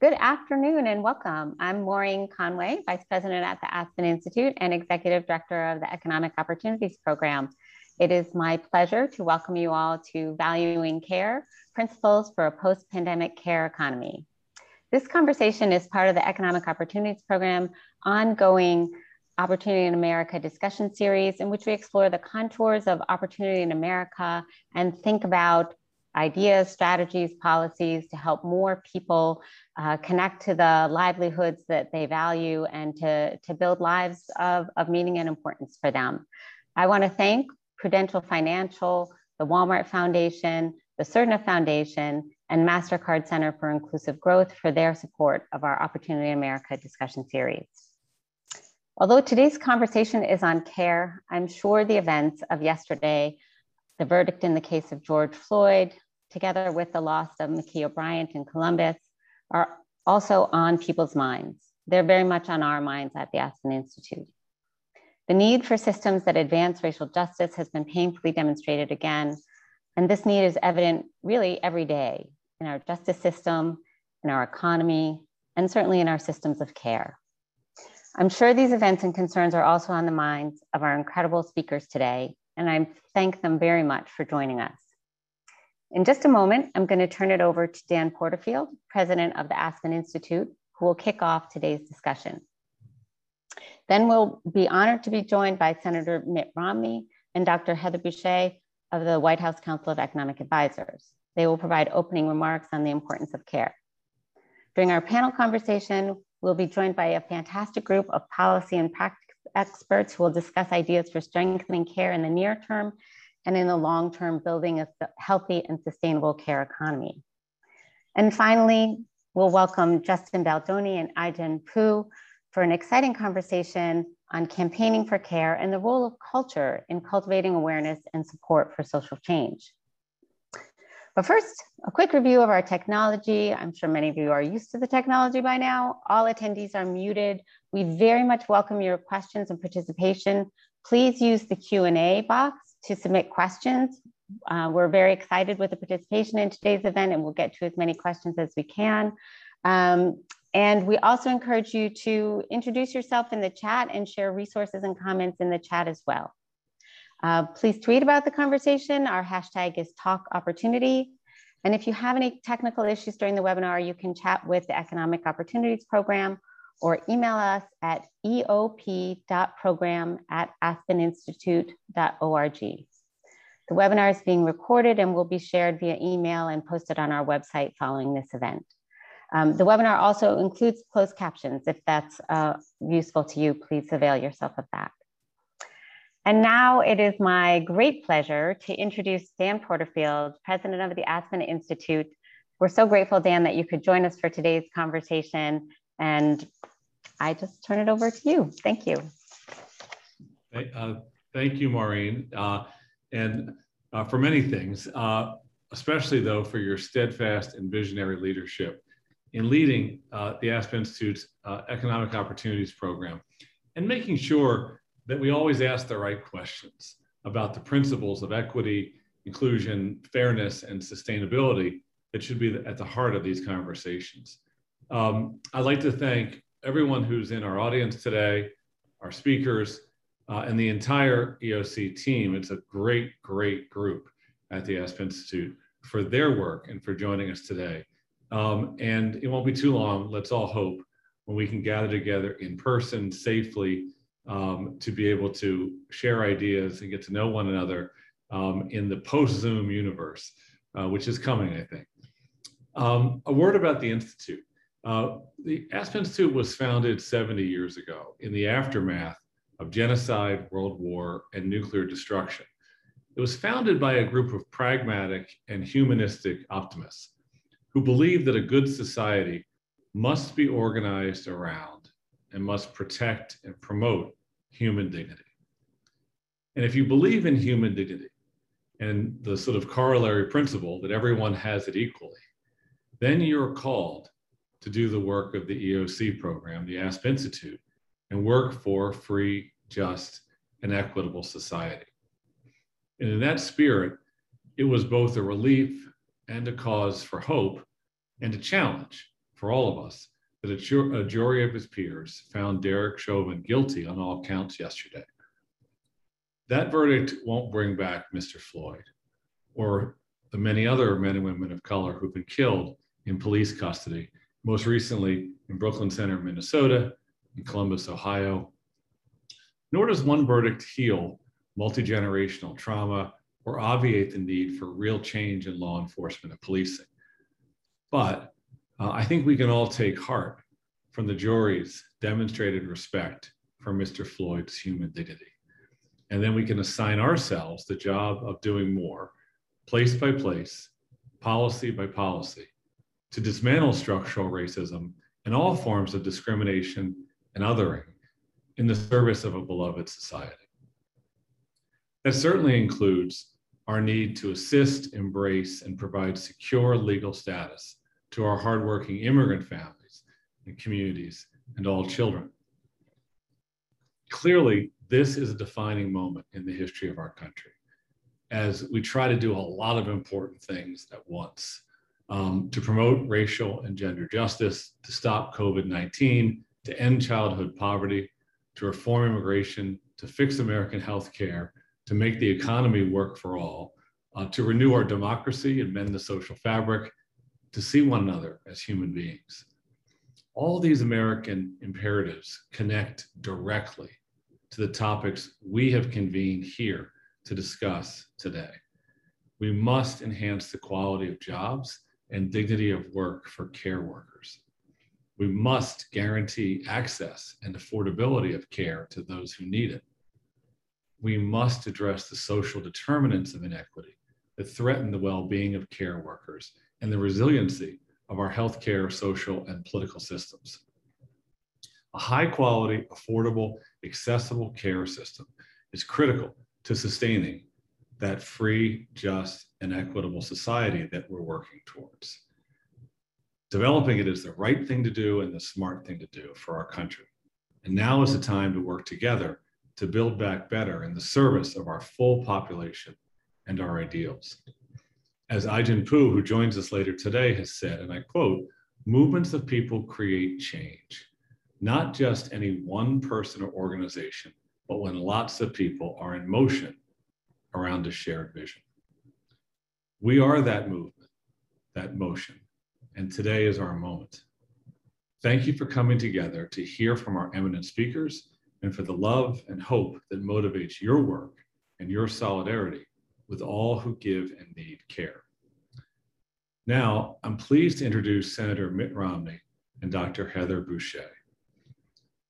Good afternoon and welcome. I'm Maureen Conway, Vice President at the Aspen Institute and Executive Director of the Economic Opportunities Program. It is my pleasure to welcome you all to Valuing Care, Principles for a Post-Pandemic Care Economy. This conversation is part of the Economic Opportunities Program ongoing Opportunity in America discussion series in which we explore the contours of opportunity in America and think about ideas, strategies, policies to help more people uh, connect to the livelihoods that they value and to, to build lives of, of meaning and importance for them. I want to thank Prudential Financial, the Walmart Foundation, the Surdna Foundation, and MasterCard Center for Inclusive Growth for their support of our Opportunity America discussion series. Although today's conversation is on care, I'm sure the events of yesterday the verdict in the case of George Floyd, together with the loss of Ma'Khia Bryant in Columbus, are also on people's minds. They're very much on our minds at the Aspen Institute. The need for systems that advance racial justice has been painfully demonstrated again, and this need is evident really every day in our justice system, in our economy, and certainly in our systems of care. I'm sure these events and concerns are also on the minds of our incredible speakers today, and I thank them very much for joining us. In just a moment, I'm going to turn it over to Dan Porterfield, president of the Aspen Institute, who will kick off today's discussion. Then we'll be honored to be joined by Senator Mitt Romney and Dr. Heather Boushey of the White House Council of Economic Advisors. They will provide opening remarks on the importance of care. During our panel conversation, we'll be joined by a fantastic group of policy and practice experts who will discuss ideas for strengthening care in the near term and in the long term, building a healthy and sustainable care economy. And finally, we'll welcome Justin Baldoni and Ai-jen for an exciting conversation on campaigning for care and the role of culture in cultivating awareness and support for social change. But first, a quick review of our technology. I'm sure many of you are used to the technology by now. All attendees are muted. We very much welcome your questions and participation. Please use the Q&A box to submit questions. Uh, we're very excited with the participation in today's event and we'll get to as many questions as we can. Um, and we also encourage you to introduce yourself in the chat and share resources and comments in the chat as well. Uh, please tweet about the conversation. Our hashtag is talk opportunity. And if you have any technical issues during the webinar, you can chat with the Economic Opportunities Program or email us at eop.program at aspeninstitute.org. The webinar is being recorded and will be shared via email and posted on our website following this event. Um, the webinar also includes closed captions. If that's uh, useful to you, please avail yourself of that. And now it is my great pleasure to introduce Dan Porterfield, president of the Aspen Institute. We're so grateful, Dan, that you could join us for today's conversation. And I just turn it over to you. Thank you. Uh, thank you, Maureen. Uh, and uh, for many things, uh, especially though for your steadfast and visionary leadership in leading uh, the Aspen Institute's uh, Economic Opportunities Program and making sure that we always ask the right questions about the principles of equity, inclusion, fairness, and sustainability that should be at the heart of these conversations. Um, I'd like to thank everyone who's in our audience today, our speakers, uh, and the entire EOP team. It's a great, great group at the Aspen Institute for their work and for joining us today. Um, and it won't be too long, let's all hope, when we can gather together in person safely um, to be able to share ideas and get to know one another um, in the post-Zoom universe, uh, which is coming, I think. Um, a word about the Institute. Uh, the Aspen Institute was founded 70 years ago in the aftermath of genocide, world war, and nuclear destruction. It was founded by a group of pragmatic and humanistic optimists who believed that a good society must be organized around and must protect and promote human dignity. And if you believe in human dignity and the sort of corollary principle that everyone has it equally, then you're called to do the work of the EOP program, the Aspen Institute, and work for free, just, and equitable society. And in that spirit, it was both a relief and a cause for hope and a challenge for all of us that a, ju- a jury of his peers found Derek Chauvin guilty on all counts yesterday. That verdict won't bring back Mr. Floyd or the many other men and women of color who've been killed in police custody, most recently in Brooklyn Center, Minnesota, in Columbus, Ohio. Nor does one verdict heal multi generational trauma or obviate the need for real change in law enforcement and policing. But uh, I think we can all take heart from the jury's demonstrated respect for Mr. Floyd's human dignity. And then we can assign ourselves the job of doing more, place by place, policy by policy, to dismantle structural racism and all forms of discrimination and othering in the service of a beloved society. That certainly includes our need to assist, embrace, and provide secure legal status to our hardworking immigrant families and communities and all children. Clearly, this is a defining moment in the history of our country as we try to do a lot of important things at once um, to promote racial and gender justice, to stop COVID 19, to end childhood poverty, to reform immigration, to fix American health care, to make the economy work for all, uh, to renew our democracy and mend the social fabric, to see one another as human beings. All these American imperatives connect directly to the topics we have convened here to discuss today. We must enhance the quality of jobs and dignity of work for care workers. We must guarantee access and affordability of care to those who need it. We must address the social determinants of inequity that threaten the well being of care workers and the resiliency of our healthcare, social, and political systems. A high quality, affordable, accessible care system is critical to sustaining that free, just, and equitable society that we're working towards. Developing it is the right thing to do and the smart thing to do for our country. And now is the time to work together to build back better in the service of our full population and our ideals. As Ai-jen Poo, who joins us later today, has said, and I quote, movements of people create change, not just any one person or organization, but when lots of people are in motion around a shared vision. We are that movement, that motion, and today is our moment. Thank you for coming together to hear from our eminent speakers and for the love and hope that motivates your work and your solidarity with all who give and need care. Now, I'm pleased to introduce Senator Mitt Romney and Dr. Heather Boushey.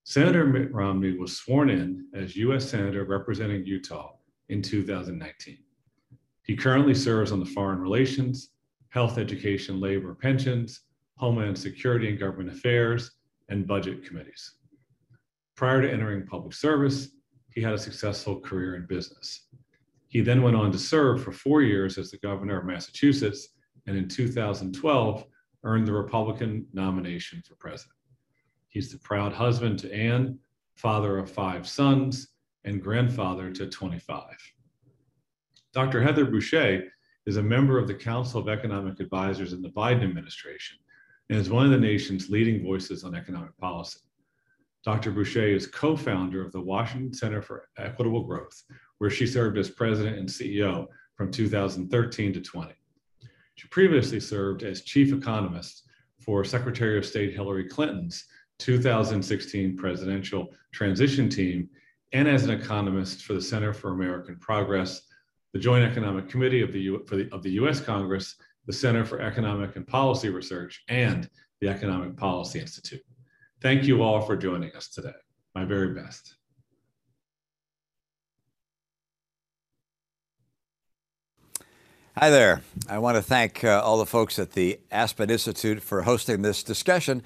Senator Mitt Romney was sworn in as U.S. Senator representing Utah in 2019. He currently serves on the Foreign Relations, Health, Education, Labor, Pensions, Homeland Security and Government Affairs, and Budget committees. Prior to entering public service, he had a successful career in business. He then went on to serve for four years as the governor of Massachusetts, and in 2012 earned the Republican nomination for president. He's the proud husband to Anne, father of five sons, and grandfather to 25. Dr. Heather Boushey is a member of the Council of Economic Advisors in the Biden administration and is one of the nation's leading voices on economic policy. Dr. Boushey is co founder of the Washington Center for Equitable Growth, where she served as president and CEO from 2013 to 20. She previously served as chief economist for Secretary of State Hillary Clinton's 2016 presidential transition team and as an economist for the Center for American Progress, the Joint Economic Committee of the, U, the, of the US Congress, the Center for Economic and Policy Research, and the Economic Policy Institute. Thank you all for joining us today. My very best. Hi there. I want to thank uh, all the folks at the Aspen Institute for hosting this discussion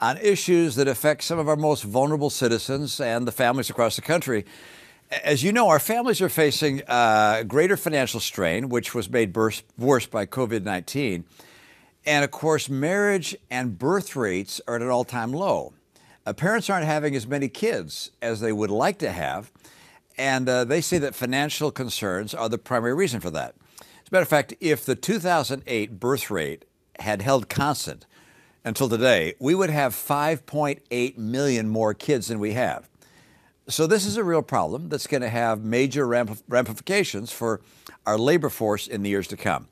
on issues that affect some of our most vulnerable citizens and the families across the country. As you know, our families are facing uh, greater financial strain, which was made worse by COVID 19. And of course, marriage and birth rates are at an all time low. Uh, parents aren't having as many kids as they would like to have, and uh, they say that financial concerns are the primary reason for that. As a matter of fact, if the 2008 birth rate had held constant until today, we would have 5.8 million more kids than we have. So, this is a real problem that's going to have major ramifications for our labor force in the years to come.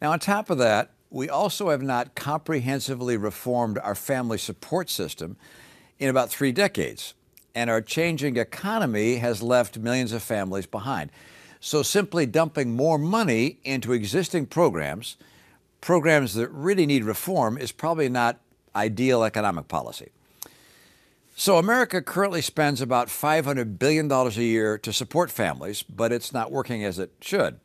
Now, on top of that, we also have not comprehensively reformed our family support system in about three decades, and our changing economy has left millions of families behind. So, simply dumping more money into existing programs, programs that really need reform, is probably not ideal economic policy. So, America currently spends about $500 billion a year to support families, but it's not working as it should.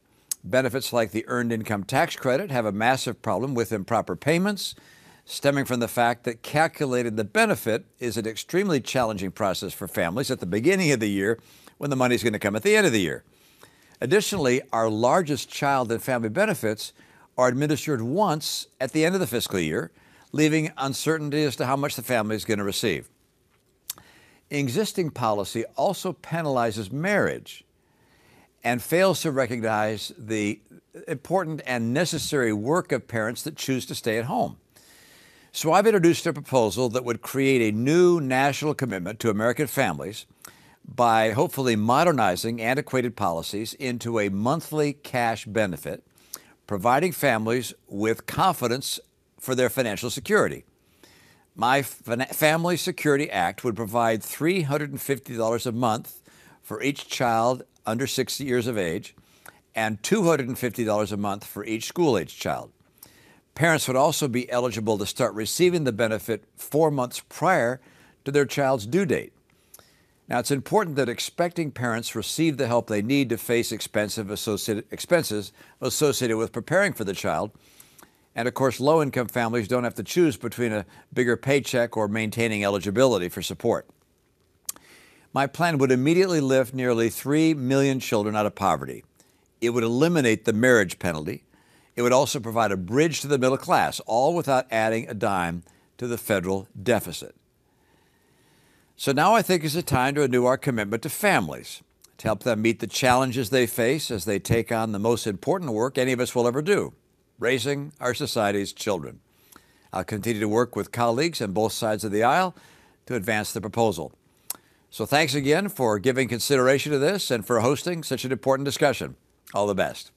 Benefits like the Earned Income Tax Credit have a massive problem with improper payments, stemming from the fact that calculating the benefit is an extremely challenging process for families at the beginning of the year when the money is going to come at the end of the year. Additionally, our largest child and family benefits are administered once at the end of the fiscal year, leaving uncertainty as to how much the family is going to receive. Existing policy also penalizes marriage and fails to recognize the important and necessary work of parents that choose to stay at home. So I've introduced a proposal that would create a new national commitment to American families by hopefully modernizing antiquated policies into a monthly cash benefit, providing families with confidence for their financial security. My Family Security Act would provide $350 a month for each child under 60 years of age and $250 a month for each school age child. Parents would also be eligible to start receiving the benefit four months prior to their child's due date. Now, it's important that expecting parents receive the help they need to face expensive associated expenses associated with preparing for the child. And of course, low income families don't have to choose between a bigger paycheck or maintaining eligibility for support. My plan would immediately lift nearly 3 million children out of poverty. It would eliminate the marriage penalty. It would also provide a bridge to the middle class, all without adding a dime to the federal deficit. So now I think is the time to renew our commitment to families, to help them meet the challenges they face as they take on the most important work any of us will ever do raising our society's children. I'll continue to work with colleagues on both sides of the aisle to advance the proposal. So thanks again for giving consideration to this and for hosting such an important discussion. All the best.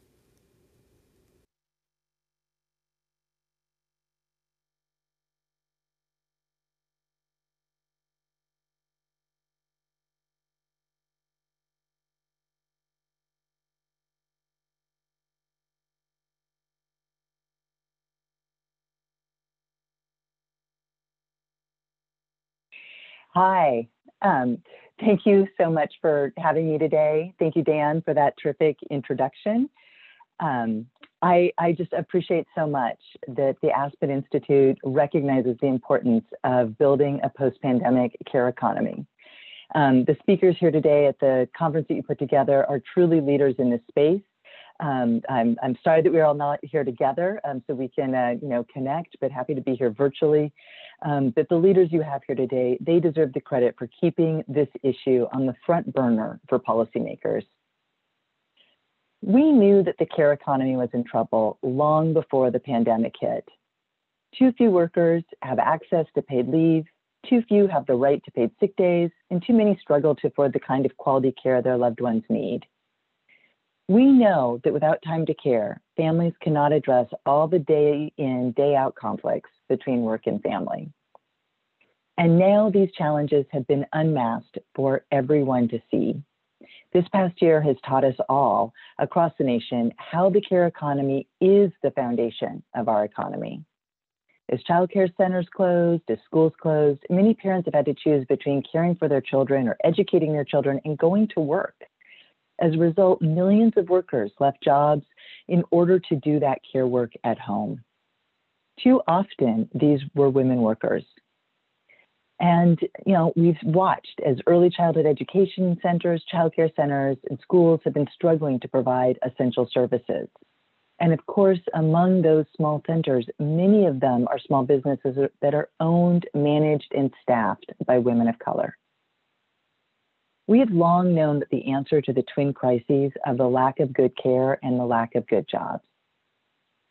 Hi, um, thank you so much for having me today. Thank you, Dan, for that terrific introduction. Um, I, I, just appreciate so much that the Aspen Institute recognizes the importance of building a post-pandemic care economy. Um, the speakers here today at the conference that you put together are truly leaders in this space. Um, I'm, I'm sorry that we're all not here together um, so we can uh, you know, connect, but happy to be here virtually. Um, but the leaders you have here today, they deserve the credit for keeping this issue on the front burner for policymakers. We knew that the care economy was in trouble long before the pandemic hit. Too few workers have access to paid leave, too few have the right to paid sick days, and too many struggle to afford the kind of quality care their loved ones need. We know that without time to care, families cannot address all the day in, day out conflicts between work and family. And now these challenges have been unmasked for everyone to see. This past year has taught us all across the nation how the care economy is the foundation of our economy. As childcare centers closed, as schools closed, many parents have had to choose between caring for their children or educating their children and going to work. As a result, millions of workers left jobs in order to do that care work at home. Too often, these were women workers. And, you know, we've watched as early childhood education centers, childcare centers, and schools have been struggling to provide essential services. And of course, among those small centers, many of them are small businesses that are owned, managed, and staffed by women of color. We have long known that the answer to the twin crises of the lack of good care and the lack of good jobs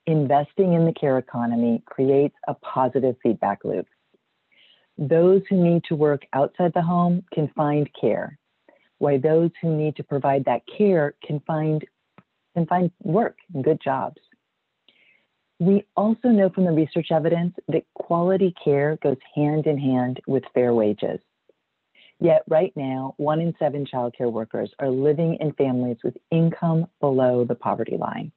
Investing in the care economy creates a positive feedback loop. Those who need to work outside the home can find care, while those who need to provide that care can find, can find work and good jobs. We also know from the research evidence that quality care goes hand in hand with fair wages. Yet right now, one in seven childcare workers are living in families with income below the poverty line.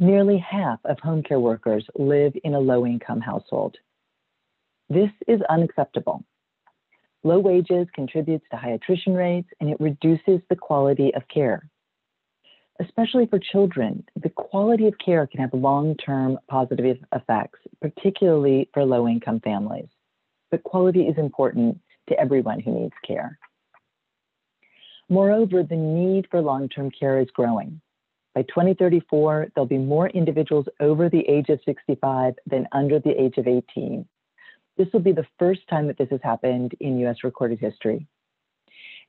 Nearly half of home care workers live in a low income household. This is unacceptable. Low wages contributes to high attrition rates and it reduces the quality of care. Especially for children, the quality of care can have long-term positive effects, particularly for low-income families. But quality is important to everyone who needs care. Moreover, the need for long-term care is growing. By 2034, there'll be more individuals over the age of 65 than under the age of 18. This will be the first time that this has happened in US recorded history.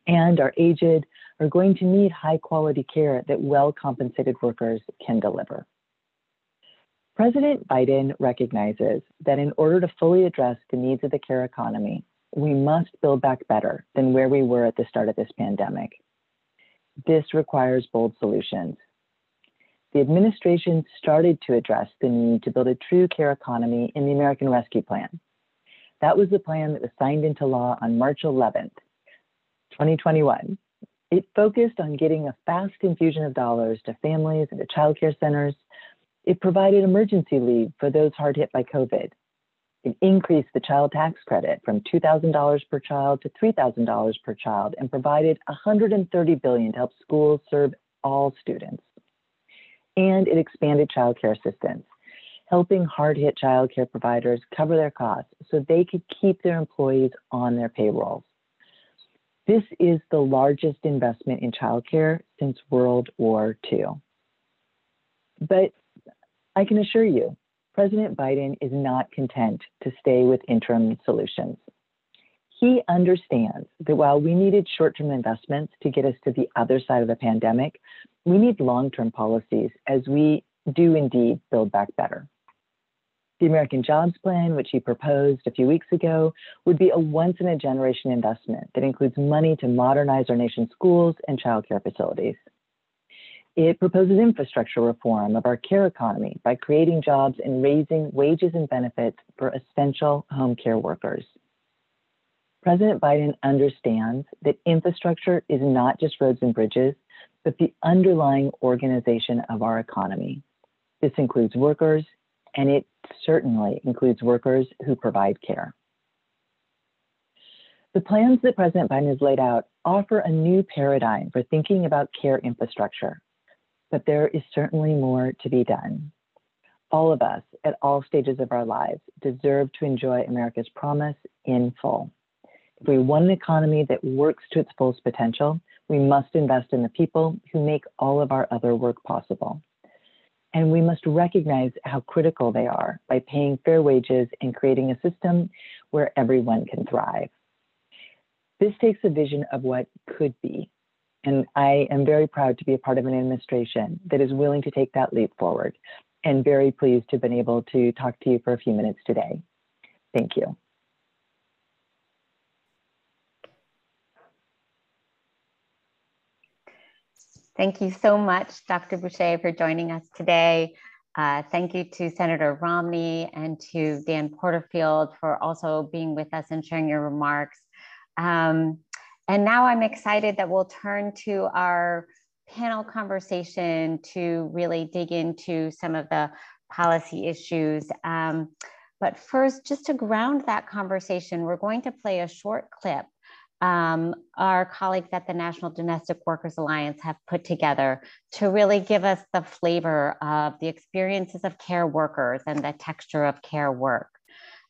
And our aged are going to need high quality care that well compensated workers can deliver. President Biden recognizes that in order to fully address the needs of the care economy, we must build back better than where we were at the start of this pandemic. This requires bold solutions the administration started to address the need to build a true care economy in the American Rescue Plan. That was the plan that was signed into law on March 11th, 2021. It focused on getting a fast infusion of dollars to families and to childcare centers. It provided emergency leave for those hard hit by COVID. It increased the child tax credit from $2,000 per child to $3,000 per child and provided 130 billion to help schools serve all students and it expanded childcare assistance, helping hard hit childcare providers cover their costs so they could keep their employees on their payrolls. This is the largest investment in childcare since World War II. But I can assure you, President Biden is not content to stay with interim solutions. He understands that while we needed short term investments to get us to the other side of the pandemic, we need long term policies as we do indeed build back better. The American Jobs Plan, which he proposed a few weeks ago, would be a once in a generation investment that includes money to modernize our nation's schools and childcare facilities. It proposes infrastructure reform of our care economy by creating jobs and raising wages and benefits for essential home care workers. President Biden understands that infrastructure is not just roads and bridges, but the underlying organization of our economy. This includes workers, and it certainly includes workers who provide care. The plans that President Biden has laid out offer a new paradigm for thinking about care infrastructure, but there is certainly more to be done. All of us at all stages of our lives deserve to enjoy America's promise in full. If we want an economy that works to its fullest potential, we must invest in the people who make all of our other work possible. And we must recognize how critical they are by paying fair wages and creating a system where everyone can thrive. This takes a vision of what could be. And I am very proud to be a part of an administration that is willing to take that leap forward and very pleased to have been able to talk to you for a few minutes today. Thank you. Thank you so much, Dr. Boushey, for joining us today. Uh, thank you to Senator Romney and to Dan Porterfield for also being with us and sharing your remarks. Um, and now I'm excited that we'll turn to our panel conversation to really dig into some of the policy issues. Um, but first, just to ground that conversation, we're going to play a short clip um, our colleagues at the National Domestic Workers Alliance have put together to really give us the flavor of the experiences of care workers and the texture of care work.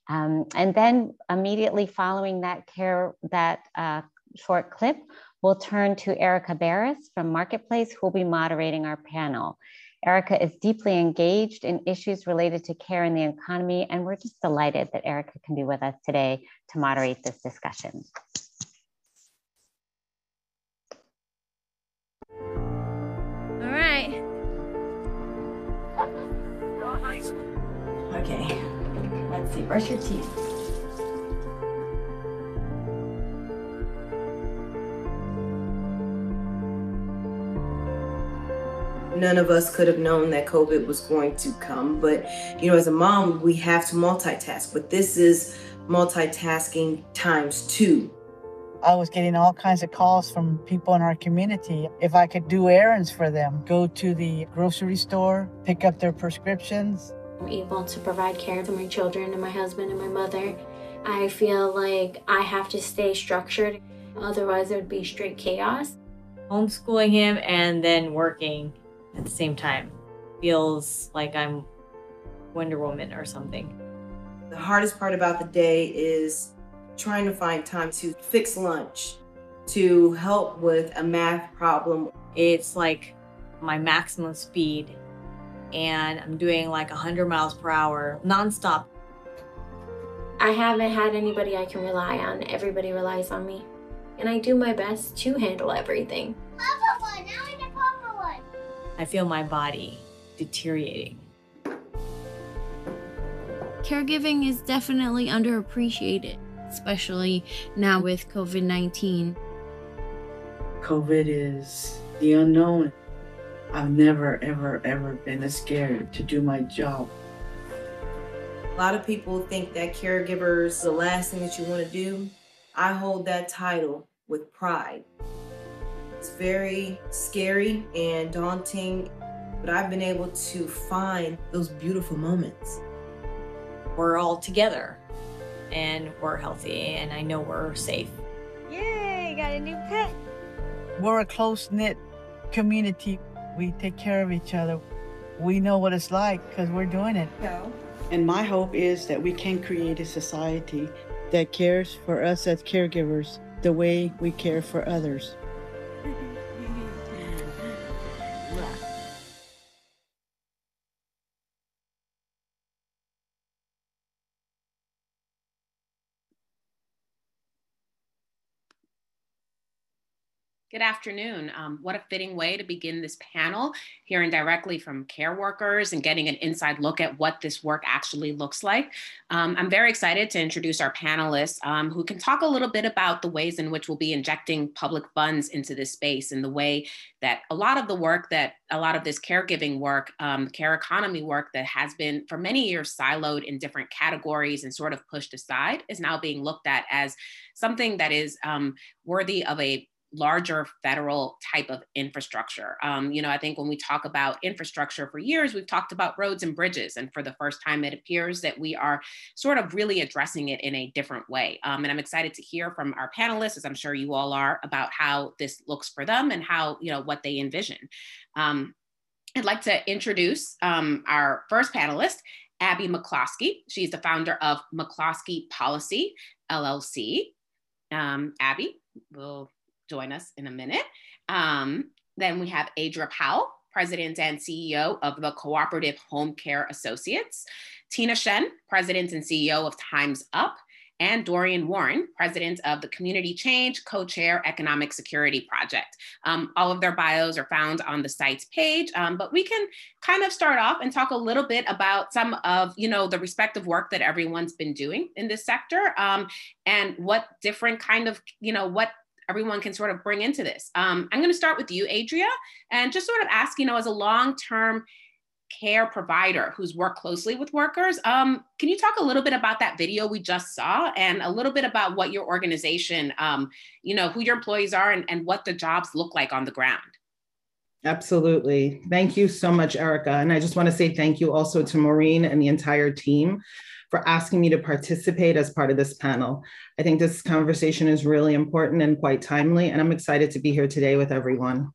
Um, and then immediately following that care, that uh, short clip, we'll turn to Erica Beras from Marketplace, who will be moderating our panel. Erica is deeply engaged in issues related to care in the economy, and we're just delighted that Erica can be with us today to moderate this discussion. All right. Okay, let's see, brush your teeth. None of us could have known that COVID was going to come. But, you know, as a mom, we have to multitask. But this is multitasking times two. I was getting all kinds of calls from people in our community. If I could do errands for them, go to the grocery store, pick up their prescriptions. I'm able to provide care to my children and my husband and my mother. I feel like I have to stay structured, otherwise, it would be straight chaos. Homeschooling him and then working at the same time feels like I'm Wonder Woman or something. The hardest part about the day is trying to find time to fix lunch, to help with a math problem. It's like my maximum speed, and I'm doing like 100 miles per hour nonstop. I haven't had anybody I can rely on. Everybody relies on me. And I do my best to handle everything. I feel my body deteriorating. Caregiving is definitely underappreciated, especially now with COVID 19. COVID is the unknown. I've never, ever, ever been as scared to do my job. A lot of people think that caregiver is the last thing that you want to do. I hold that title with pride. It's very scary and daunting, but I've been able to find those beautiful moments. We're all together and we're healthy, and I know we're safe. Yay, got a new pet. We're a close knit community. We take care of each other. We know what it's like because we're doing it. And my hope is that we can create a society that cares for us as caregivers the way we care for others. Good afternoon. Um, what a fitting way to begin this panel, hearing directly from care workers and getting an inside look at what this work actually looks like. Um, I'm very excited to introduce our panelists um, who can talk a little bit about the ways in which we'll be injecting public funds into this space and the way that a lot of the work that a lot of this caregiving work, um, care economy work that has been for many years siloed in different categories and sort of pushed aside is now being looked at as something that is um, worthy of a larger federal type of infrastructure. Um, you know, I think when we talk about infrastructure for years, we've talked about roads and bridges. And for the first time, it appears that we are sort of really addressing it in a different way. Um, and I'm excited to hear from our panelists, as I'm sure you all are, about how this looks for them and how, you know, what they envision. Um, I'd like to introduce um, our first panelist, Abby McCloskey. She's the founder of McCloskey Policy, LLC. Um, Abby will join us in a minute. Um, then we have Adria Powell, President and CEO of the Cooperative Home Care Associates, Tina Tchen, President and CEO of Time's Up, and Dorian Warren, president of the Community Change Co-Chair Economic Security Project. Um, all of their bios are found on the site's page, um, but we can kind of start off and talk a little bit about some of you know the respective work that everyone's been doing in this sector um, and what different kind of you know what everyone can sort of bring into this. Um, I'm going to start with you, Adria, and just sort of ask, you know, as a long-term care provider who's worked closely with workers, um, can you talk a little bit about that video we just saw and a little bit about what your organization, um, you know, who your employees are and, and what the jobs look like on the ground? Absolutely. Thank you so much, Erica. And I just want to say thank you also to Maureen and the entire team for asking me to participate as part of this panel. I think this conversation is really important and quite timely, and I'm excited to be here today with everyone.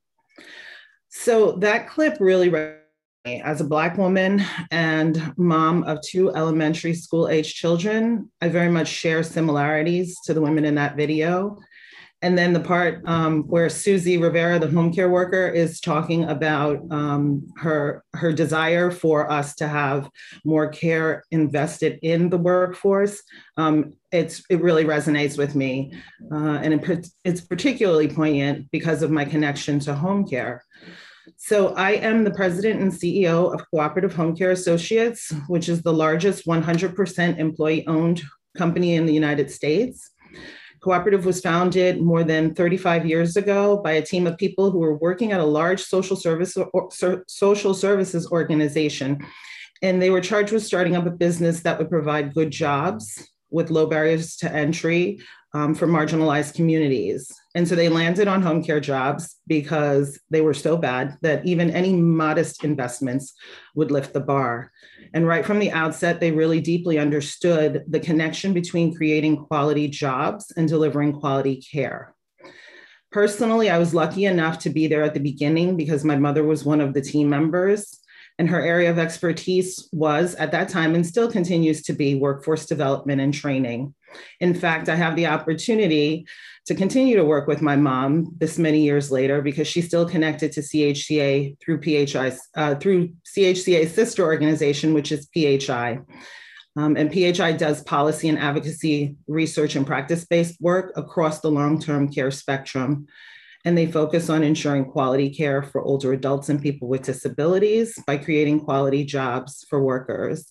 So that clip really as a Black woman and mom of two elementary school age children, I very much share similarities to the women in that video. And then the part um, where Susie Rivera, the home care worker, is talking about um, her, her desire for us to have more care invested in the workforce. Um, it's, it really resonates with me. Uh, and it, it's particularly poignant because of my connection to home care. So I am the president and CEO of Cooperative Home Care Associates, which is the largest 100% employee owned company in the United States. Cooperative was founded more than 35 years ago by a team of people who were working at a large social service or, social services organization. And they were charged with starting up a business that would provide good jobs with low barriers to entry um, for marginalized communities. And so they landed on home care jobs because they were so bad that even any modest investments would lift the bar. And right from the outset, they really deeply understood the connection between creating quality jobs and delivering quality care. Personally, I was lucky enough to be there at the beginning because my mother was one of the team members. And her area of expertise was at that time and still continues to be workforce development and training. In fact, I have the opportunity to continue to work with my mom this many years later because she's still connected to CHCA through PHI, uh, through CHCA's sister organization, which is PHI. Um, and PHI does policy and advocacy research and practice based work across the long term care spectrum. And they focus on ensuring quality care for older adults and people with disabilities by creating quality jobs for workers.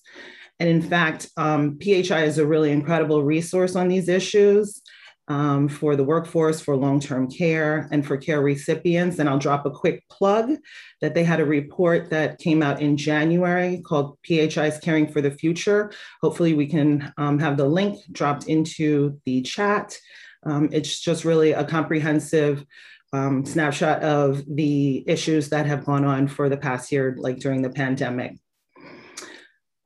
And in fact, um, PHI is a really incredible resource on these issues um, for the workforce, for long term care, and for care recipients. And I'll drop a quick plug that they had a report that came out in January called PHI's Caring for the Future. Hopefully, we can um, have the link dropped into the chat. Um, it's just really a comprehensive um, snapshot of the issues that have gone on for the past year, like during the pandemic.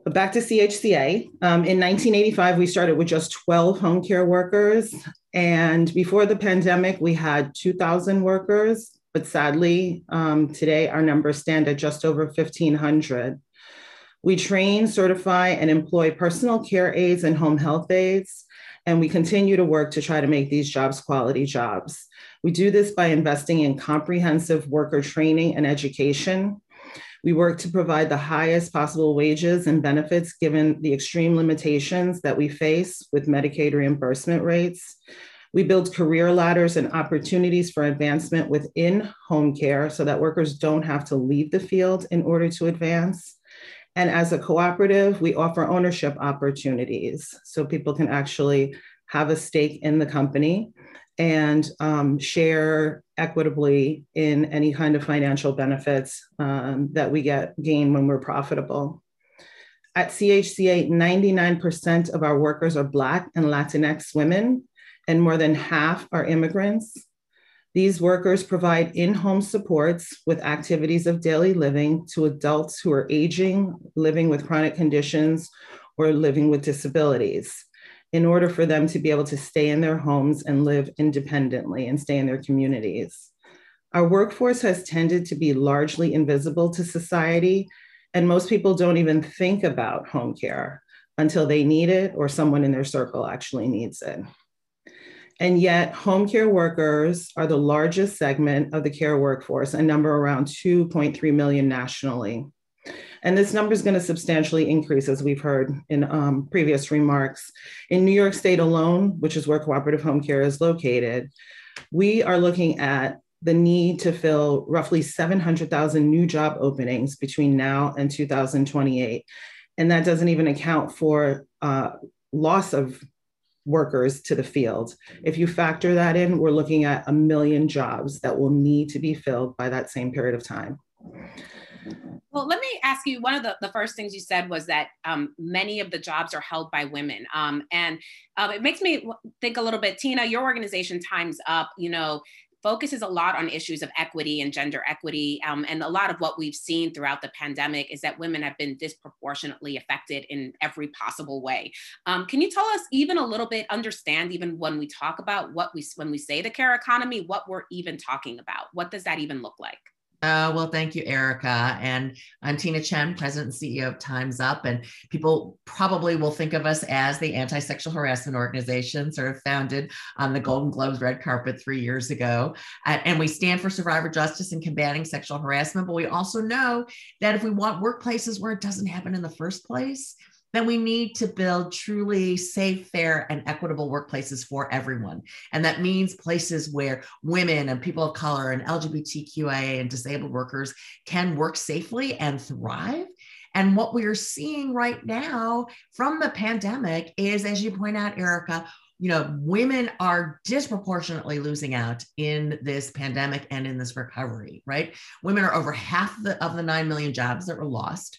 But back to CHCA. Um, in 1985, we started with just 12 home care workers. And before the pandemic, we had 2,000 workers. But sadly, um, today our numbers stand at just over 1,500. We train, certify, and employ personal care aides and home health aides. And we continue to work to try to make these jobs quality jobs. We do this by investing in comprehensive worker training and education we work to provide the highest possible wages and benefits given the extreme limitations that we face with Medicaid reimbursement rates. We build career ladders and opportunities for advancement within home care so that workers don't have to leave the field in order to advance. And as a cooperative, we offer ownership opportunities so people can actually have a stake in the company and um, share equitably in any kind of financial benefits um, that we get gain when we're profitable. At CHCA, 99% of our workers are Black and Latinx women, and more than half are immigrants. These workers provide in home supports with activities of daily living to adults who are aging, living with chronic conditions, or living with disabilities in order for them to be able to stay in their homes and live independently and stay in their communities. Our workforce has tended to be largely invisible to society, and most people don't even think about home care until they need it or someone in their circle actually needs it. And yet, home care workers are the largest segment of the care workforce, a number around 2.3 million nationally. And this number is going to substantially increase, as we've heard in um, previous remarks. In New York State alone, which is where cooperative home care is located, we are looking at the need to fill roughly 700,000 new job openings between now and 2028. And that doesn't even account for uh, loss of workers to the field. If you factor that in, we're looking at a million jobs that will need to be filled by that same period of time. Well, let me ask you one of the, the first things you said was that um, many of the jobs are held by women. Um, and uh, it makes me think a little bit, Tina, your organization, Time's Up, you know, focuses a lot on issues of equity and gender equity. Um, and a lot of what we've seen throughout the pandemic is that women have been disproportionately affected in every possible way. Um, can you tell us even a little bit, understand even when we talk about what we, when we say the care economy, what we're even talking about? What does that even look like? Uh, well, thank you, Erica. And I'm Tina Tchen, President and CEO of Time's Up. And people probably will think of us as the anti sexual harassment organization, sort of founded on the Golden Globes red carpet three years ago. and we stand for survivor justice and combating sexual harassment. But we also know that if we want workplaces where it doesn't happen in the first place, then we need to build truly safe, fair, and equitable workplaces for everyone. And that means places where women and people of color and LGBTQIA and disabled workers can work safely and thrive. And what we are seeing right now from the pandemic is, as you point out, Erica, you know, women are disproportionately losing out in this pandemic and in this recovery, right? Women are over half the, of the 9 million jobs that were lost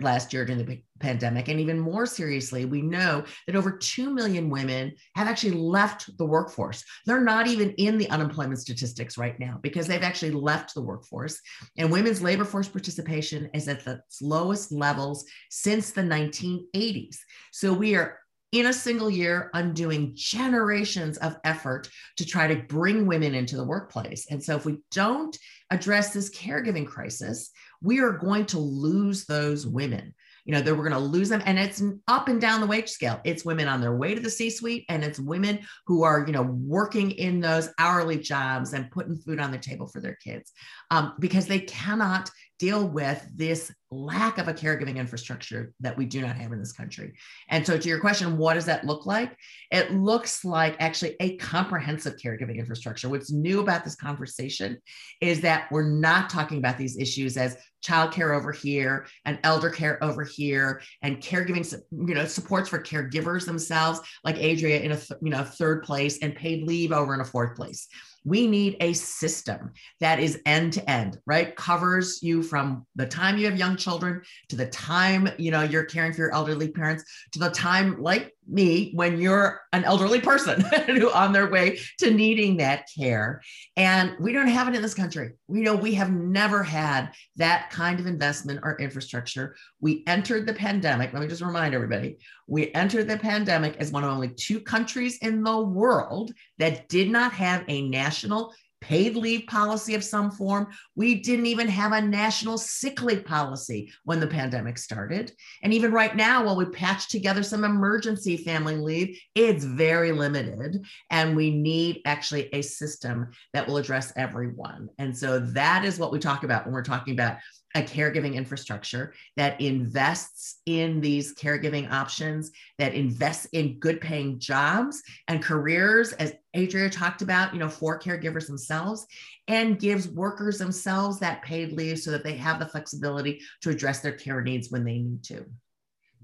last year during the pandemic. And even more seriously, we know that over 2 million women have actually left the workforce. They're not even in the unemployment statistics right now because they've actually left the workforce. And women's labor force participation is at the lowest levels since the 1980s. So we are in a single year undoing generations of effort to try to bring women into the workplace. And so if we don't address this caregiving crisis, we are going to lose those women. You know, that we're going to lose them. And it's up and down the wage scale. It's women on their way to the C suite, and it's women who are, you know, working in those hourly jobs and putting food on the table for their kids um, because they cannot deal with this lack of a caregiving infrastructure that we do not have in this country. And so, to your question, what does that look like? It looks like actually a comprehensive caregiving infrastructure. What's new about this conversation is that we're not talking about these issues as childcare over here and elder care over here and caregiving you know supports for caregivers themselves like adria in a th- you know third place and paid leave over in a fourth place we need a system that is end to end right? Covers you from the time you have young children to the time you know you're caring for your elderly parents to the time like me when you're an elderly person who on their way to needing that care. And we don't have it in this country. We know we have never had that kind of investment or infrastructure. We entered the pandemic. Let me just remind everybody we entered the pandemic as one of only two countries in the world that did not have a national paid leave policy of some form. We didn't even have a national sick leave policy when the pandemic started. And even right now, while we patch together some emergency family leave, it's very limited. And we need actually a system that will address everyone. And so that is what we talk about when we're talking about a caregiving infrastructure that invests in these caregiving options, that invests in good paying jobs and careers, as Adria talked about, you know, for caregivers themselves, and gives workers themselves that paid leave so that they have the flexibility to address their care needs when they need to.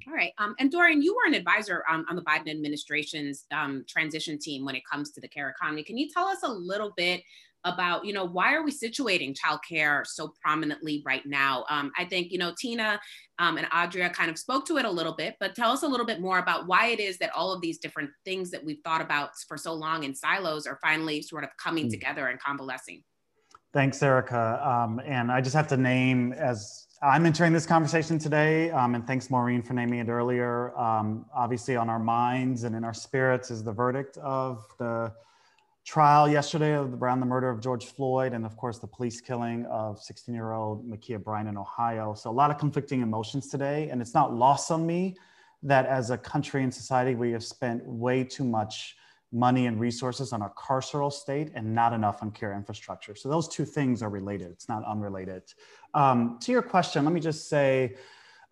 All right. Um, and Dorian, you were an advisor um, on the Biden administration's um, transition team when it comes to the care economy. Can you tell us a little bit about you know why are we situating childcare so prominently right now um, i think you know tina um, and adria kind of spoke to it a little bit but tell us a little bit more about why it is that all of these different things that we've thought about for so long in silos are finally sort of coming mm. together and convalescing thanks erica um, and i just have to name as I'm entering this conversation today, um, and thanks, Maureen, for naming it earlier. Um, obviously, on our minds and in our spirits is the verdict of the trial yesterday around the murder of George Floyd and of course the police killing of 16 year old Ma'Khia Bryant in Ohio. So a lot of conflicting emotions today. And it's not lost on me that as a country and society, we have spent way too much money and resources on our carceral state and not enough on care infrastructure. So those two things are related. It's not unrelated. Um, to your question, let me just say,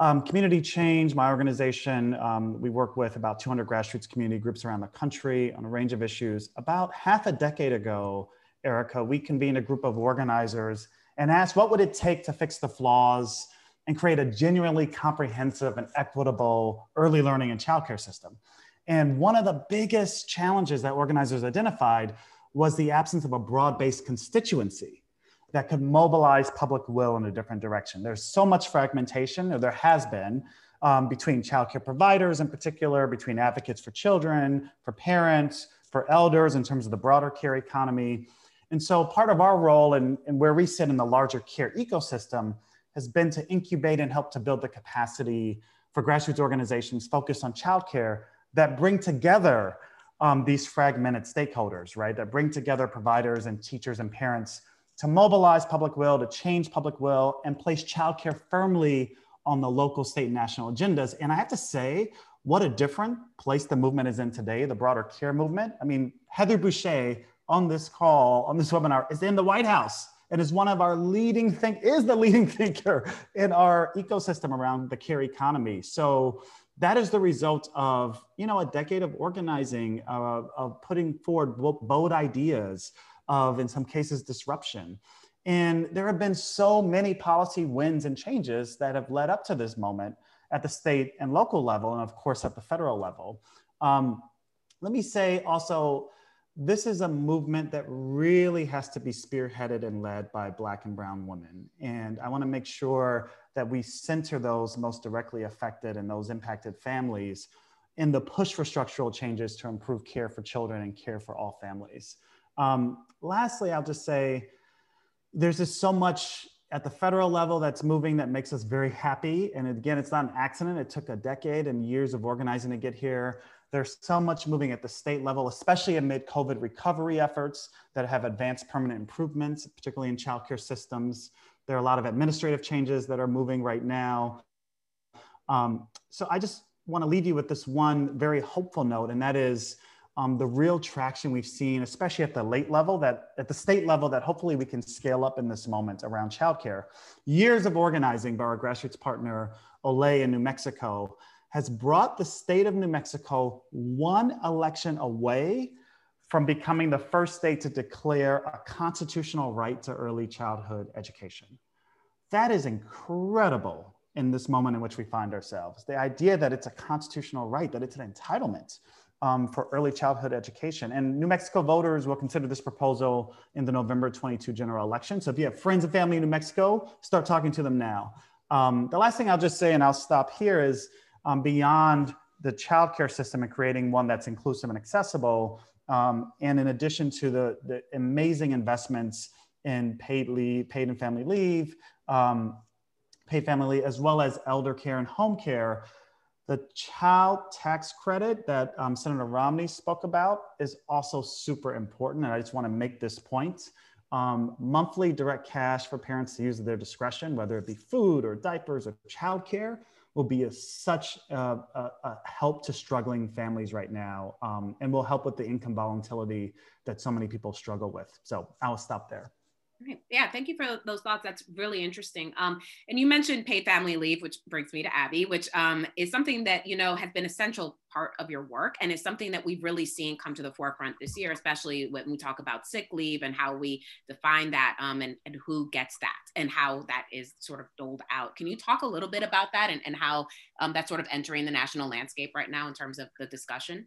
um, community change, my organization, um, we work with about 200 grassroots community groups around the country on a range of issues. About half a decade ago, Erica, we convened a group of organizers and asked what would it take to fix the flaws and create a genuinely comprehensive and equitable early learning and childcare system. And one of the biggest challenges that organizers identified was the absence of a broad-based constituency that could mobilize public will in a different direction. There's so much fragmentation, or there has been, um, between childcare providers in particular, between advocates for children, for parents, for elders in terms of the broader care economy. And so part of our role and, where we sit in the larger care ecosystem has been to incubate and help to build the capacity for grassroots organizations focused on childcare that bring together um, these fragmented stakeholders, right? That bring together providers and teachers and parents to mobilize public will, to change public will, and place childcare firmly on the local, state, and national agendas. And I have to say, what a different place the movement is in today, the broader care movement. I mean, Heather Boushey on this call, on this webinar, is in the White House and is one of our leading think is the leading thinker in our ecosystem around the care economy. So that is the result of you know a decade of organizing, uh, of putting forward bold ideas, of in some cases disruption. And there have been so many policy wins and changes that have led up to this moment at the state and local level, and of course at the federal level. Um, let me say also, this is a movement that really has to be spearheaded and led by Black and Brown women. And I want to make sure that we center those most directly affected and those impacted families in the push for structural changes to improve care for children and care for all families. Um, lastly, I'll just say there's just so much at the federal level that's moving that makes us very happy. And again, it's not an accident. It took a decade and years of organizing to get here. There's so much moving at the state level, especially amid COVID recovery efforts that have advanced permanent improvements, particularly in childcare systems. There are a lot of administrative changes that are moving right now. Um, so I just want to leave you with this one very hopeful note, and that is um, the real traction we've seen, especially at the late level, that at the state level, that hopefully we can scale up in this moment around childcare. Years of organizing by our grassroots partner, OLÉ in New Mexico, has brought the state of New Mexico one election away from becoming the first state to declare a constitutional right to early childhood education. That is incredible in this moment in which we find ourselves. The idea that it's a constitutional right, that it's an entitlement um, for early childhood education. And New Mexico voters will consider this proposal in the November 22 general election. So if you have friends and family in New Mexico, start talking to them now. Um, the last thing I'll just say, and I'll stop here, is um, beyond the childcare system and creating one that's inclusive and accessible, um, and in addition to the, the amazing investments in paid leave, paid and family leave, um, paid family as well as elder care and home care, the child tax credit that um, Senator Romney spoke about is also super important. And I just want to make this point. Um, monthly direct cash for parents to use at their discretion, whether it be food or diapers or childcare, will be a, such a, a, a, help to struggling families right now um, and will help with the income volatility that so many people struggle with. So I'll stop there. Right. Yeah, thank you for those thoughts. That's really interesting. Um, and you mentioned paid family leave, which brings me to Abby, which um, is something that you know has been essential part of your work, and is something that we've really seen come to the forefront this year, especially when we talk about sick leave and how we define that, um, and, and who gets that, and how that is sort of doled out. Can you talk a little bit about that and, and how um, that's sort of entering the national landscape right now in terms of the discussion?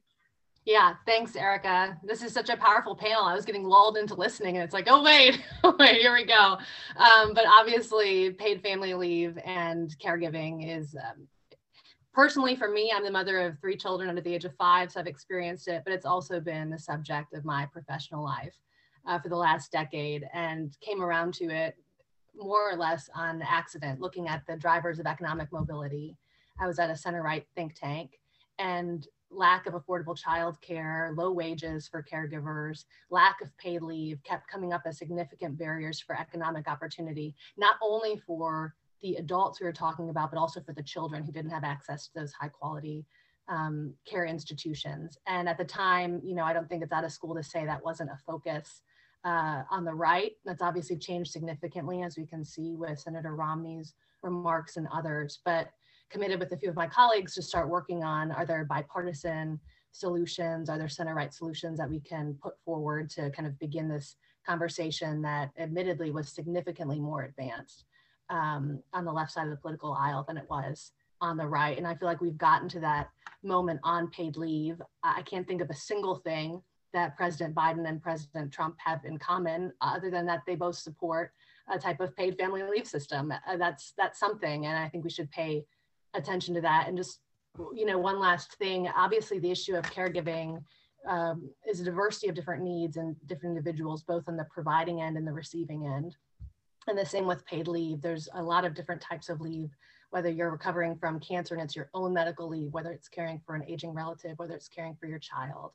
Yeah, thanks, Erica. This is such a powerful panel. I was getting lulled into listening, and it's like, oh wait, oh wait, here we go. Um, but obviously, paid family leave and caregiving is um, personally for me. I'm the mother of three children under the age of five, so I've experienced it. But it's also been the subject of my professional life uh, for the last decade, and came around to it more or less on accident, looking at the drivers of economic mobility. I was at a center right think tank, and lack of affordable childcare, low wages for caregivers, lack of paid leave kept coming up as significant barriers for economic opportunity, not only for the adults we were talking about, but also for the children who didn't have access to those high quality um, care institutions. And at the time, you know, I don't think it's out of school to say that wasn't a focus uh, on the right. That's obviously changed significantly, as we can see with Senator Romney's remarks and others. But committed with a few of my colleagues to start working on are there bipartisan solutions? Are there center right solutions that we can put forward to kind of begin this conversation that admittedly was significantly more advanced um, on the left side of the political aisle than it was on the right? And i feel like we've gotten to that moment on paid leave. I can't think of a single thing that president biden and president trump have in common other than that they both support a type of paid family leave system. Uh, that's that's something and i think we should pay attention to that. And just, you know, one last thing, obviously the issue of caregiving um, is a diversity of different needs and different individuals, both on the providing end and the receiving end. And the same with paid leave. There's a lot of different types of leave, whether you're recovering from cancer and it's your own medical leave, whether it's caring for an aging relative, whether it's caring for your child.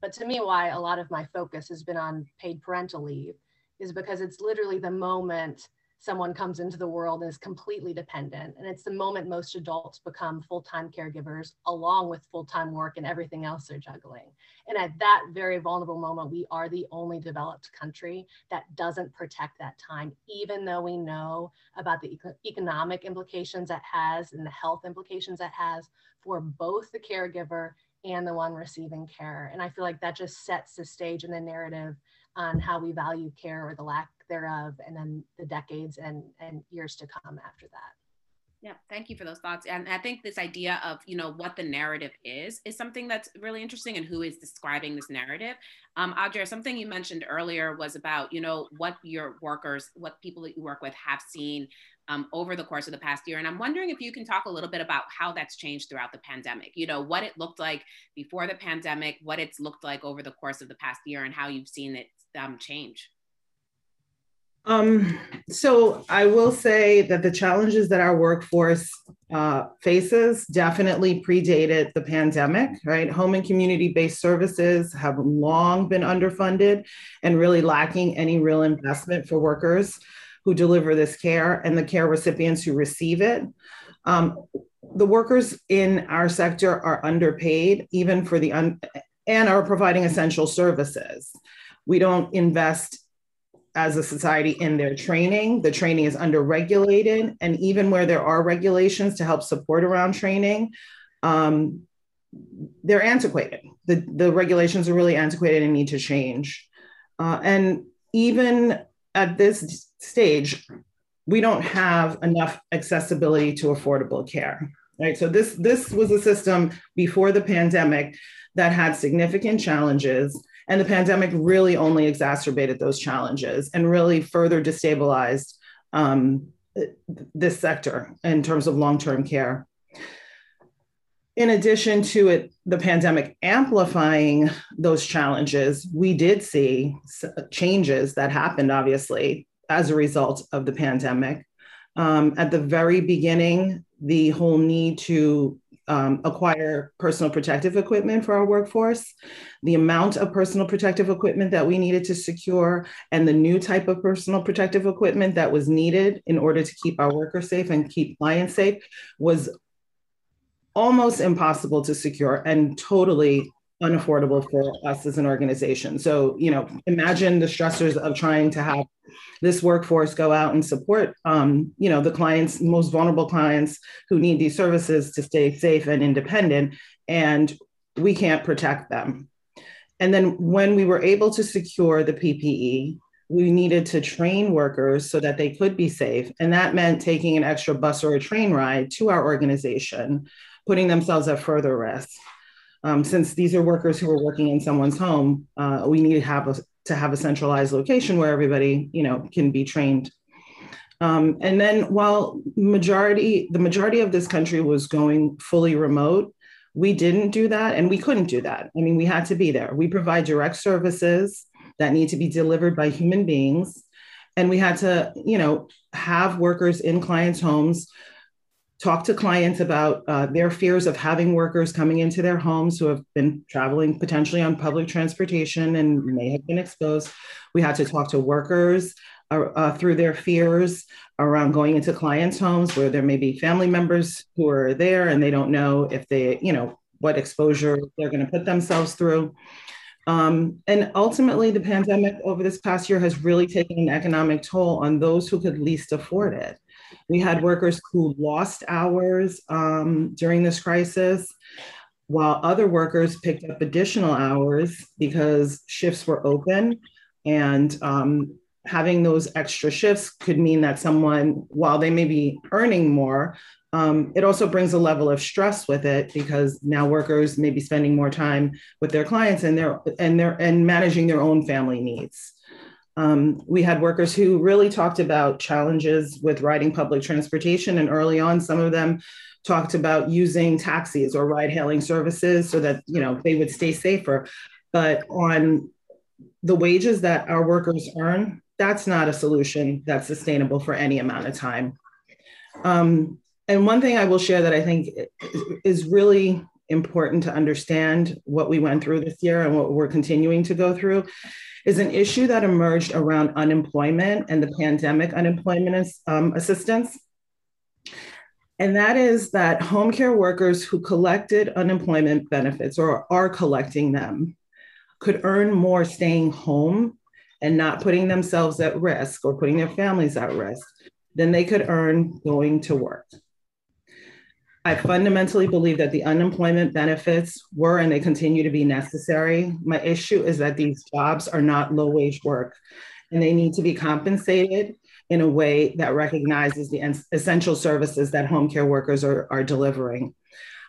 But to me, why a lot of my focus has been on paid parental leave is because it's literally the moment someone comes into the world and is completely dependent. And it's the moment most adults become full time caregivers, along with full time work and everything else they're juggling. And at that very vulnerable moment, we are the only developed country that doesn't protect that time, even though we know about the economic implications that has and the health implications that has for both the caregiver and the one receiving care. And I feel like that just sets the stage and the narrative on how we value care or the lack thereof, and then the decades and, and years to come after that. Yeah, thank you for those thoughts. And I think this idea of, you know, what the narrative is, is something that's really interesting and who is describing this narrative. Um, Audrey, something you mentioned earlier was about, you know, what your workers, what people that you work with have seen um, over the course of the past year. And I'm wondering if you can talk a little bit about how that's changed throughout the pandemic, you know, what it looked like before the pandemic, what it's looked like over the course of the past year, and how you've seen it um, change. Um, so I will say that the challenges that our workforce uh, faces definitely predated the pandemic, right? Home and community based services have long been underfunded and really lacking any real investment for workers who deliver this care and the care recipients who receive it. Um, the workers in our sector are underpaid, even for the un- and are providing essential services. We don't invest as a society in their training. The training is underregulated. And even where there are regulations to help support around training, um, they're antiquated. The, the regulations are really antiquated and need to change. Uh, and even at this stage, we don't have enough accessibility to affordable care. Right. So this this was a system before the pandemic that had significant challenges and the pandemic really only exacerbated those challenges and really further destabilized um, this sector in terms of long term care. In addition to it, the pandemic amplifying those challenges, we did see changes that happened, obviously, as a result of the pandemic. Um, at the very beginning, the whole need to um, acquire personal protective equipment for our workforce, the amount of personal protective equipment that we needed to secure, and the new type of personal protective equipment that was needed in order to keep our workers safe and keep clients safe was almost impossible to secure and totally unaffordable for us as an organization. So, you know, imagine the stressors of trying to have this workforce go out and support, um, you know, the clients, most vulnerable clients who need these services to stay safe and independent, and we can't protect them. And then when we were able to secure the PPE, we needed to train workers so that they could be safe. And that meant taking an extra bus or a train ride to our organization, putting themselves at further risk. Um, since these are workers who are working in someone's home, uh, we need to have a, to have a centralized location where everybody, you know, can be trained. Um, and then while majority, the majority of this country was going fully remote, we didn't do that and we couldn't do that. I mean, we had to be there. We provide direct services that need to be delivered by human beings. And we had to, you know, have workers in clients' homes talk to clients about uh, their fears of having workers coming into their homes who have been traveling potentially on public transportation and may have been exposed. We had to talk to workers uh, uh, through their fears around going into clients' homes where there may be family members who are there and they don't know if they, you know, what exposure they're going to put themselves through. Um, and ultimately, the pandemic over this past year has really taken an economic toll on those who could least afford it. We had workers who lost hours um, during this crisis, while other workers picked up additional hours because shifts were open. And um, having those extra shifts could mean that someone, while they may be earning more, um, it also brings a level of stress with it because now workers may be spending more time with their clients and their and their and managing their own family needs. Um, we had workers who really talked about challenges with riding public transportation. And early on, some of them talked about using taxis or ride hailing services so that you know they would stay safer. But on the wages that our workers earn, that's not a solution that's sustainable for any amount of time. Um, and one thing I will share that I think is really important to understand what we went through this year and what we're continuing to go through is an issue that emerged around unemployment and the pandemic unemployment um, assistance. And that is that home care workers who collected unemployment benefits or are collecting them could earn more staying home and not putting themselves at risk or putting their families at risk than they could earn going to work. I fundamentally believe that the unemployment benefits were and they continue to be necessary. My issue is that these jobs are not low wage work and they need to be compensated in a way that recognizes the essential services that home care workers are, are delivering.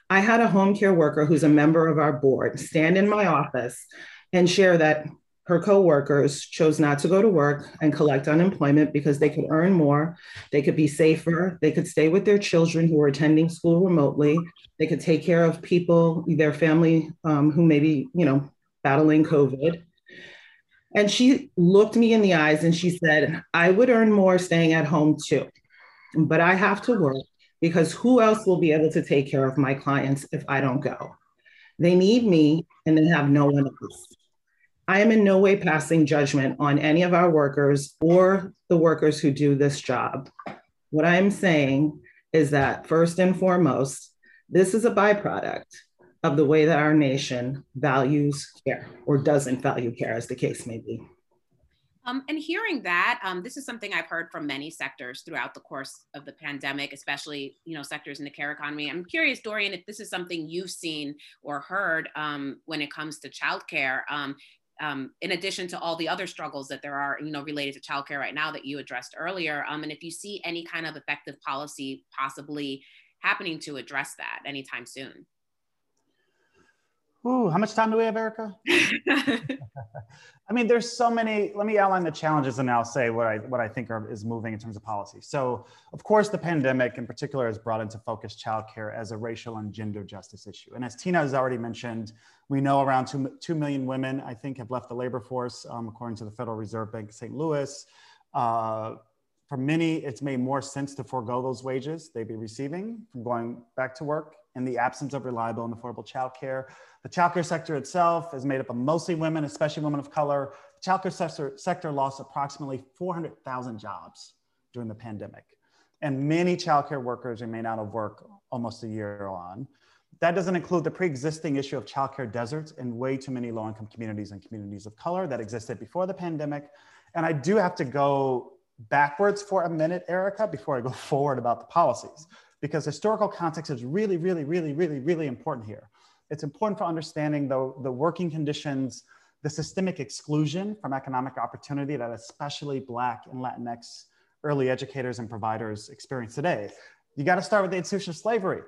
I had a home care worker who's a member of our board stand in my office and share that her coworkers chose not to go to work and collect unemployment because they could earn more, they could be safer, they could stay with their children who were attending school remotely, they could take care of people, their family um, who may be, you know, battling COVID. And she looked me in the eyes and she said, I would earn more staying at home too, but I have to work because who else will be able to take care of my clients if I don't go? They need me and they have no one else. I am in no way passing judgment on any of our workers or the workers who do this job. What I'm saying is that first and foremost, this is a byproduct of the way that our nation values care or doesn't value care, as the case may be. Um, and hearing that, um, this is something I've heard from many sectors throughout the course of the pandemic, especially you know sectors in the care economy. I'm curious, Dorian, if this is something you've seen or heard um, when it comes to childcare. Um, in addition to all the other struggles that there are, you know, related to childcare right now that you addressed earlier. Um, and if you see any kind of effective policy possibly happening to address that anytime soon. Ooh, how much time do we have, Erica? I mean, there's so many. Let me outline the challenges and I'll say what I what I think are, is moving in terms of policy. So, of course, the pandemic in particular has brought into focus childcare as a racial and gender justice issue. And as Tina has already mentioned, we know around two, 2 million women, I think, have left the labor force, um, according to the Federal Reserve Bank of St. Louis. Uh, for many, it's made more sense to forego those wages they'd be receiving from going back to work in the absence of reliable and affordable childcare. The childcare sector itself is made up of mostly women, especially women of color. The childcare sector, sector lost approximately 400,000 jobs during the pandemic. And many childcare workers remain out of work almost a year on. That doesn't include the pre-existing issue of childcare deserts in way too many low-income communities and communities of color that existed before the pandemic. And I do have to go backwards for a minute, Erica, before I go forward about the policies because historical context is really, really, really, really, really important here. It's important for understanding the, the working conditions, the systemic exclusion from economic opportunity that especially Black and Latinx early educators and providers experience today. You got to start with the institution of slavery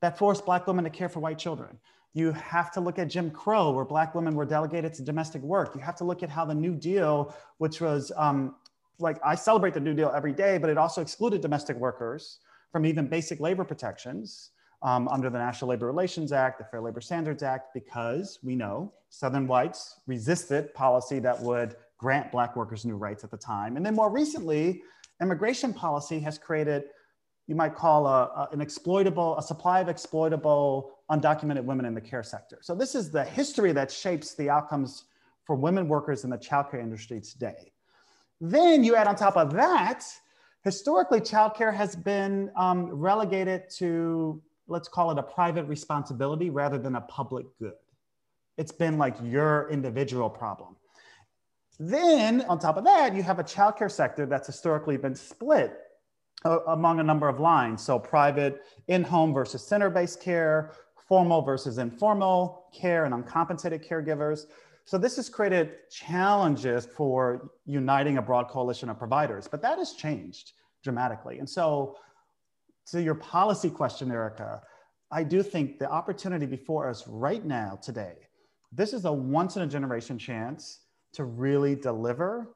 that forced Black women to care for white children. You have to look at Jim Crow, where Black women were delegated to domestic work. You have to look at how the New Deal, which was um, like I celebrate the New Deal every day, but it also excluded domestic workers from even basic labor protections um, under the National Labor Relations Act, the Fair Labor Standards Act, because we know Southern whites resisted policy that would grant Black workers new rights at the time. And then more recently, immigration policy has created, you might call a, a, an exploitable, a supply of exploitable undocumented women in the care sector. So this is the history that shapes the outcomes for women workers in the childcare industry today. Then you add on top of that historically, childcare has been um, relegated to, let's call it a private responsibility rather than a public good. It's been like your individual problem. Then, on top of that, you have a childcare sector that's historically been split among a number of lines. So, private in home versus center based care, formal versus informal care, and uncompensated caregivers. So this has created challenges for uniting a broad coalition of providers, but that has changed dramatically. And so to your policy question, Erica, I do think the opportunity before us right now, today, this is a once in a generation chance to really deliver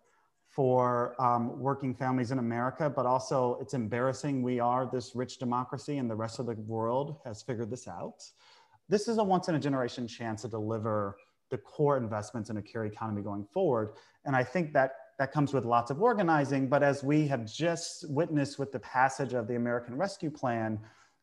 for um, working families in America, but also it's embarrassing we are this rich democracy and the rest of the world has figured this out. This is a once in a generation chance to deliver the core investments in a care economy going forward. And I think that that comes with lots of organizing. But as we have just witnessed with the passage of the American Rescue Plan,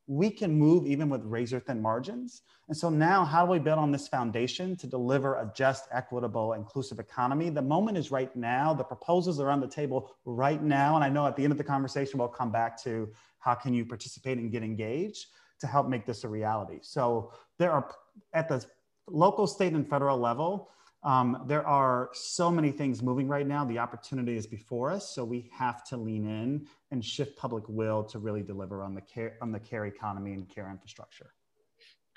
we can move even with razor thin margins. And so now, how do we build on this foundation to deliver a just, equitable, inclusive economy? The moment is right now. The proposals are on the table right now. And I know at the end of the conversation, we'll come back to how can you participate and get engaged to help make this a reality. So there are, at the local, state, and federal level, um, there are so many things moving right now. The opportunity is before us, so we have to lean in and shift public will to really deliver on the care on the care economy and care infrastructure.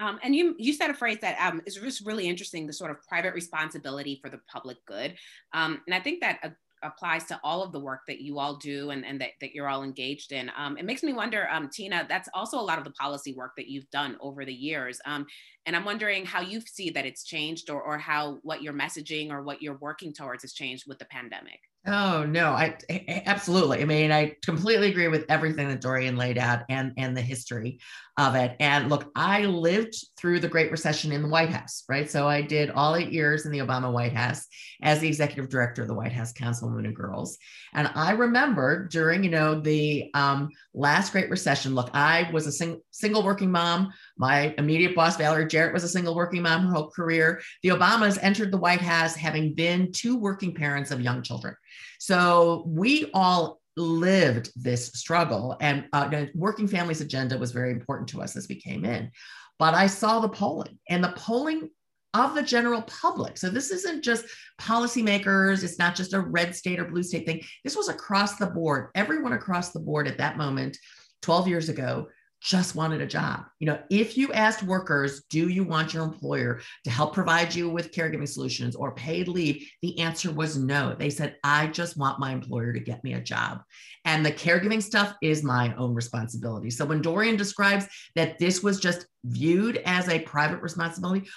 Um, and you you said a phrase that um, is just really interesting: the sort of private responsibility for the public good. Um, and I think that a applies to all of the work that you all do and, and that, that you're all engaged in. Um, it makes me wonder, um, Tina, that's also a lot of the policy work that you've done over the years. Um, and I'm wondering how you see that it's changed or, or how what your messaging or what you're working towards has changed with the pandemic. Oh no, I absolutely. I mean, I completely agree with everything that Dorian laid out and and the history of it. And look, I lived through the Great Recession in the White House, right? So I did all eight years in the Obama White House as the executive director of the White House Council of Women and Girls. And I remember during, you know, the um, last Great Recession. Look, I was a sing- single working mom. My immediate boss, Valerie Jarrett, was a single working mom her whole career. The Obamas entered the White House having been two working parents of young children. So we all lived this struggle, and uh, working families agenda was very important to us as we came in. But I saw the polling, and the polling of the general public. So this isn't just policymakers, it's not just a red state or blue state thing. This was across the board. Everyone across the board at that moment, 12 years ago, just wanted a job. You know, if you asked workers, do you want your employer to help provide you with caregiving solutions or paid leave? The answer was no. They said, I just want my employer to get me a job. And the caregiving stuff is my own responsibility. So when Dorian describes that this was just viewed as a private responsibility,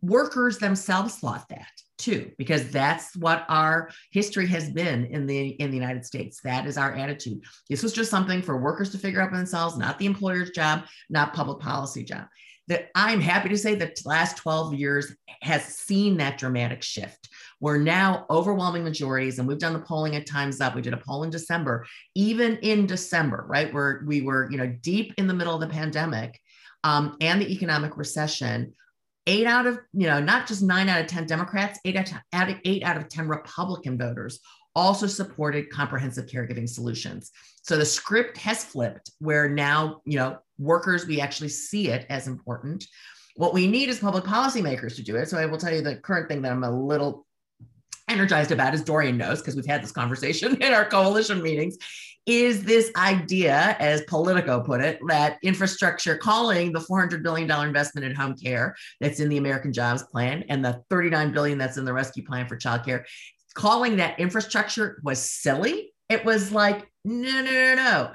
workers themselves thought that too because that's what our history has been in the in the united states. That is our attitude. This was just something for workers to figure out themselves not the employer's job not public policy job. That i'm happy to say that the last 12 years has seen that dramatic shift. Where now overwhelming majorities and we've done the polling at times up. We did a poll in december. Even in december right where we were you know deep in the middle of the pandemic um, and the economic recession eight out of, you know, not just nine out of 10 Democrats, eight out of, eight out of 10 Republican voters also supported comprehensive caregiving solutions. So the script has flipped where now, you know, workers, we actually see it as important. What we need is public policymakers to do it. So I will tell you the current thing that I'm a little energized about, as Dorian knows, because we've had this conversation in our coalition meetings, is this idea, as Politico put it, that infrastructure calling the $400 billion investment in home care that's in the American Jobs Plan and the 39 billion that's in the rescue plan for childcare, calling that infrastructure was silly. It was like, no, no, no, no.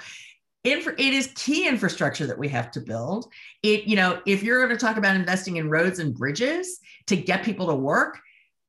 Infra- it is key infrastructure that we have to build. It, you know, if you're going to talk about investing in roads and bridges to get people to work,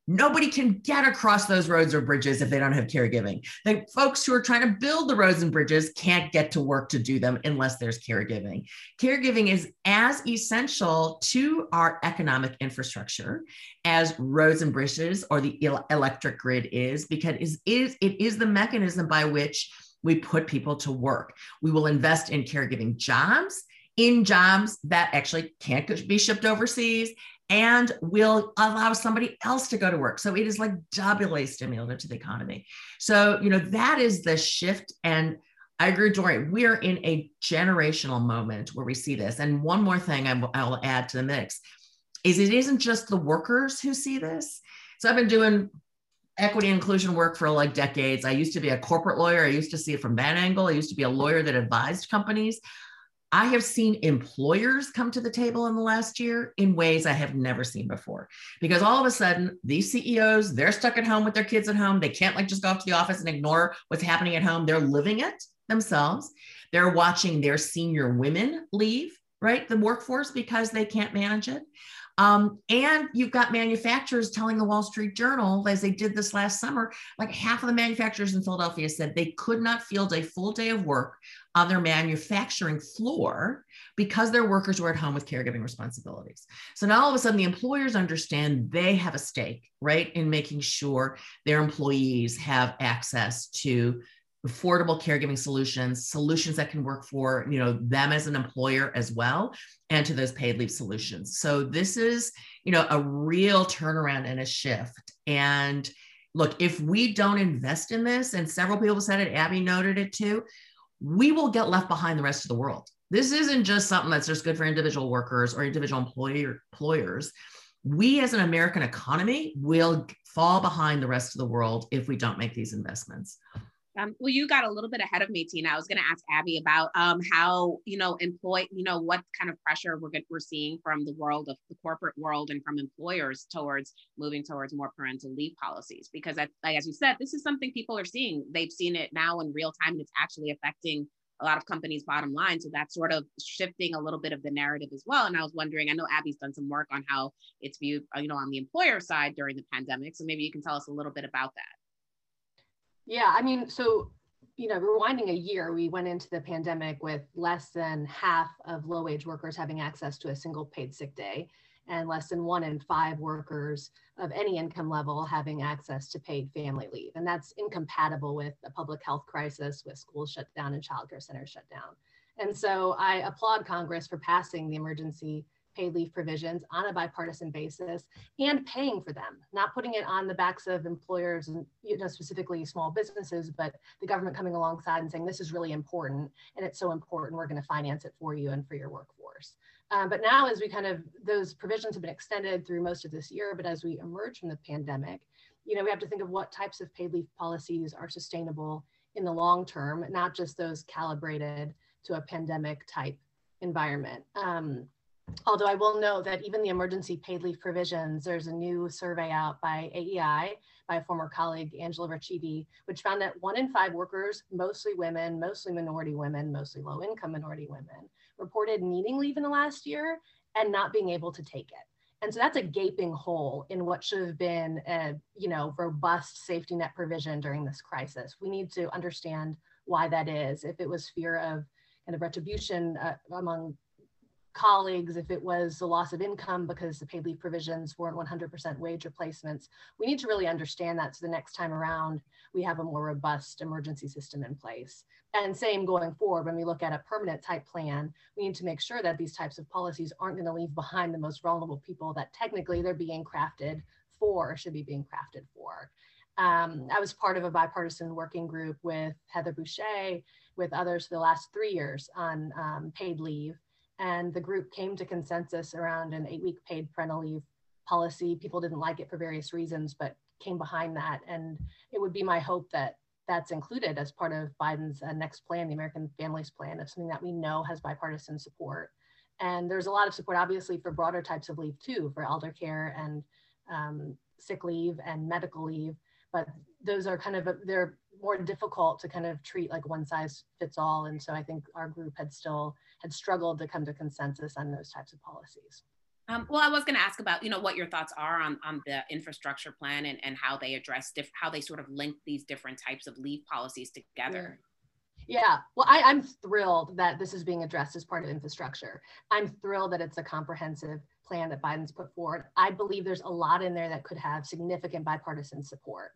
Nobody can get across those roads or bridges if they don't have caregiving. The folks who are trying to build the roads and bridges can't get to work to do them unless there's caregiving. Caregiving is as essential to our economic infrastructure as roads and bridges or the electric grid is because it is, it is the mechanism by which we put people to work. We will invest in caregiving jobs in jobs that actually can't be shipped overseas and will allow somebody else to go to work. So it is like doubly stimulative to the economy. So, you know, that is the shift. And I agree, Dory, we are in a generational moment where we see this. And one more thing will, I will add to the mix is it isn't just the workers who see this. So I've been doing equity inclusion work for like decades. I used to be a corporate lawyer. I used to see it from that angle. I used to be a lawyer that advised companies. I have seen employers come to the table in the last year in ways I have never seen before. Because all of a sudden, these CEOs, they're stuck at home with their kids at home. They can't like just go off to the office and ignore what's happening at home. They're living it themselves. They're watching their senior women leave, right? The workforce because they can't manage it. Um, and you've got manufacturers telling the Wall Street Journal, as they did this last summer, like half of the manufacturers in Philadelphia said they could not field a full day of work on their manufacturing floor because their workers were at home with caregiving responsibilities. So now all of a sudden the employers understand they have a stake, right, in making sure their employees have access to affordable caregiving solutions solutions that can work for you know them as an employer as well and to those paid leave solutions so this is you know a real turnaround and a shift and look if we don't invest in this and several people said it abby noted it too we will get left behind the rest of the world. This isn't just something that's just good for individual workers or individual employer, employers. We as an american economy will fall behind the rest of the world if we don't make these investments um, well, you got a little bit ahead of me, Tina. I was going to ask Abby about um, how you know employ, you know, what kind of pressure we're we're seeing from the world of the corporate world and from employers towards moving towards more parental leave policies. Because, I, like as you said, this is something people are seeing. They've seen it now in real time, and it's actually affecting a lot of companies' bottom line. So that's sort of shifting a little bit of the narrative as well. And I was wondering, I know Abby's done some work on how it's viewed, uh, you know, on the employer side during the pandemic. So maybe you can tell us a little bit about that. Yeah, I mean, so you know, rewinding a year, we went into the pandemic with less than half of low wage workers having access to a single paid sick day, and less than one in five workers of any income level having access to paid family leave. And that's incompatible with a public health crisis, with schools shut down and childcare centers shut down. And so I applaud Congress for passing the emergency paid leave provisions on a bipartisan basis and paying for them, not putting it on the backs of employers and you know specifically small businesses, but the government coming alongside and saying this is really important and it's so important we're going to finance it for you and for your workforce. Um, but now, as we kind of those provisions have been extended through most of this year, but as we emerge from the pandemic, you know we have to think of what types of paid leave policies are sustainable in the long term, not just those calibrated to a pandemic type environment. Um, Although I will note that even the emergency paid leave provisions, there's a new survey out by AEI by a former colleague, Angela Rachidi, which found that one in five workers, mostly women, mostly minority women, mostly low income minority women, reported needing leave in the last year and not being able to take it. And so that's a gaping hole in what should have been a you know robust safety net provision during this crisis. We need to understand why that is. If it was fear of kind of retribution uh, among colleagues, if it was the loss of income because the paid leave provisions weren't 100% wage replacements, we need to really understand that so the next time around we have a more robust emergency system in place. And same going forward, when we look at a permanent type plan, we need to make sure that these types of policies aren't going to leave behind the most vulnerable people that technically they're being crafted for or should be being crafted for. Um, I was part of a bipartisan working group with Heather Boushey, with others for the last three years on um, paid leave and the group came to consensus around an eight week paid parental leave policy. People didn't like it for various reasons, but came behind that. And it would be my hope that that's included as part of Biden's uh, next plan, the American Families Plan, of something that we know has bipartisan support. And there's a lot of support, obviously, for broader types of leave too, for elder care and um, sick leave and medical leave. But those are kind of a, they're more difficult to kind of treat like one size fits all. And so I think our group had still had struggled to come to consensus on those types of policies. Um, well, I was going to ask about, you know, what your thoughts are on, on the infrastructure plan and, and how they address, diff- how they sort of link these different types of leave policies together. Yeah. yeah. Well, I, I'm thrilled that this is being addressed as part of infrastructure. I'm thrilled that it's a comprehensive plan that Biden's put forward. I believe there's a lot in there that could have significant bipartisan support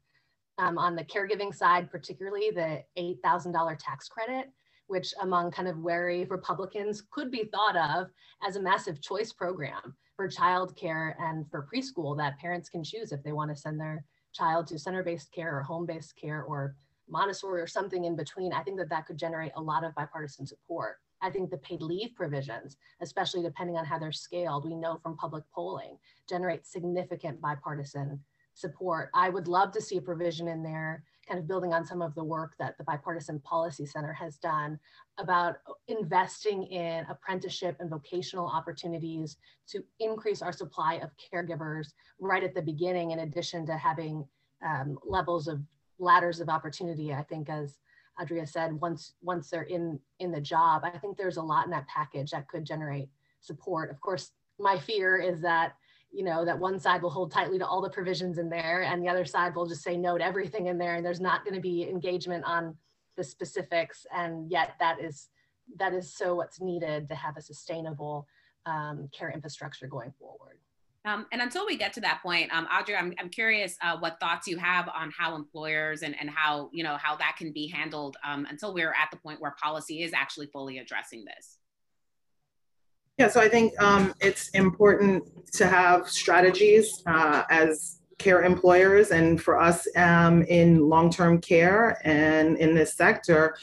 um, on the caregiving side, particularly the $8,000 tax credit, which among kind of wary Republicans could be thought of as a massive choice program for childcare and for preschool that parents can choose if they want to send their child to center-based care or home-based care or Montessori or something in between. I think that that could generate a lot of bipartisan support. I think the paid leave provisions, especially depending on how they're scaled, we know from public polling, generate significant bipartisan support. I would love to see a provision in there, kind of building on some of the work that the Bipartisan Policy Center has done about investing in apprenticeship and vocational opportunities to increase our supply of caregivers right at the beginning, in addition to having um, levels of ladders of opportunity. I think, as Adria said, once once they're in in the job, I think there's a lot in that package that could generate support. Of course, my fear is that you know that one side will hold tightly to all the provisions in there and the other side will just say no to everything in there and there's not going to be engagement on the specifics and yet that is that is so what's needed to have a sustainable um, care infrastructure going forward Um, and until we get to that point, um, Audrey, I'm, I'm curious uh, what thoughts you have on how employers and, and how, you know, how that can be handled um, until we're at the point where policy is actually fully addressing this. Yeah, so I think um, it's important to have strategies uh, as care employers and for us um, in long-term care and in this sector,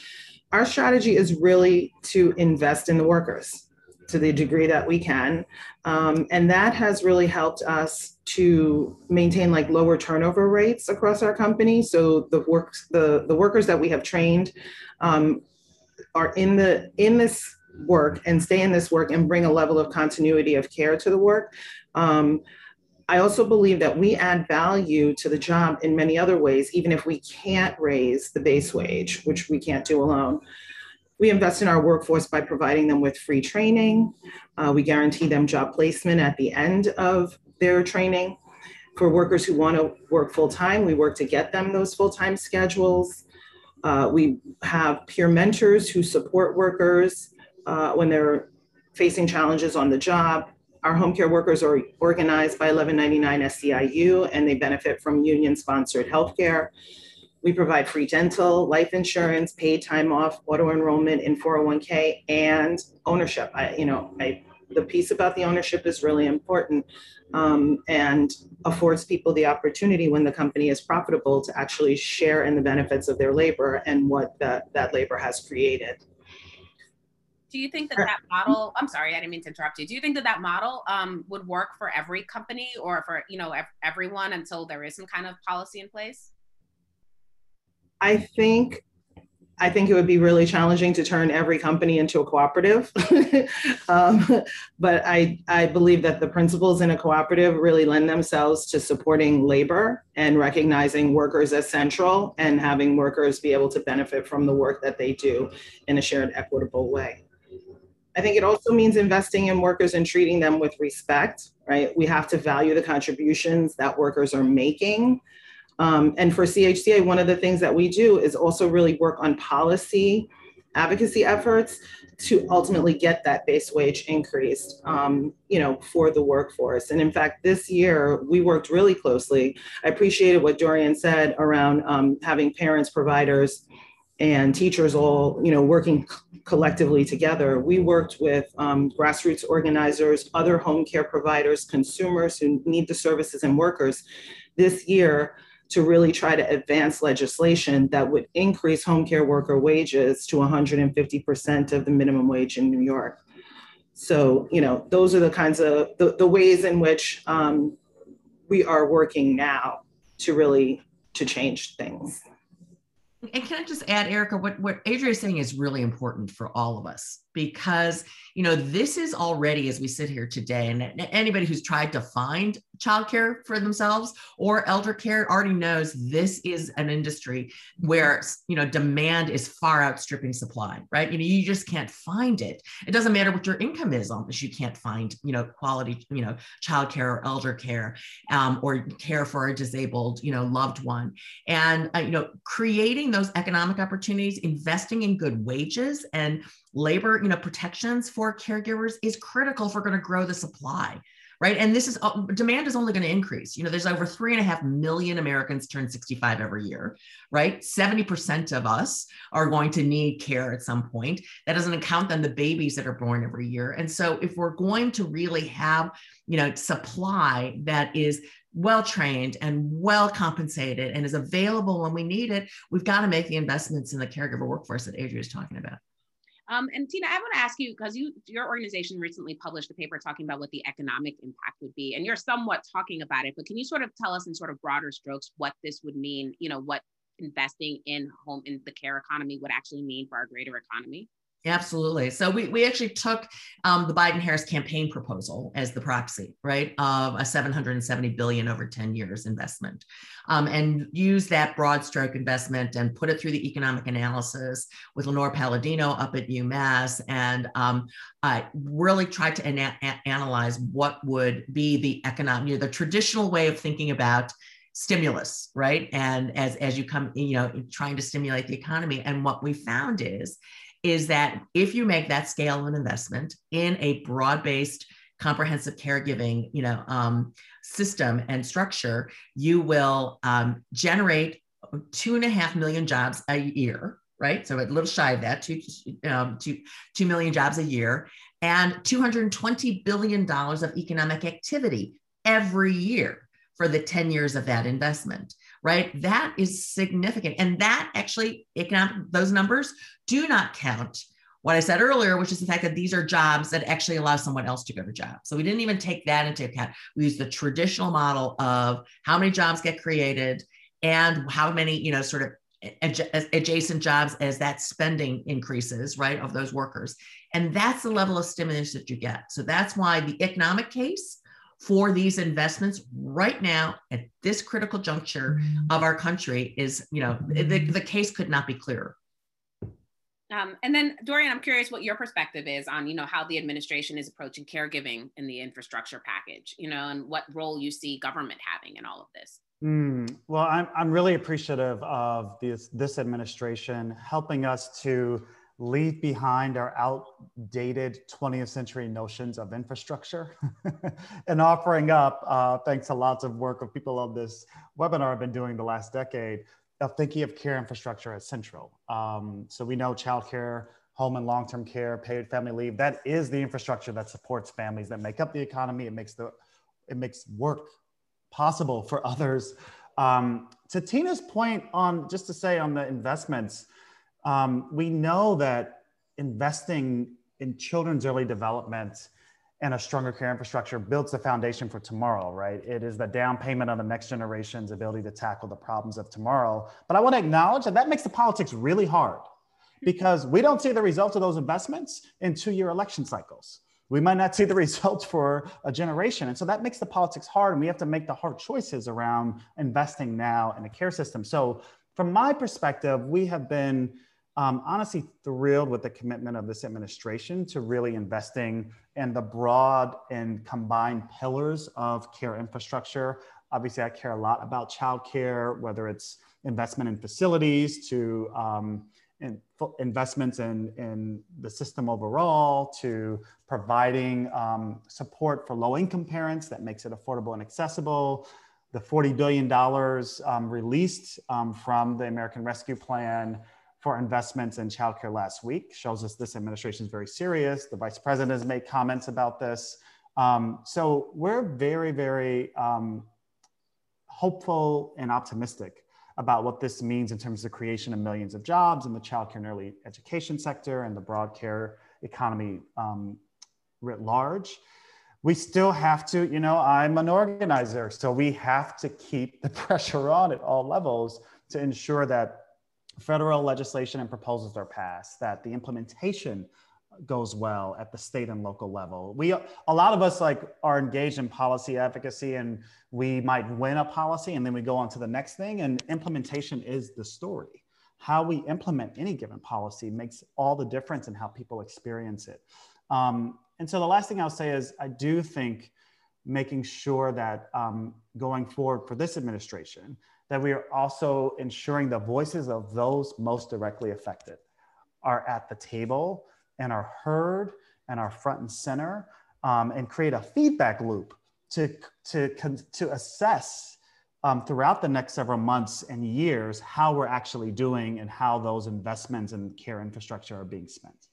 our strategy is really to invest in the workers to the degree that we can. Um, and that has really helped us to maintain like lower turnover rates across our company. So the works the, the workers that we have trained um, are in the in this work and stay in this work and bring a level of continuity of care to the work. Um, I also believe that we add value to the job in many other ways, even if we can't raise the base wage, which we can't do alone. We invest in our workforce by providing them with free training. Uh, we guarantee them job placement at the end of their training. For workers who want to work full time, we work to get them those full time schedules. Uh, we have peer mentors who support workers uh, when they're facing challenges on the job. Our home care workers are organized by 1199 SEIU and they benefit from union sponsored healthcare. We provide free dental, life insurance, paid time off, auto enrollment in 401k, and ownership. I, you know, I, the piece about the ownership is really important um, and affords people the opportunity when the company is profitable to actually share in the benefits of their labor and what that, that labor has created. Do you think that that model? I'm sorry, I didn't mean to interrupt you. Do you think that that model um, would work for every company or for you know everyone until there is some kind of policy in place? I think I think it would be really challenging to turn every company into a cooperative. um, but I, I believe that the principles in a cooperative really lend themselves to supporting labor and recognizing workers as central and having workers be able to benefit from the work that they do in a shared equitable way. I think it also means investing in workers and treating them with respect, right? We have to value the contributions that workers are making um, and for CHCA, one of the things that we do is also really work on policy advocacy efforts to ultimately get that base wage increased, um, you know, for the workforce. And in fact, this year we worked really closely. I appreciated what Dorian said around um, having parents, providers, and teachers all, you know, working collectively together. We worked with um, grassroots organizers, other home care providers, consumers who need the services, and workers this year to really try to advance legislation that would increase home care worker wages to 150% of the minimum wage in New York. So, you know, those are the kinds of the, the ways in which um, we are working now to really to change things. And can I just add, Erica, what, what Adria is saying is really important for all of us because you know this is already as we sit here today and anybody who's tried to find childcare for themselves or elder care already knows this is an industry where you know demand is far outstripping supply right? You know you just can't find it. It doesn't matter what your income is unless you can't find you know quality you know childcare or elder care um, or care for a disabled you know loved one. And uh, you know creating those economic opportunities investing in good wages and labor you know protections for caregivers is critical if we're going to grow the supply right? And this is uh, demand is only going to increase. You know there's over three and a half million americans turn 65 every year right? 70% of us are going to need care at some point. That doesn't count then the babies that are born every year. And so if we're going to really have you know supply that is well trained and well compensated and is available when we need it we've got to make the investments in the caregiver workforce that adria is talking about um, and Tina, I want to ask you because you your organization recently published a paper talking about what the economic impact would be, and you're somewhat talking about it. But can you sort of tell us in sort of broader strokes what this would mean? You know, what investing in home in the care economy would actually mean for our greater economy? Absolutely. So we, we actually took um, the Biden Harris campaign proposal as the proxy, right, of a 770 billion over 10 years investment, um, and use that broad stroke investment and put it through the economic analysis with Lenore Palladino up at UMass, and um, I really tried to ana- analyze what would be the economic, you know, the traditional way of thinking about stimulus right and as as you come you know trying to stimulate the economy and what we found is is that if you make that scale of an investment in a broad based comprehensive caregiving, you know, um, system and structure, you will um, generate two and a half million jobs a year, right? So a little shy of that, two, um, two, 2 million jobs a year, and $220 billion of economic activity every year for the 10 years of that investment, right? That is significant. And that actually, economic, those numbers do not count what I said earlier, which is the fact that these are jobs that actually allow someone else to go to job. So we didn't even take that into account. We used the traditional model of how many jobs get created and how many, you know, sort of adjacent jobs as that spending increases, right, of those workers. And that's the level of stimulus that you get. So that's why the economic case for these investments right now at this critical juncture of our country is, you know, the, the case could not be clearer. Um, and then Dorian, I'm curious what your perspective is on, you know, how the administration is approaching caregiving in the infrastructure package, you know, and what role you see government having in all of this. Mm, well, I'm, I'm really appreciative of this, this administration helping us to leave behind our outdated 20th century notions of infrastructure and offering up, uh, thanks to lots of work of people on this webinar I've been doing the last decade, of thinking of care infrastructure as central. Um, so we know childcare, home and long-term care, paid family leave, that is the infrastructure that supports families that make up the economy. It makes the it makes work possible for others. Um, to Tina's point on just to say on the investments, um, we know that investing in children's early development and a stronger care infrastructure builds the foundation for tomorrow, right? It is the down payment on the next generation's ability to tackle the problems of tomorrow. But I want to acknowledge that that makes the politics really hard because we don't see the results of those investments in two year election cycles. We might not see the results for a generation. And so that makes the politics hard. And we have to make the hard choices around investing now in the care system. So, from my perspective, we have been um, honestly thrilled with the commitment of this administration to really investing in the broad and combined pillars of care infrastructure. Obviously, I care a lot about childcare, whether it's investment in facilities to um, in investments in, in the system overall to providing um, support for low income parents that makes it affordable and accessible. The $40 billion um, released um, from the American Rescue Plan for investments in childcare last week shows us this administration is very serious. The vice president has made comments about this. Um, so we're very, very um, hopeful and optimistic about what this means in terms of the creation of millions of jobs in the childcare and early education sector and the broad care economy um, writ large. We still have to, you know, I'm an organizer, so we have to keep the pressure on at all levels to ensure that federal legislation and proposals are passed, that the implementation goes well at the state and local level. We a lot of us like are engaged in policy advocacy and we might win a policy and then we go on to the next thing and implementation is the story. How we implement any given policy makes all the difference in how people experience it. Um, and so the last thing I'll say is I do think making sure that um, going forward for this administration, that we are also ensuring the voices of those most directly affected are at the table and are heard and are front and center um, and create a feedback loop to, to, to assess um, throughout the next several months and years how we're actually doing and how those investments in care infrastructure are being spent.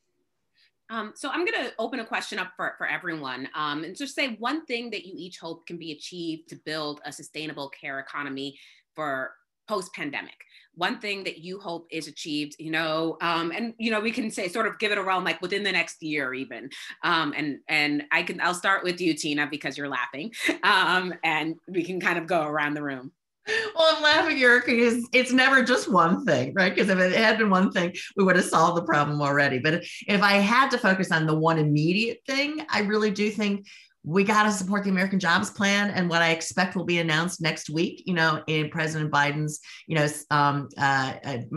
Um, so I'm going to open a question up for, for everyone um, and just say one thing that you each hope can be achieved to build a sustainable care economy for post pandemic one thing that you hope is achieved you know um, and you know we can say sort of give it around like within the next year even um, and and i can i'll start with you tina because you're laughing um, and we can kind of go around the room well, I'm laughing, Eric, because it's never just one thing, right? Because if it had been one thing, we would have solved the problem already. But if I had to focus on the one immediate thing, I really do think we got to support the American Jobs Plan, and what I expect will be announced next week. You know, in President Biden's you know um, uh,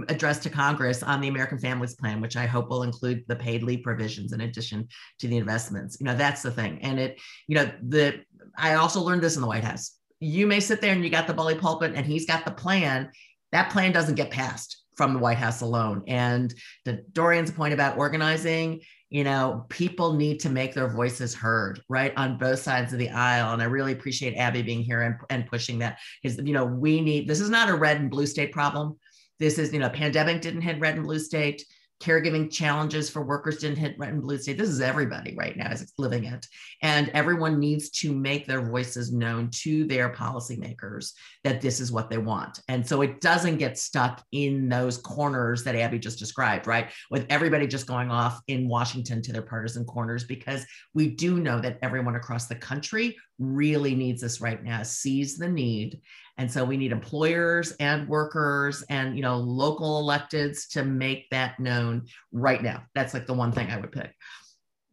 address to Congress on the American Families Plan, which I hope will include the paid leave provisions in addition to the investments. You know, that's the thing, and it you know the I also learned this in the White House. You may sit there and you got the bully pulpit, and he's got the plan. That plan doesn't get passed from the White House alone. And Dorian's point about organizing, you know, people need to make their voices heard, right, on both sides of the aisle. And I really appreciate Abby being here and, and pushing that. Is you know, we need this is not a red and blue state problem. This is, you know, pandemic didn't hit red and blue state caregiving challenges for workers didn't hit red and blue state. This is everybody right now is living it. And everyone needs to make their voices known to their policymakers that this is what they want. And so it doesn't get stuck in those corners that Abby just described, right? With everybody just going off in Washington to their partisan corners, because we do know that everyone across the country really needs this right now, sees the need and so we need employers and workers and you know local electeds to make that known right now. That's like the one thing I would pick.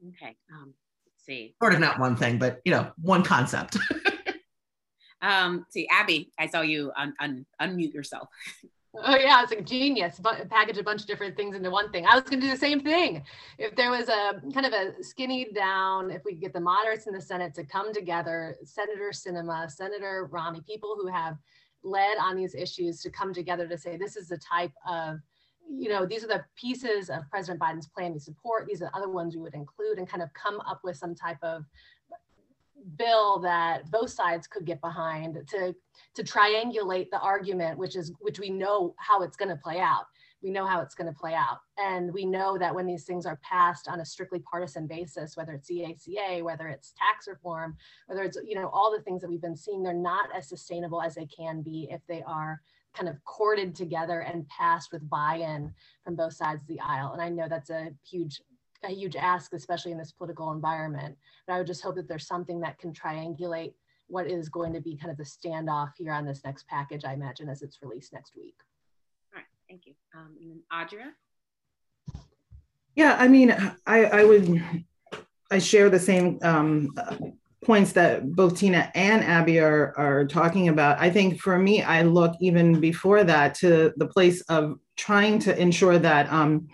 Okay. Um, let's see. Sort of not one thing, but you know, one concept. um, see, Abby, I saw you un- un- unmute yourself. Oh yeah, it's like genius. But package a bunch of different things into one thing. I was going to do the same thing. If there was a kind of a skinny down, if we get the moderates in the Senate to come together, Senator Sinema, Senator Romney, people who have led on these issues to come together to say this is the type of you know, these are the pieces of President Biden's plan we support. These are the other ones we would include and kind of come up with some type of bill that both sides could get behind to to triangulate the argument which is which we know how it's going to play out. We know how it's going to play out. And we know that when these things are passed on a strictly partisan basis whether it's EACA whether it's tax reform whether it's you know all the things that we've been seeing they're not as sustainable as they can be if they are kind of corded together and passed with buy-in from both sides of the aisle. And i know that's a huge a huge ask, especially in this political environment. But I would just hope that there's something that can triangulate what is going to be kind of the standoff here on this next package, I imagine, as it's released next week. All right, thank you. Um, and then Adria? Yeah, I mean, I, I would, I share the same um, points that both Tina and Abby are, are talking about. I think for me, I look even before that to the place of trying to ensure that um,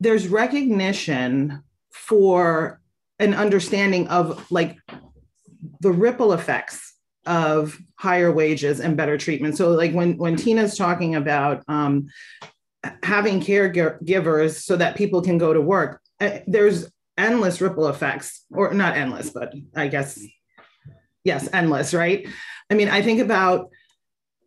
there's recognition for an understanding of like the ripple effects of higher wages and better treatment. So like when when Tina's talking about um, having caregivers so that people can go to work, uh, there's endless ripple effects, or not endless, but I guess yes, endless, right? I mean, I think about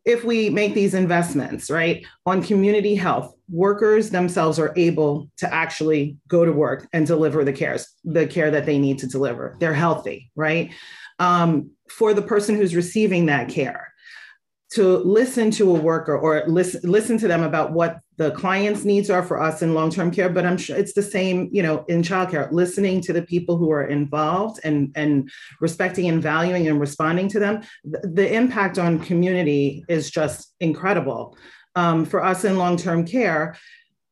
if we make these investments, right, on community health, workers themselves are able to actually go to work and deliver the cares, the care that they need to deliver. They're healthy, right? Um, for the person who's receiving that care, to listen to a worker or listen listen to them about what the client's needs are for us in long-term care but i'm sure it's the same you know in childcare listening to the people who are involved and and respecting and valuing and responding to them. The, the impact on community is just incredible. Um, for us in long-term care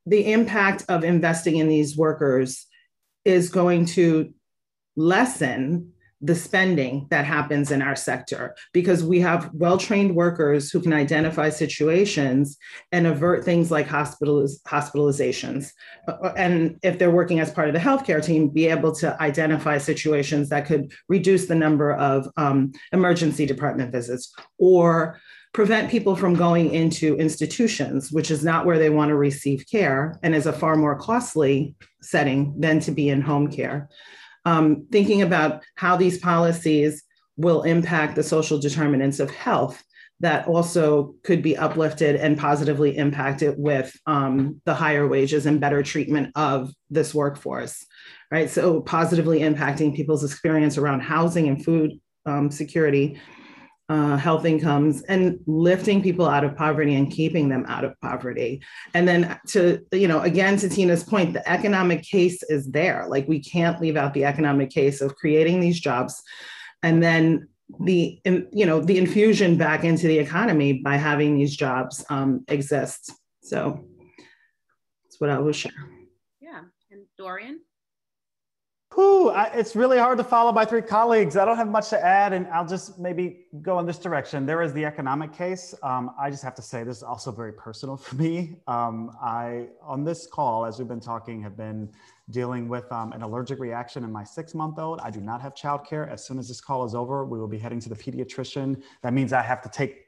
the impact of investing in these workers is going to lessen the spending that happens in our sector because we have well trained workers who can identify situations and avert things like hospitaliz- hospitalizations. And if they're working as part of the healthcare team, be able to identify situations that could reduce the number of um, emergency department visits or prevent people from going into institutions, which is not where they want to receive care and is a far more costly setting than to be in home care um, thinking about how these policies will impact the social determinants of health that also could be uplifted and positively impacted with um, the higher wages and better treatment of this workforce, right? So positively impacting people's experience around housing and food um, security, uh, health incomes and lifting people out of poverty and keeping them out of poverty. And then to, you know, again, to Tina's point, the economic case is there. Like we can't leave out the economic case of creating these jobs and then the, you know, the infusion back into the economy by having these jobs um, exist. So that's what I will share. Yeah. And Dorian? Whew, I, it's really hard to follow my three colleagues. I don't have much to add, and I'll just maybe go in this direction. There is the economic case. Um, I just have to say this is also very personal for me. Um, I, on this call, as we've been talking, have been dealing with um, an allergic reaction in my six-month-old. I do not have childcare. As soon as this call is over, we will be heading to the pediatrician. That means I have to take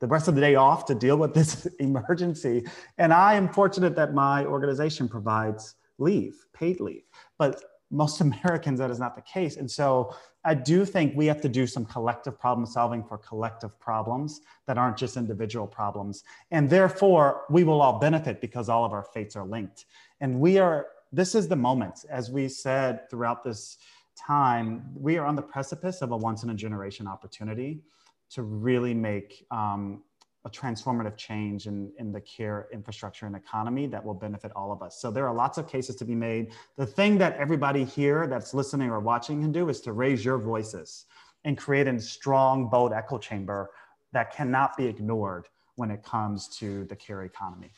the rest of the day off to deal with this emergency. And I am fortunate that my organization provides leave, paid leave. But most Americans, that is not the case. And so I do think we have to do some collective problem solving for collective problems that aren't just individual problems. And therefore, we will all benefit because all of our fates are linked. And we are, this is the moment, as we said throughout this time, we are on the precipice of a once in a generation opportunity to really make um, a transformative change in, in the care infrastructure and economy that will benefit all of us. So there are lots of cases to be made. The thing that everybody here that's listening or watching can do is to raise your voices and create a strong, bold echo chamber that cannot be ignored when it comes to the care economy.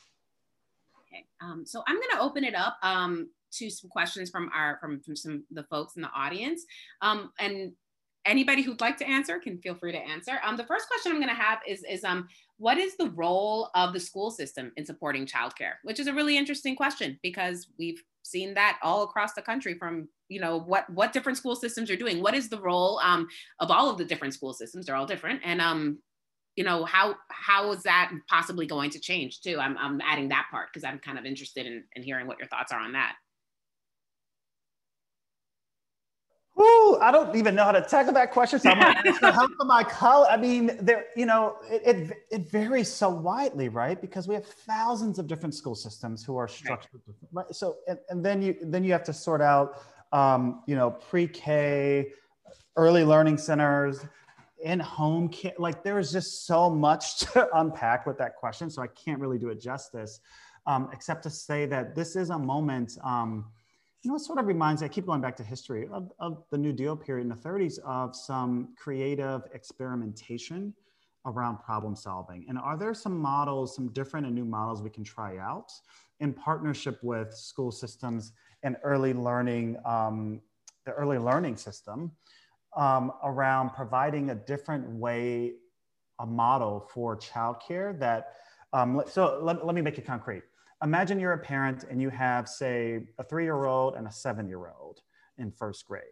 Okay, um, so I'm going to open it up um, to some questions from our from, from some the folks in the audience. Um, and anybody who'd like to answer can feel free to answer. Um, the first question I'm going to have is, is um, what is the role of the school system in supporting childcare? Which is a really interesting question because we've seen that all across the country from you know what what different school systems are doing. What is the role um, of all of the different school systems? They're all different, and um, you know how how is that possibly going to change too? I'm I'm adding that part because I'm kind of interested in, in hearing what your thoughts are on that. Ooh, I don't even know how to tackle that question. So I'm going to ask the help of my colleague. I mean, there, you know, it, it, it varies so widely, right? Because we have thousands of different school systems who are structured, right? right? So, and, and then you then you have to sort out, um, you know, pre-K, early learning centers, in-home care. Like there is just so much to unpack with that question. So I can't really do it justice, um, except to say that this is a moment. Um, you know, it sort of reminds me, I keep going back to history of, of the New Deal period in the 30s of some creative experimentation around problem solving. And are there some models, some different and new models we can try out in partnership with school systems and early learning, um, the early learning system um, around providing a different way, a model for childcare that, um, so let, let me make it concrete imagine you're a parent and you have, say, a three year old and a seven year old in first grade.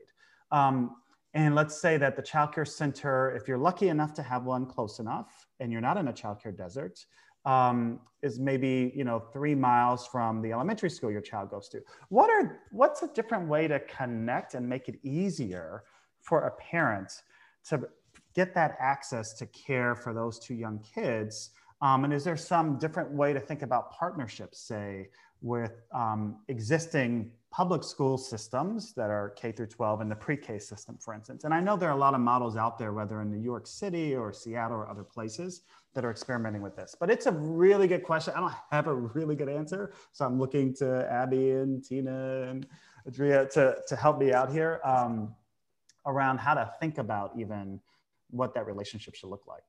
Um, and let's say that the childcare center, if you're lucky enough to have one close enough and you're not in a childcare desert, um, is maybe you know three miles from the elementary school your child goes to. What are what's a different way to connect and make it easier for a parent to get that access to care for those two young kids um, and is there some different way to think about partnerships, say, with um, existing public school systems that are K through 12 and the pre-K system, for instance? And I know there are a lot of models out there, whether in New York City or Seattle or other places that are experimenting with this. But it's a really good question. I don't have a really good answer. So I'm looking to Abby and Tina and Adria to, to help me out here um, around how to think about even what that relationship should look like.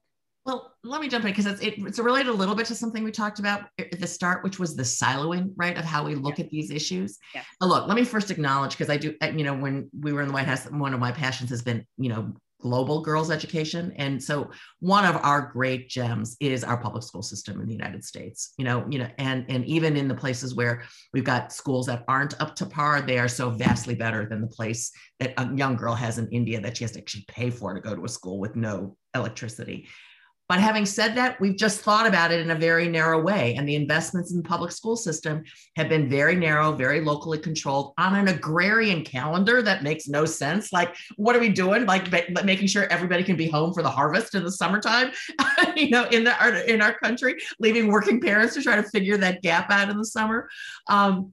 Well, let me jump in because it's it, it's related a little bit to something we talked about at the start, which was the siloing, right, of how we look yeah. at these issues. Yeah. look, let me first acknowledge because I do, you know, when we were in the White House, one of my passions has been, you know, global girls education, and so one of our great gems is our public school system in the United States. You know, you know, and and even in the places where we've got schools that aren't up to par, they are so vastly better than the place that a young girl has in India that she has to actually pay for to go to a school with no electricity. But having said that, we've just thought about it in a very narrow way. And the investments in the public school system have been very narrow, very locally controlled on an agrarian calendar that makes no sense. Like, what are we doing? Like, making sure everybody can be home for the harvest in the summertime, you know, in, the, in our country, leaving working parents to try to figure that gap out in the summer. Um,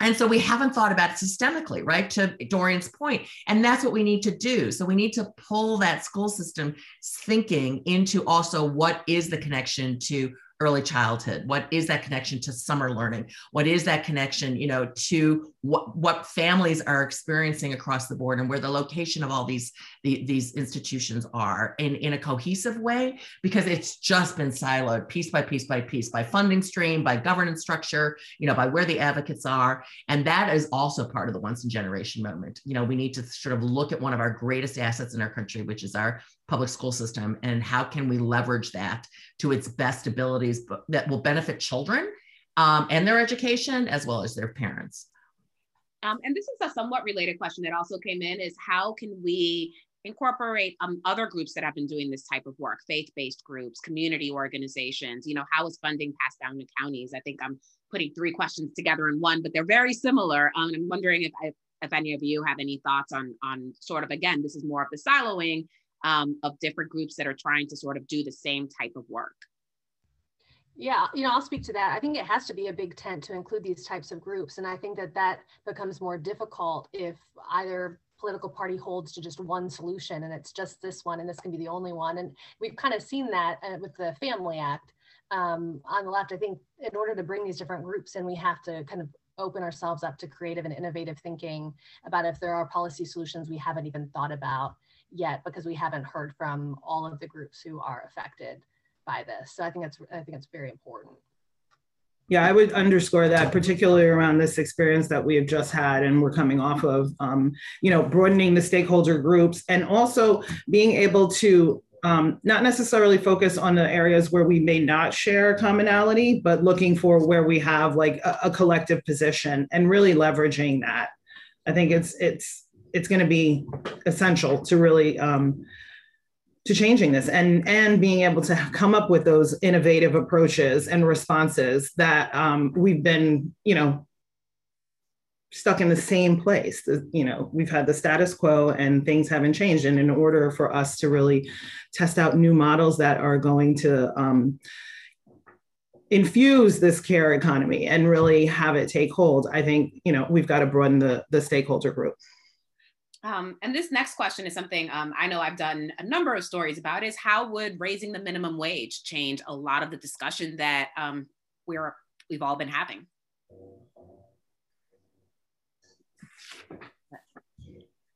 and so we haven't thought about it systemically, right? To Dorian's point. And that's what we need to do. So we need to pull that school system thinking into also what is the connection to early childhood? What is that connection to summer learning? What is that connection you know to what what families are experiencing across the board and where the location of all these the, these institutions are in in a cohesive way? Because it's just been siloed piece by piece by piece by funding stream by governance structure you know by where the advocates are. And that is also part of the once in generation moment. You know we need to sort of look at one of our greatest assets in our country which is our public school system and how can we leverage that to its best abilities that will benefit children um, and their education as well as their parents um, and this is a somewhat related question that also came in is how can we incorporate um, other groups that have been doing this type of work, faith-based groups, community organizations, you know, how is funding passed down to counties? I think I'm putting three questions together in one, but they're very similar. Um, I'm wondering if, if, if any of you have any thoughts on, on sort of, again, this is more of the siloing um, of different groups that are trying to sort of do the same type of work. Yeah, you know, I'll speak to that. I think it has to be a big tent to include these types of groups. And I think that that becomes more difficult if either political party holds to just one solution and it's just this one and this can be the only one. And we've kind of seen that uh, with the Family Act. Um, on the left, I think in order to bring these different groups in, we have to kind of open ourselves up to creative and innovative thinking about if there are policy solutions we haven't even thought about yet because we haven't heard from all of the groups who are affected by this. So I think it's I think it's very important. Yeah, I would underscore that, particularly around this experience that we have just had and we're coming off of, um, you know, broadening the stakeholder groups and also being able to um, not necessarily focus on the areas where we may not share commonality, but looking for where we have like a, a collective position and really leveraging that. I think it's it's it's going to be essential to really um, to changing this and and being able to come up with those innovative approaches and responses that um, we've been you know stuck in the same place. You know we've had the status quo and things haven't changed. And in order for us to really test out new models that are going to um, infuse this care economy and really have it take hold i think you know we've got to broaden the the stakeholder group um, and this next question is something um, I know I've done a number of stories about is how would raising the minimum wage change a lot of the discussion that um, we're, we've all been having?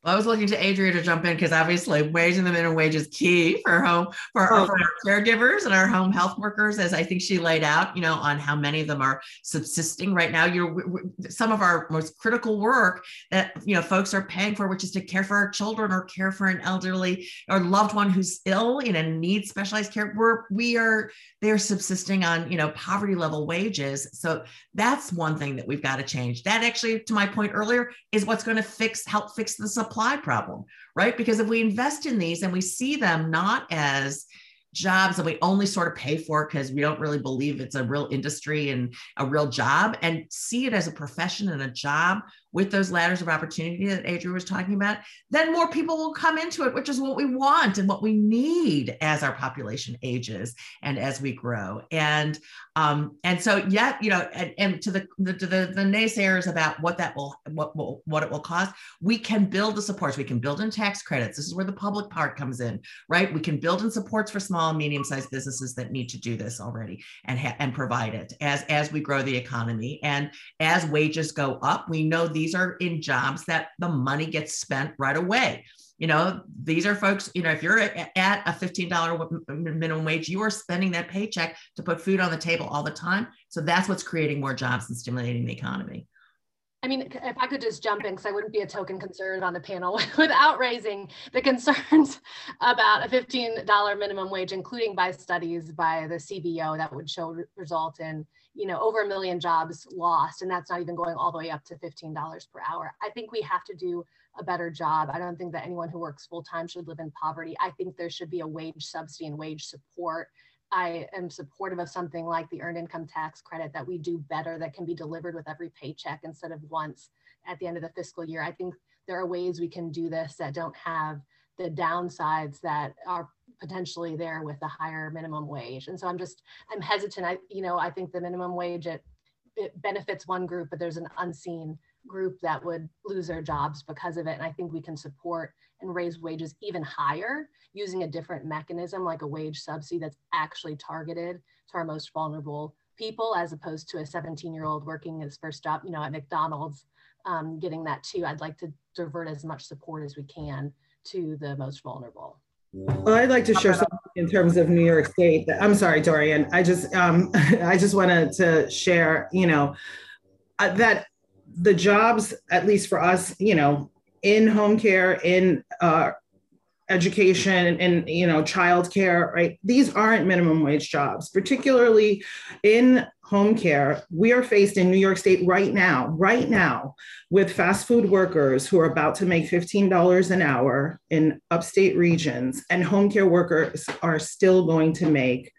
Well, I was looking to Adria to jump in because obviously raising the minimum wage is key for home for, oh. for, our caregivers and our home health workers, as I think she laid out. You know, on how many of them are subsisting right now. You're some of our most critical work that you know folks are paying for, which is to care for our children or care for an elderly or loved one who's ill, you know, needs specialized care. We're we are they're subsisting on you know poverty level wages. So that's one thing that we've got to change. That actually, to my point earlier, is what's going to fix help fix the supply supply problem, right? Because if we invest in these and we see them not as jobs that we only sort of pay for because we don't really believe it's a real industry and a real job and see it as a profession and a job with those ladders of opportunity that Adria was talking about, then more people will come into it, which is what we want and what we need as our population ages and as we grow. And um, and so yet, you know, and, and to the, the the, the naysayers about what that will what will what it will cost, we can build the supports. We can build in tax credits. This is where the public part comes in, right? We can build in supports for small and medium-sized businesses that need to do this already and ha- and provide it as as we grow the economy and as wages go up. We know these these are in jobs that the money gets spent right away. You know, these are folks, you know, if you're at a $15 minimum wage, you are spending that paycheck to put food on the table all the time. So that's what's creating more jobs and stimulating the economy. I mean, if I could just jump in, because I wouldn't be a token conservative on the panel without raising the concerns about a $15 minimum wage, including by studies by the CBO that would show result in you know, over a million jobs lost, and that's not even going all the way up to $15 per hour. I think we have to do a better job. I don't think that anyone who works full time should live in poverty. I think there should be a wage subsidy and wage support. I am supportive of something like the earned income tax credit that we do better that can be delivered with every paycheck instead of once at the end of the fiscal year. I think there are ways we can do this that don't have the downsides that are potentially there with a higher minimum wage. And so I'm just, I'm hesitant. I, you know, I think the minimum wage, it, it benefits one group, but there's an unseen group that would lose their jobs because of it. And I think we can support and raise wages even higher using a different mechanism like a wage subsidy that's actually targeted to our most vulnerable people as opposed to a 17 year old working his first job, you know, at McDonald's, um, getting that too. I'd like to divert as much support as we can to the most vulnerable. Well, I'd like to share something in terms of New York State. I'm sorry, Dorian. I just um, I just wanted to share, you know, uh, that the jobs, at least for us, you know, in home care, in uh, education and, you know childcare right? These aren't minimum wage jobs. Particularly in home care we are faced in new york state right now right now with fast food workers who are about to make $15 an hour in upstate regions and home care workers are still going to make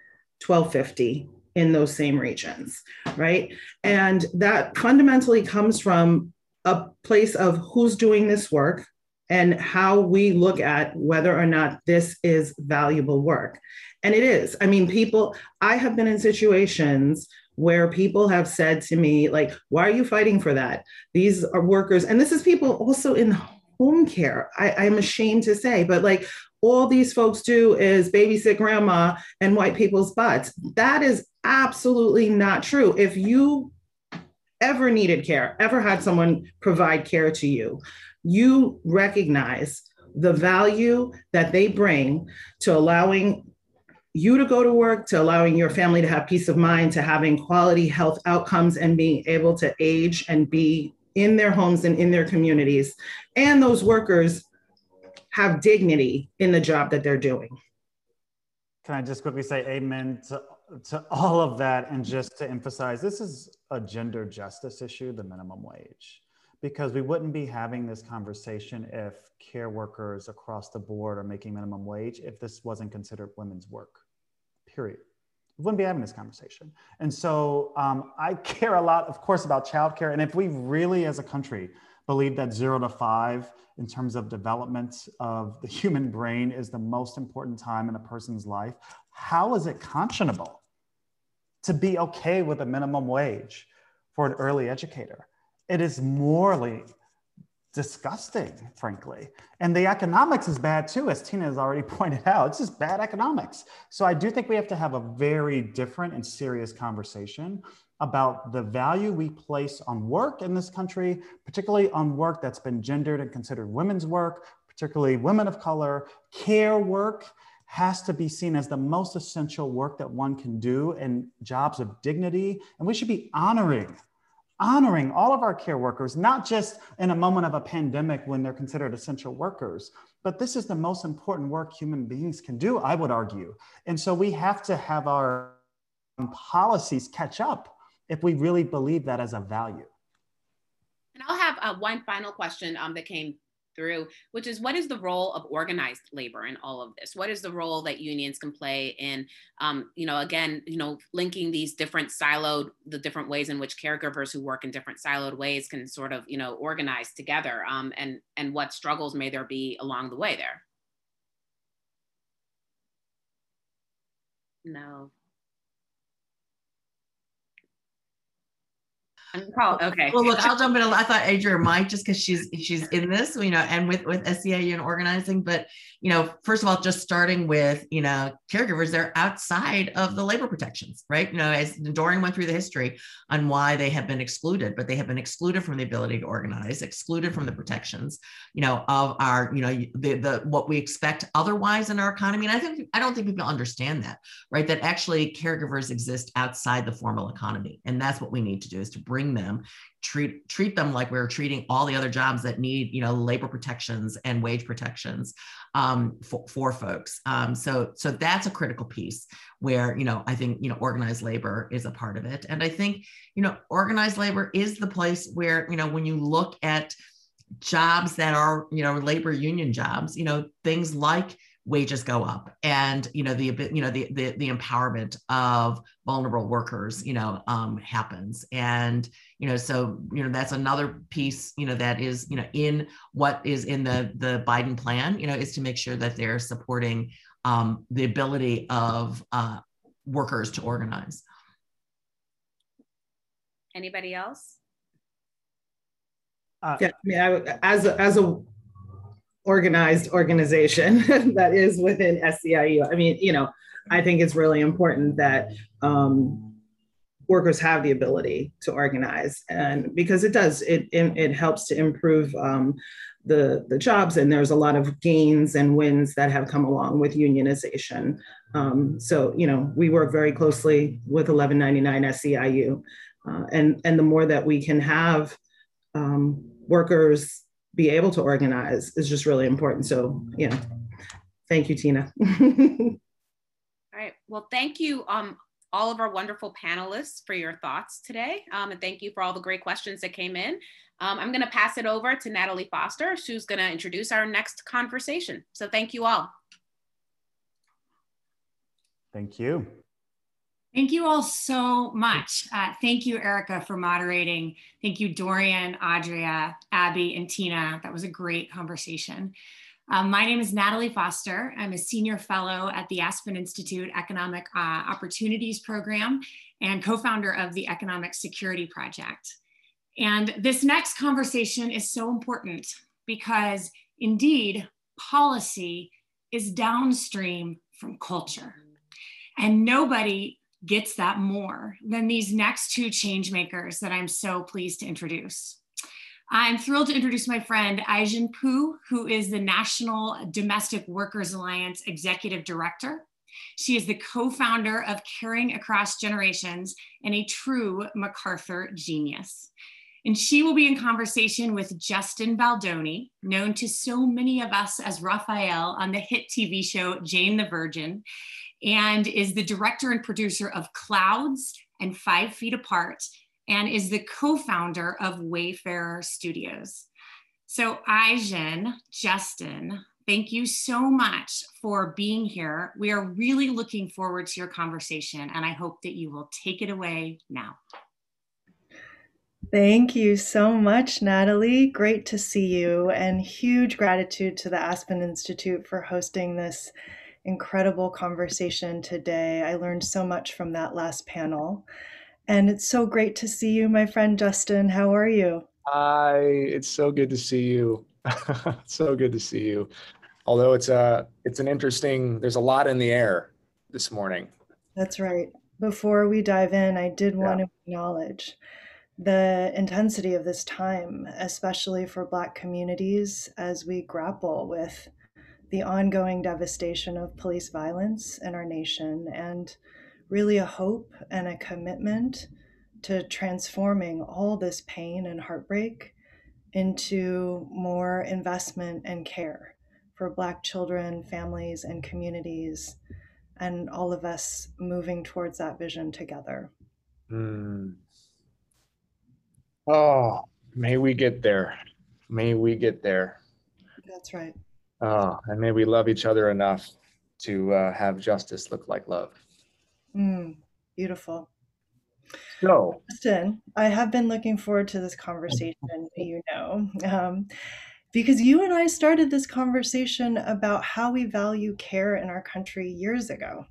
1250 in those same regions right? And that fundamentally comes from a place of who's doing this work and how we look at whether or not this is valuable work. And it is. I mean, people, I have been in situations where people have said to me, like, why are you fighting for that? These are workers, and this is people also in home care. I, I'm ashamed to say, but like, all these folks do is babysit grandma and wipe people's butts. That is absolutely not true. If you ever needed care, ever had someone provide care to you, you recognize the value that they bring to allowing you to go to work, to allowing your family to have peace of mind, to having quality health outcomes and being able to age and be in their homes and in their communities. And those workers have dignity in the job that they're doing. Can I just quickly say amen to, to all of that and just to emphasize this is a gender justice issue, the minimum wage because we wouldn't be having this conversation if care workers across the board are making minimum wage if this wasn't considered women's work period. We wouldn't be having this conversation. And so um, i care a lot of course about childcare. And if we really as a country believe that zero to five in terms of development of the human brain is the most important time in a person's life how is it conscionable to be okay with a minimum wage for an early educator it is morally disgusting, frankly. And the economics is bad too, as Tina has already pointed out. It's just bad economics. So I do think we have to have a very different and serious conversation about the value we place on work in this country, particularly on work that's been gendered and considered women's work, particularly women of color. Care work has to be seen as the most essential work that one can do in jobs of dignity. And we should be honoring honoring all of our care workers, not just in a moment of a pandemic when they're considered essential workers, but this is the most important work human beings can do, I would argue. And so we have to have our policies catch up if we really believe that as a value. And I'll have uh, one final question um, that came through, which is what is the role of organized labor in all of this? What is the role that unions can play in, um, you know, again, you know, linking these different siloed, the different ways in which caregivers who work in different siloed ways can sort of, you know, organize together, um, and and what struggles may there be along the way there? No. Oh, okay. Well, look, I'll jump in. I thought Adria might just because she's she's in this, you know, and with with SEIU and organizing. But you know, first of all, just starting with you know, caregivers, they're outside of the labor protections, right? You know, as Dorian went through the history on why they have been excluded, but they have been excluded from the ability to organize, excluded from the protections, you know, of our, you know, the the what we expect otherwise in our economy. And I think I don't think people understand that, right? That actually caregivers exist outside the formal economy, and that's what we need to do is to bring bring them treat treat them like we're treating all the other jobs that need you know labor protections and wage protections um, for, for folks um, so so that's a critical piece where you know i think you know organized labor is a part of it and i think you know organized labor is the place where you know when you look at jobs that are you know labor union jobs you know things like wages go up and you know the you know the the, the empowerment of vulnerable workers you know um, happens and you know so you know that's another piece you know that is you know in what is in the the biden plan you know is to make sure that they're supporting um, the ability of uh, workers to organize anybody else uh, yeah, I mean, I, as a, as a organized organization that is within SEIU. I mean, you know, I think it's really important that um, workers have the ability to organize, and because it does, it it, it helps to improve um, the the jobs, and there's a lot of gains and wins that have come along with unionization. Um, so, you know, we work very closely with 1199 SEIU, uh, and and the more that we can have um, workers be able to organize is just really important. So, know, Thank you, Tina. all right. Well, thank you, um, all of our wonderful panelists for your thoughts today. Um, and thank you for all the great questions that came in. Um, I'm going to pass it over to Natalie Foster, who's going to introduce our next conversation. So thank you all. Thank you. Thank you all so much. Uh, thank you, Erica, for moderating. Thank you, Dorian, Adria, Abby, and Tina. That was a great conversation. Um, my name is Natalie Foster. I'm a senior fellow at the Aspen Institute Economic uh, Opportunities Program and co-founder of the Economic Security Project. And this next conversation is so important because indeed, policy is downstream from culture. And nobody gets that more than these next two change makers that I'm so pleased to introduce. I'm thrilled to introduce my friend Ai-jen who is the National Domestic Workers Alliance Executive Director. She is the co-founder of Caring Across Generations and a true MacArthur genius. And she will be in conversation with Justin Baldoni, known to so many of us as Raphael on the hit TV show Jane the Virgin, and is the director and producer of Clouds and Five Feet Apart, and is the co-founder of Wayfarer Studios. So Ai-jen, Justin, thank you so much for being here. We are really looking forward to your conversation, and I hope that you will take it away now. Thank you so much, Natalie. Great to see you, and huge gratitude to the Aspen Institute for hosting this incredible conversation today. I learned so much from that last panel. And it's so great to see you, my friend Justin. How are you? Hi, it's so good to see you. so good to see you. Although it's a it's an interesting there's a lot in the air this morning. That's right. Before we dive in, I did want to acknowledge the intensity of this time, especially for Black communities as we grapple with the ongoing devastation of police violence in our nation and really a hope and a commitment to transforming all this pain and heartbreak into more investment and care for Black children, families, and communities, and all of us moving towards that vision together. Mm. Oh, may we get there. May we get there. That's right. Oh, and may we love each other enough to uh, have justice look like love. Mm, beautiful. So, Justin, I have been looking forward to this conversation, you know, um, because you and I started this conversation about how we value care in our country years ago,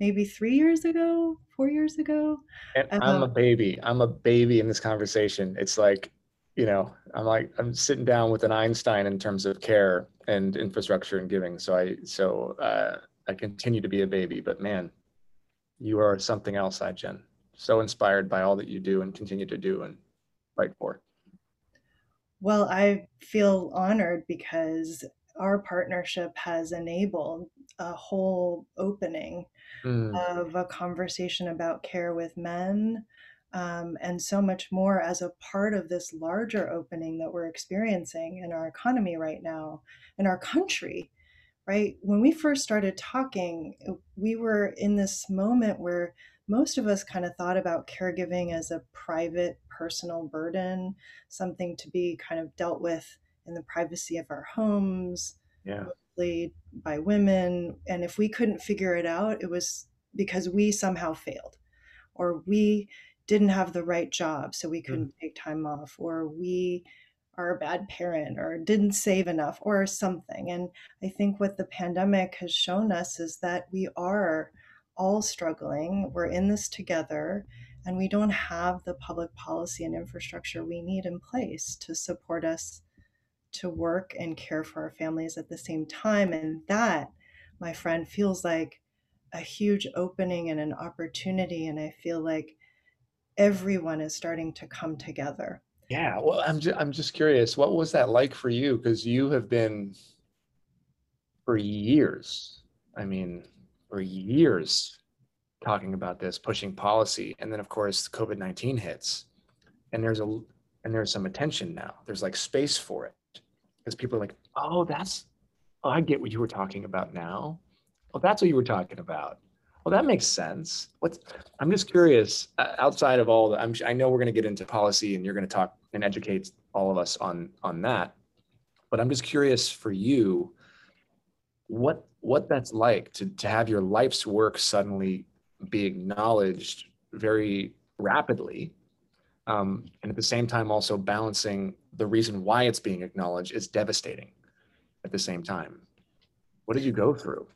maybe three years ago, four years ago. And I'm a Um, baby. I'm a baby in this conversation. It's like, you know, I'm like I'm sitting down with an Einstein in terms of care and infrastructure and giving. So I so uh, I continue to be a baby, but man, you are something else, Jen. So inspired by all that you do and continue to do and fight for. Well, I feel honored because our partnership has enabled a whole opening Mm. of a conversation about care with men um, and so much more as a part of this larger opening that we're experiencing in our economy right now, in our country, right? When we first started talking, uh, we were in this moment where most of us kind of thought about caregiving as a private, personal burden, something to be kind of dealt with in the privacy of our homes, Yeah. mostly by women. And if we couldn't figure it out, it was because we somehow failed, or we didn't have the right job, so we hmm. couldn't take time off, or we are a bad parent, or didn't save enough, or something. And I think what the pandemic has shown us is that we are all struggling. We're in this together, and we don't have the public policy and infrastructure we need in place to support us to work and care for our families at the same time. And that, my friend, feels like a huge opening and an opportunity. And I feel like everyone is starting to come together. Yeah, well, I'm just, I'm just curious, what was that like for you? Because you have been for years, I mean, for years talking about this, pushing policy, and then of course COVID-19 hits, and there's a and there's some attention now. There's like space for it because people are like, oh, that's oh, I get what you were talking about now. Oh, that's what you were talking about. Well, that makes sense. What's I'm just curious. Uh, outside of all the, I'm, I know we're going to get into policy, and you're going to talk and educate all of us on on that. But I'm just curious for you, what what that's like to to have your life's work suddenly be acknowledged very rapidly, um, and at the same time also balancing the reason why it's being acknowledged is devastating. At the same time, what did you go through?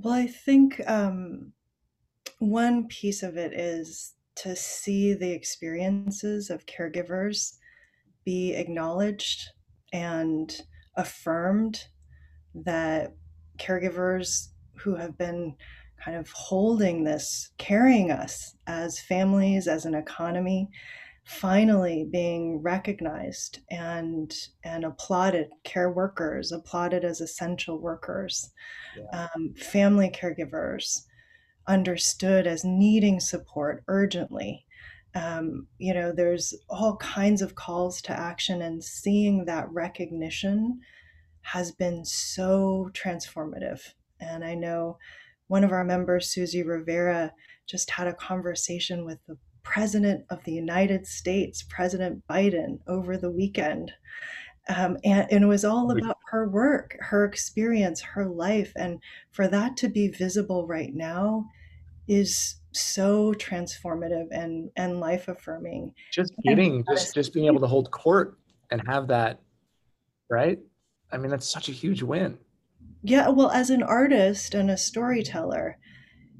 Well, I think um, one piece of it is to see the experiences of caregivers be acknowledged and affirmed that caregivers who have been kind of holding this, carrying us as families, as an economy, finally being recognized and and applauded care workers applauded as essential workers yeah. um, family caregivers understood as needing support urgently um, you know there's all kinds of calls to action and seeing that recognition has been so transformative and i know one of our members susie rivera just had a conversation with the President of the United States, President Biden, over the weekend. Um, and, and, it was all about her work, her experience, her life. And for that to be visible right now is so transformative and, and life affirming. Just getting, just, just being able to hold court and have that, right? I mean, that's such a huge win. Yeah. Well, as an artist and a storyteller,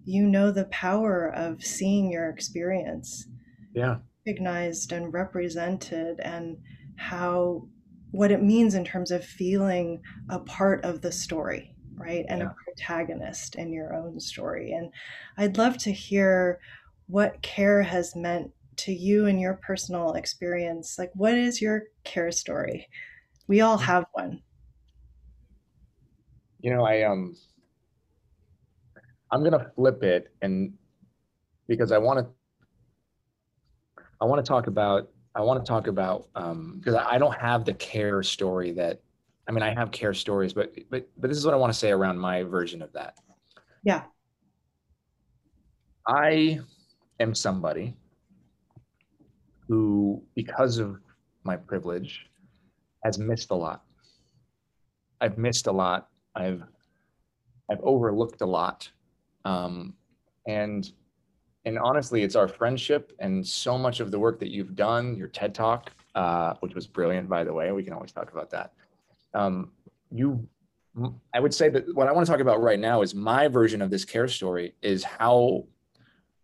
you know the power of seeing your experience yeah. recognized and represented and how what it means in terms of feeling a part of the story right? And yeah. a protagonist in your own story. And i'd love to hear what care has meant to you and your personal experience. Like what is your care story? We all have one. You know i um I'm gonna flip it and because I want to I want to talk about I want to talk about because um, I don't have the care story that I mean I have care stories but but but this is what I want to say around my version of that. Yeah. I am somebody who because of my privilege has missed a lot. I've missed a lot. I've I've overlooked a lot um, and and honestly, it's our friendship and so much of the work that you've done, your TED Talk, uh, which was brilliant, by the way. We can always talk about that. Um, you, I would say that what I want to talk about right now is my version of this care story is how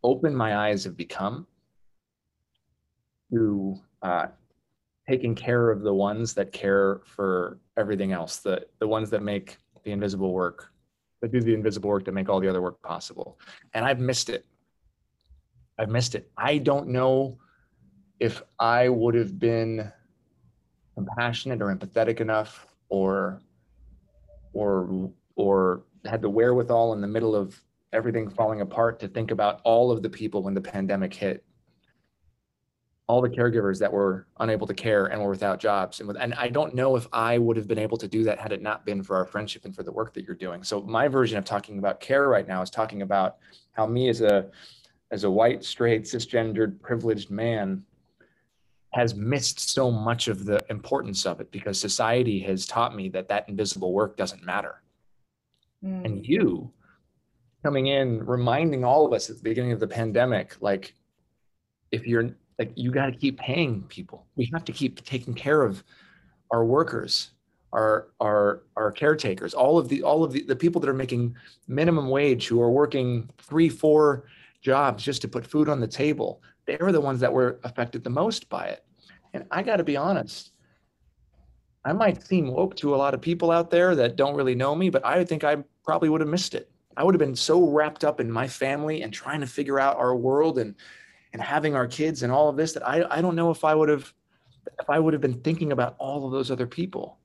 open my eyes have become to uh, taking care of the ones that care for everything else, the the ones that make the invisible work that do the invisible work to make all the other work possible. And I've missed it. I've missed it. I don't know if I would have been compassionate or empathetic enough or or or had the wherewithal in the middle of everything falling apart to think about all of the people when the pandemic hit all the caregivers that were unable to care and were without jobs and with, and I don't know if I would have been able to do that had it not been for our friendship and for the work that you're doing. So my version of talking about care right now is talking about how me as a as a white straight cisgendered privileged man has missed so much of the importance of it because society has taught me that that invisible work doesn't matter. Mm. And you coming in reminding all of us at the beginning of the pandemic like if you're like you got to keep paying people. We have to keep taking care of our workers, our our our caretakers, all of the all of the, the people that are making minimum wage who are working three, four jobs just to put food on the table. They are the ones that were affected the most by it. And I got to be honest, I might seem woke to a lot of people out there that don't really know me, but I think I probably would have missed it. I would have been so wrapped up in my family and trying to figure out our world and and having our kids and all of this that I, I don't know if I would have if I would have been thinking about all of those other people.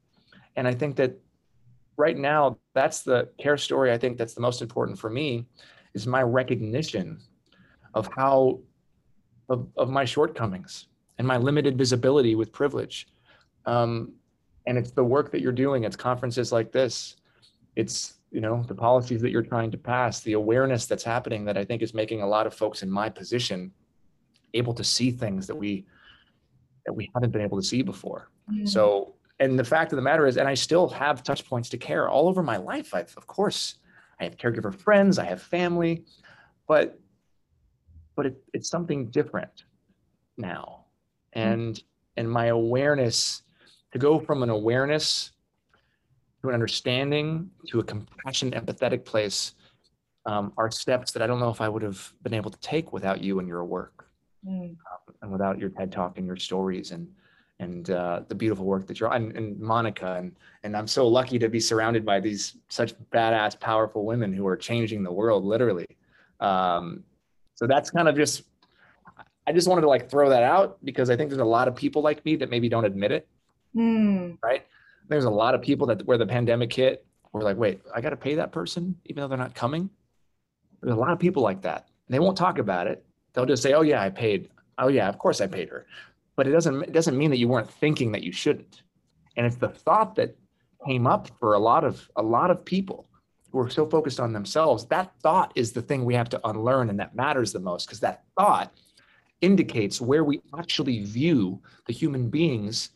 And I think that right now that's the care story I think that's the most important for me is my recognition of how of, of my shortcomings and my limited visibility with privilege. Um, and it's the work that you're doing. It's conferences like this it's you know the policies that you're trying to pass the awareness that's happening that i think is making a lot of folks in my position able to see things that we that we haven't been able to see before mm-hmm. so and the fact of the matter is and i still have touch points to care all over my life i've of course i have caregiver friends i have family but but it, it's something different now mm-hmm. and and my awareness to go from an awareness to an understanding, to a compassionate, empathetic place um, are steps that I don't know if I would have been able to take without you and your work, mm. um, and without your TED talk and your stories and and uh, the beautiful work that you're and, and Monica and and I'm so lucky to be surrounded by these such badass, powerful women who are changing the world literally. Um, so that's kind of just I just wanted to like throw that out because I think there's a lot of people like me that maybe don't admit it. Mm. Right there's a lot of people that where the pandemic hit were like, wait, I got to pay that person even though they're not coming. There's a lot of people like that. And they won't talk about it. They'll just say, oh yeah, I paid. Oh yeah, of course I paid her. But it doesn't it doesn't mean that you weren't thinking that you shouldn't. And it's the thought that came up for a lot of a lot of people who are so focused on themselves. That thought is the thing we have to unlearn and that matters the most because that thought indicates where we actually view the human beings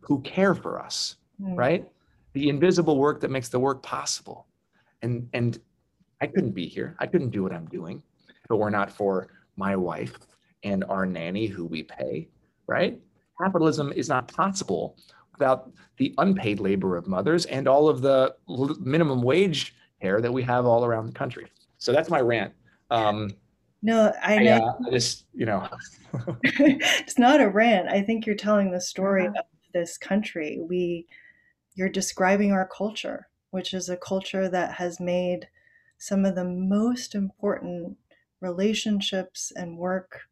who care for us mm. right? The invisible work that makes the work possible. And and I couldn't be here. I couldn't do what I'm doing if it were not for my wife and our nanny who we pay, right? Capitalism is not possible without the unpaid labor of mothers and all of the minimum wage care that we have all around the country. So that's my rant. Um, no, I know. I, uh, I just, you know. it's not a rant. I think you're telling the story of this country. We you're describing our culture, which is a culture that has made some of the most important relationships and work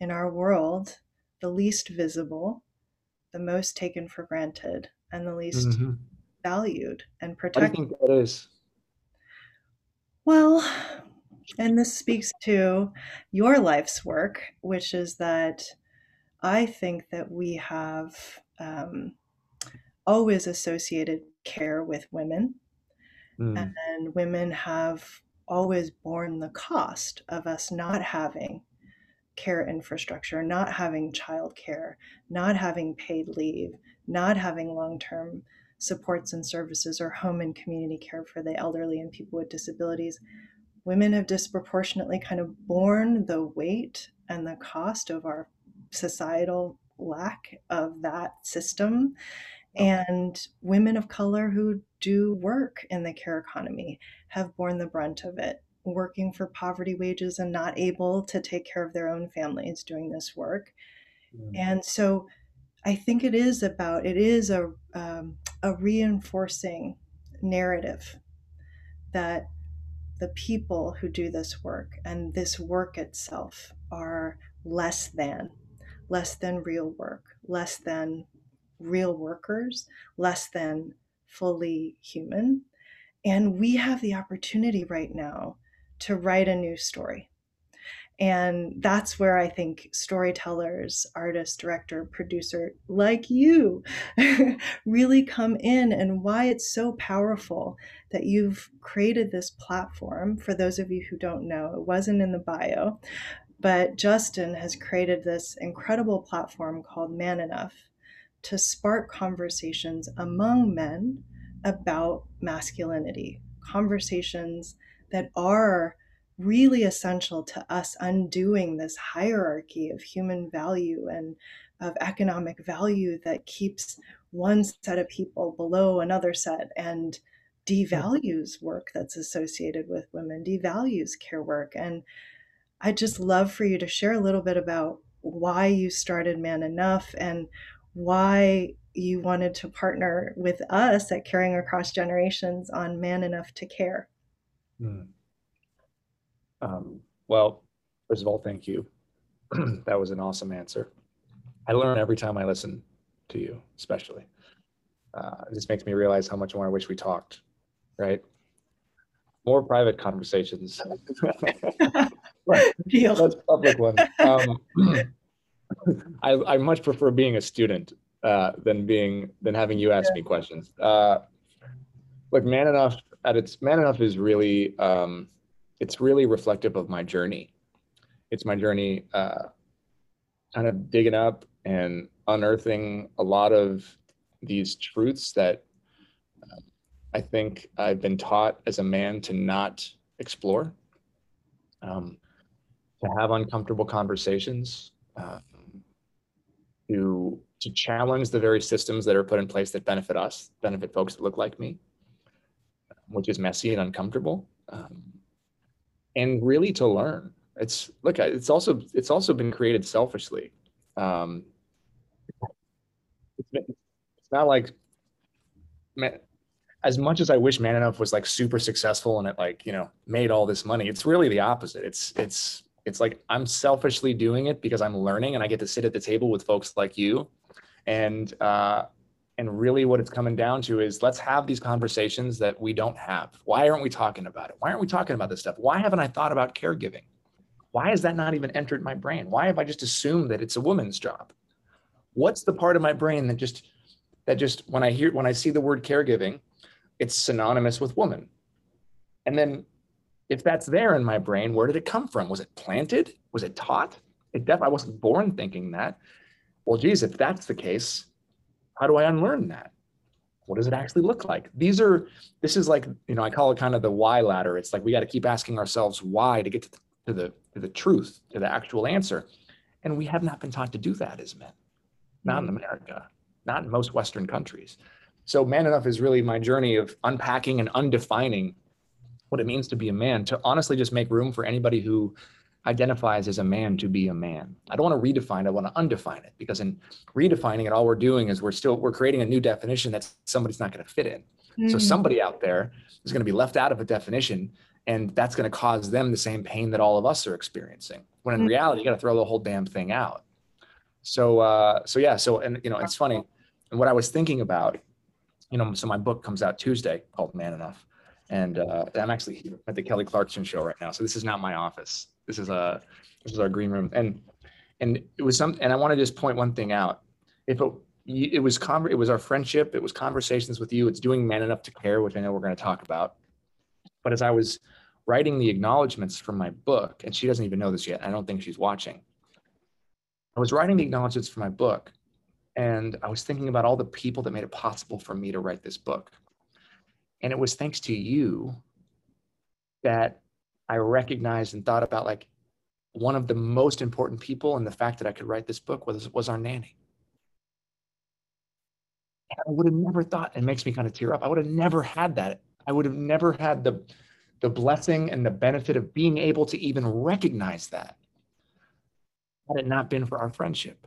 in our world the least visible, the most taken for granted, and the least mm-hmm. valued and protected. What do you think that is? Well, and this speaks to your life's work, which is that I think that we have um, always associated care with women. Mm. And women have always borne the cost of us not having care infrastructure, not having childcare, not having paid leave, not having long term supports and services or home and community care for the elderly and people with disabilities. Women have disproportionately kind of borne the weight and the cost of our societal lack of that system and women of color who do work in the care economy have borne the brunt of it, working for poverty wages and not able to take care of their own families doing this work. Mm. And so I think it is about, it is a, um, a reinforcing narrative that the people who do this work and this work itself are less than, less than real work, less than real workers, less than fully human. And we have the opportunity right now to write a new story. And that's where I think storytellers, artist, director, producer like you really come in, and why it's so powerful that you've created this platform. For those of you who don't know, it wasn't in the bio, but Justin has created this incredible platform called Man Enough to spark conversations among men about masculinity, conversations that are really essential to us undoing this hierarchy of human value and of economic value that keeps one set of people below another set and devalues work that's associated with women, devalues care work. And I'd just love for you to share a little bit about why you started Man Enough and why you wanted to partner with us at Caring Across Generations on Man Enough to Care. Hmm. Um, well, first of all, thank you. that was an awesome answer. I learn every time I listen to you, especially. Uh, this makes me realize how much more I wish we talked, right? More private conversations. Deal. That's public one. Um, I, I much prefer being a student uh, than being than having you ask me questions. Uh, look, man enough. at its man enough is really um, it's really reflective of my journey. It's my journey, uh, kind of digging up and unearthing a lot of these truths that uh, I think I've been taught as a man to not explore, um, to have uncomfortable conversations, uh, to to challenge the very systems that are put in place that benefit us, benefit folks that look like me, which is messy and uncomfortable, um, and really to learn. It's look, it's also it's also been created selfishly. Um, it's, it's not like man, as much as I wish Man Enough was like super successful and it like you know made all this money. It's really the opposite. It's it's it's like I'm selfishly doing it because I'm learning and I get to sit at the table with folks like you and uh, and really what it's coming down to is let's have these conversations that we don't have. Why aren't we talking about it? Why aren't we talking about this stuff? Why haven't I thought about caregiving? Why has that not even entered my brain? Why have I just assumed that it's a woman's job? What's the part of my brain that just that just when I hear when I see the word caregiving, it's synonymous with woman. And then if that's there in my brain, where did it come from? Was it planted? Was it taught? It definitely I wasn't born thinking that well, geez, if that's the case, how do I unlearn that? What does it actually look like? These are, this is like, you know, I call it kind of the why ladder. It's like we got to keep asking ourselves why to get to the, to the, to the truth, to the actual answer. And we have not been taught to do that as men, not in mm. America, not in most Western countries. So, Man Enough is really my journey of unpacking and undefining what it means to be a man, to honestly just make room for anybody who identifies as a man to be a man. I don't want to redefine it, I want to undefine it because in redefining it, all we're doing is we're still we're creating a new definition that somebody's not going to fit in. Mm. So somebody out there is going to be left out of a definition and that's going to cause them the same pain that all of us are experiencing. When in mm. reality, you got to throw the whole damn thing out. So uh so yeah, so and you know, it's funny. And what I was thinking about, you know, so my book comes out Tuesday called Man Enough. And uh, I'm actually at the Kelly Clarkson show right now. So this is not my office. This is a this is our green room, and and it was some. And I want to just point one thing out. If it it was con- it was our friendship, it was conversations with you. It's doing man enough to care, which I know we're going to talk about. But as I was writing the acknowledgments from my book, and she doesn't even know this yet. I don't think she's watching. I was writing the acknowledgments for my book, and I was thinking about all the people that made it possible for me to write this book. And it was thanks to you that I recognized and thought about like one of the most important people and the fact that I could write this book was, was our nanny. I would have never thought, it makes me kind of tear up. I would have never had that. I would have never had the, the blessing and the benefit of being able to even recognize that had it not been for our friendship.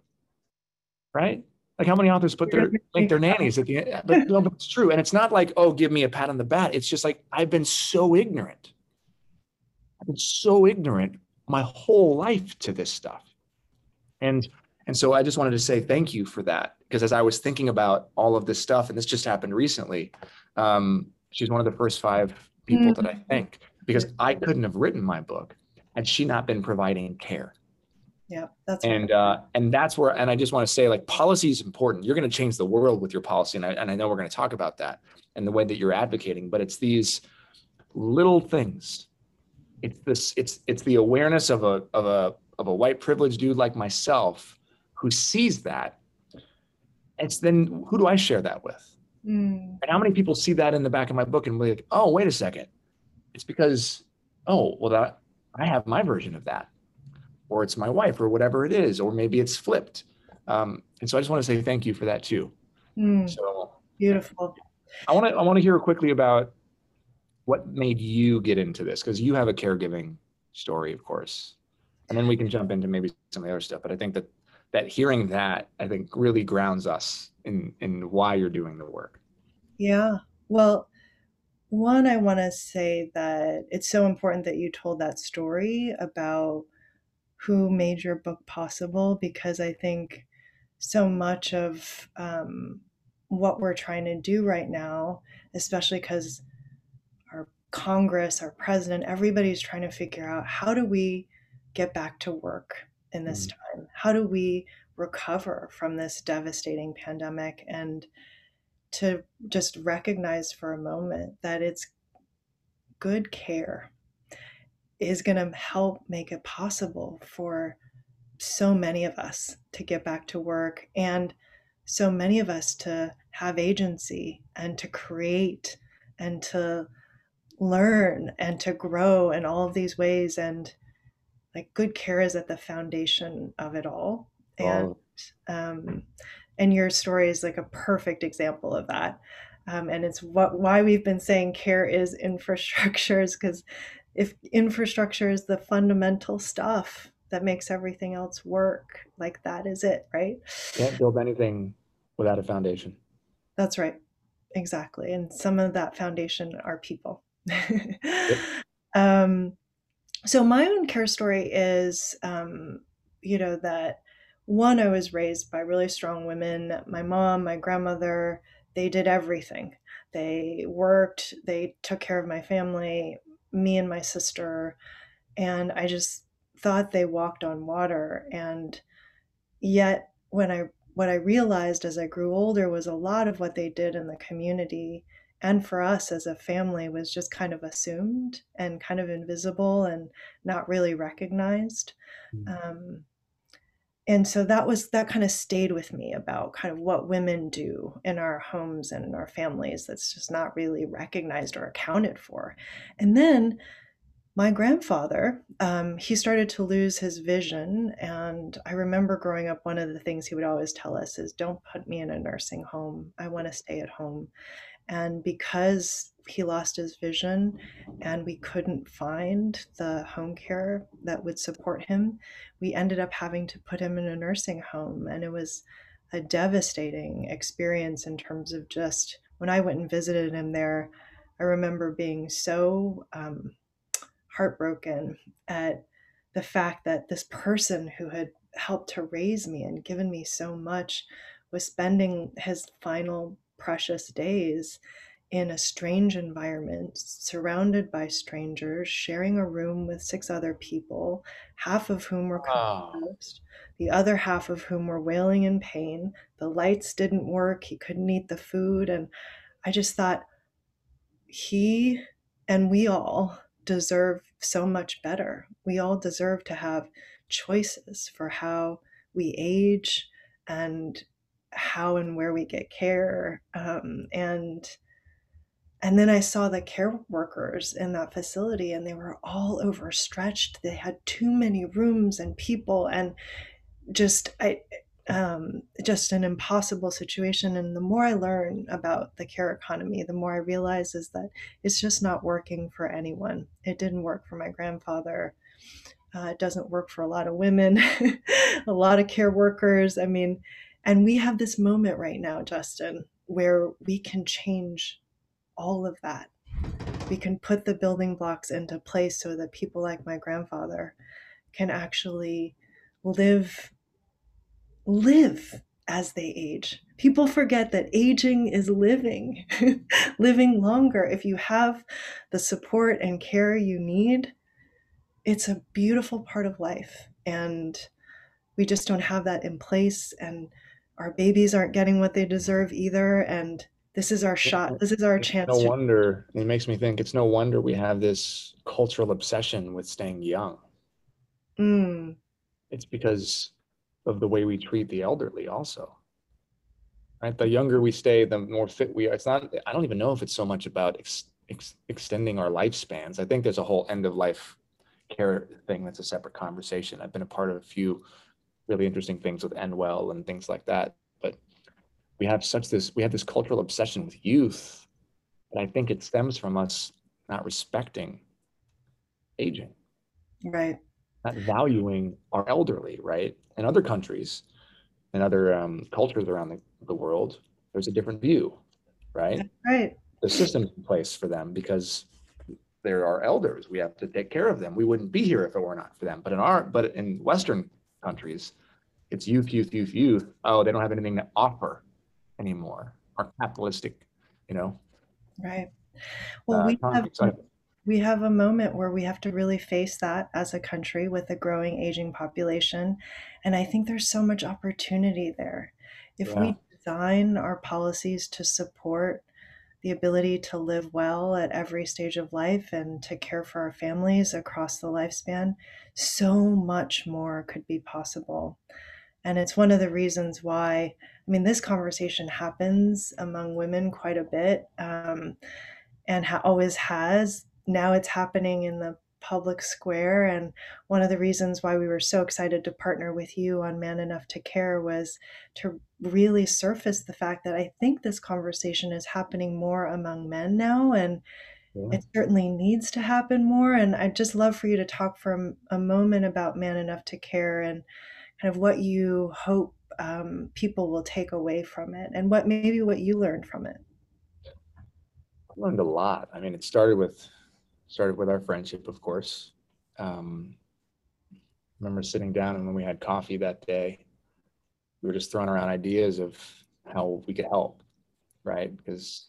Right? Like how many authors put their make their nannies at the end? But, no, but it's true. And it's not like, oh, give me a pat on the back. It's just like I've been so ignorant I've been so ignorant my whole life to this stuff. And and so I just wanted to say thank you for that because as I was thinking about all of this stuff, and this just happened recently, um, she's one of the first five people mm-hmm. that I think because I couldn't have written my book had she not been providing care. Yeah, that's and uh, and that's where and I just want to say like policy is important. You're going to change the world with your policy, and I, and I know we're going to talk about that and the way that you're advocating. But it's these little things it's this it's it's the awareness of a of a of a white privileged dude like myself who sees that it's then who do i share that with mm. and how many people see that in the back of my book and be like oh wait a second it's because oh well that i have my version of that or it's my wife or whatever it is or maybe it's flipped um, and so i just want to say thank you for that too mm. so beautiful i want to i want to hear quickly about what made you get into this? Because you have a caregiving story, of course, and then we can jump into maybe some of the other stuff. But I think that that hearing that I think really grounds us in in why you're doing the work. Yeah. Well, one, I want to say that it's so important that you told that story about who made your book possible because I think so much of um, what we're trying to do right now, especially because our Congress, our president, everybody's trying to figure out how do we get back to work in this mm time? How do we recover from this devastating pandemic? And to just recognize for a moment that it's good care is going to help make it possible for so many of us to get back to work and so many of us to have agency and to create and to learn and to grow in all of these ways. And like good care is at the foundation of it all. And um, and your story is like a perfect example of that. Um, and it's what why we've been saying care is infrastructures because if infrastructure is the fundamental stuff that makes everything else work like that is it right? Can't build anything without a foundation. That's right. Exactly. And some of that foundation are people. Um, so my own care story is um, you know that one i was raised by really strong women my mom my grandmother they did everything. They worked they took care of my family me and my sister and i just thought they walked on water and yet when i what i realized as i grew older was a lot of what they did in the community and for us as a family was just kind of assumed and kind of invisible and not really recognized mm. um, and so that was that kind of stayed with me about kind of what women do in our homes and in our families that's just not really recognized or accounted for. And then my grandfather um, he started to lose his vision and i remember growing up one of the things he would always tell us is don't put me in a nursing home. I want to stay at home. And because he lost his vision and we couldn't find the home care that would support him, we ended up having to put him in a nursing home. And it was a devastating experience in terms of just when I went and visited him there, I remember being so um, heartbroken at the fact that this person who had helped to raise me and given me so much was spending his final precious days in a strange environment, surrounded by strangers, sharing a room with six other people, half of whom were confused, the other half of whom were wailing in pain. The lights didn't work, he couldn't eat the food. And I just thought, he and we all deserve so much better. We all deserve to have choices for how we age and how and where we get care um, and and then i saw the care workers in that facility and they were all overstretched. They had too many rooms and people and just i um, just an impossible situation. And the more i learn about the care economy the more i realize is that it's just not working for anyone. It didn't work for my grandfather. Uh, it doesn't work for a lot of women a lot of care workers. I mean and we have this moment right now, Justin, where we can change all of that. We can put the building blocks into place so that people like my grandfather can actually live live as they age. People forget that aging is living, living longer. If you have the support and care you need, it's a beautiful part of life. And we just don't have that in place. And our babies aren't getting what they deserve either and this is our shot. this is our it's chance no to- wonder it makes me think it's no wonder we have this cultural obsession with staying young. Mm. it's because of the way we treat the elderly also. Right? The younger we stay the more fit we are. It's not i don't even know if it's so much about ex, ex, extending our lifespans. I think there's a whole end of life care thing that's a separate conversation. I've been a part of a few really interesting things with Endwell and things like that. We have such this we have this cultural obsession with youth, and I think it stems from us not respecting aging, right? Not valuing our elderly, right? In other countries, and other um, cultures around the, the world, there's a different view, right? Right. The system's in place for them because they're our elders. We have to take care of them. We wouldn't be here if it were not for them. But in our but in Western countries, it's youth, youth, youth, youth. Oh, they don't have anything to offer anymore. Our capitalistic, you know. Right. Well, uh, we have we have a moment where we have to really face that as a country with a growing aging population, and I think there's so much opportunity there. If Yeah. we design our policies to support the ability to live well at every stage of life and to care for our families across the lifespan, so much more could be possible. And it's one of the reasons why, I mean, this conversation happens among women quite a bit um, and ha- always has. Now it's happening in the public square. And one of the reasons why we were so excited to partner with you on Man Enough to Care was to really surface the fact that I think this conversation is happening more among men now. And yeah. it certainly needs to happen more. And I'd just love for you to talk for a moment about Man Enough to Care and kind of what you hope um, people will take away from it and what maybe what you learned from it. I learned a lot. I mean, it started with started with our friendship, of course. Um, I remember sitting down and when we had coffee that day, we were just throwing around ideas of how we could help, right? Because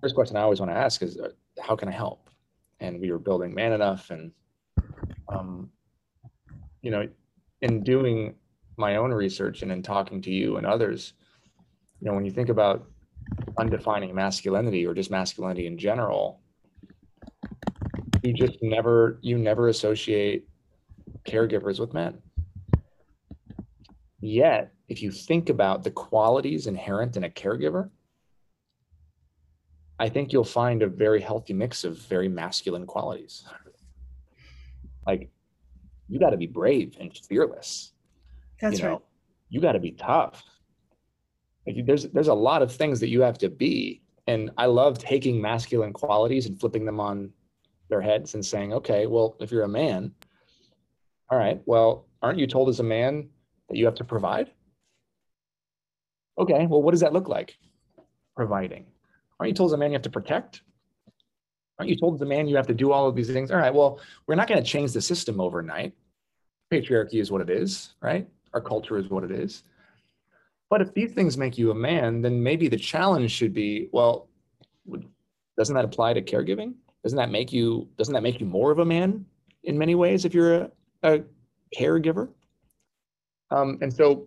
first question I always want to ask is, uh, how can I help? And we were building Man Enough, and um, you know, in doing my own research and in talking to you and others, you know, when you think about undefining masculinity or just masculinity in general, you just never you never associate caregivers with men. Yet, if you think about the qualities inherent in a caregiver, I think you'll find a very healthy mix of very masculine qualities. Like, you got to be brave and fearless. That's you know, right. You got to be tough. Like, there's there's a lot of things that you have to be, and I love taking masculine qualities and flipping them on their heads and saying, okay, well, if you're a man, all right, well, aren't you told as a man that you have to provide? Okay, well, what does that look like? Providing. Aren't you told as a man you have to protect? Aren't you told a man you have to do all of these things? All right, well, we're not going to change the system overnight. Patriarchy is what it is, right? Our culture is what it is. But if these things make you a man, then maybe the challenge should be well, doesn't that apply to caregiving? doesn't that make you doesn't that make you more of a man in many ways if you're a, a caregiver um, and so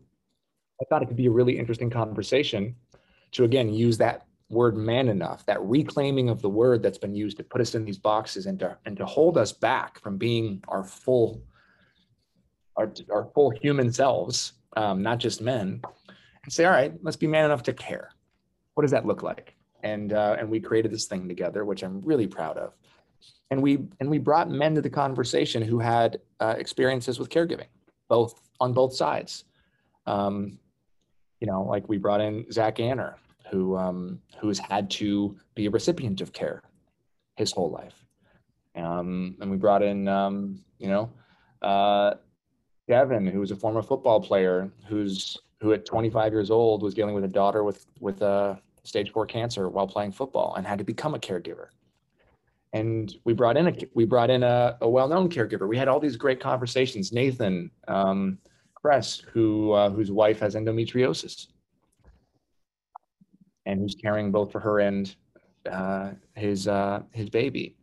i thought it could be a really interesting conversation to again use that word man enough that reclaiming of the word that's been used to put us in these boxes and to and to hold us back from being our full our, our full human selves um, not just men and say all right let's be man enough to care what does that look like and uh, and we created this thing together, which I'm really proud of. And we and we brought men to the conversation who had uh, experiences with caregiving, both on both sides. Um, you know, like we brought in Zach Anner, who um, who's had to be a recipient of care his whole life, um, and we brought in um, you know uh, Devon, who was a former football player, who's who at 25 years old was dealing with a daughter with with a stage four cancer while playing football and had to become a caregiver. And we brought in a we brought in a, a well-known caregiver. We had all these great conversations. Nathan um, Kress, who uh, whose wife has endometriosis, and who's caring both for her and uh, his uh, his baby.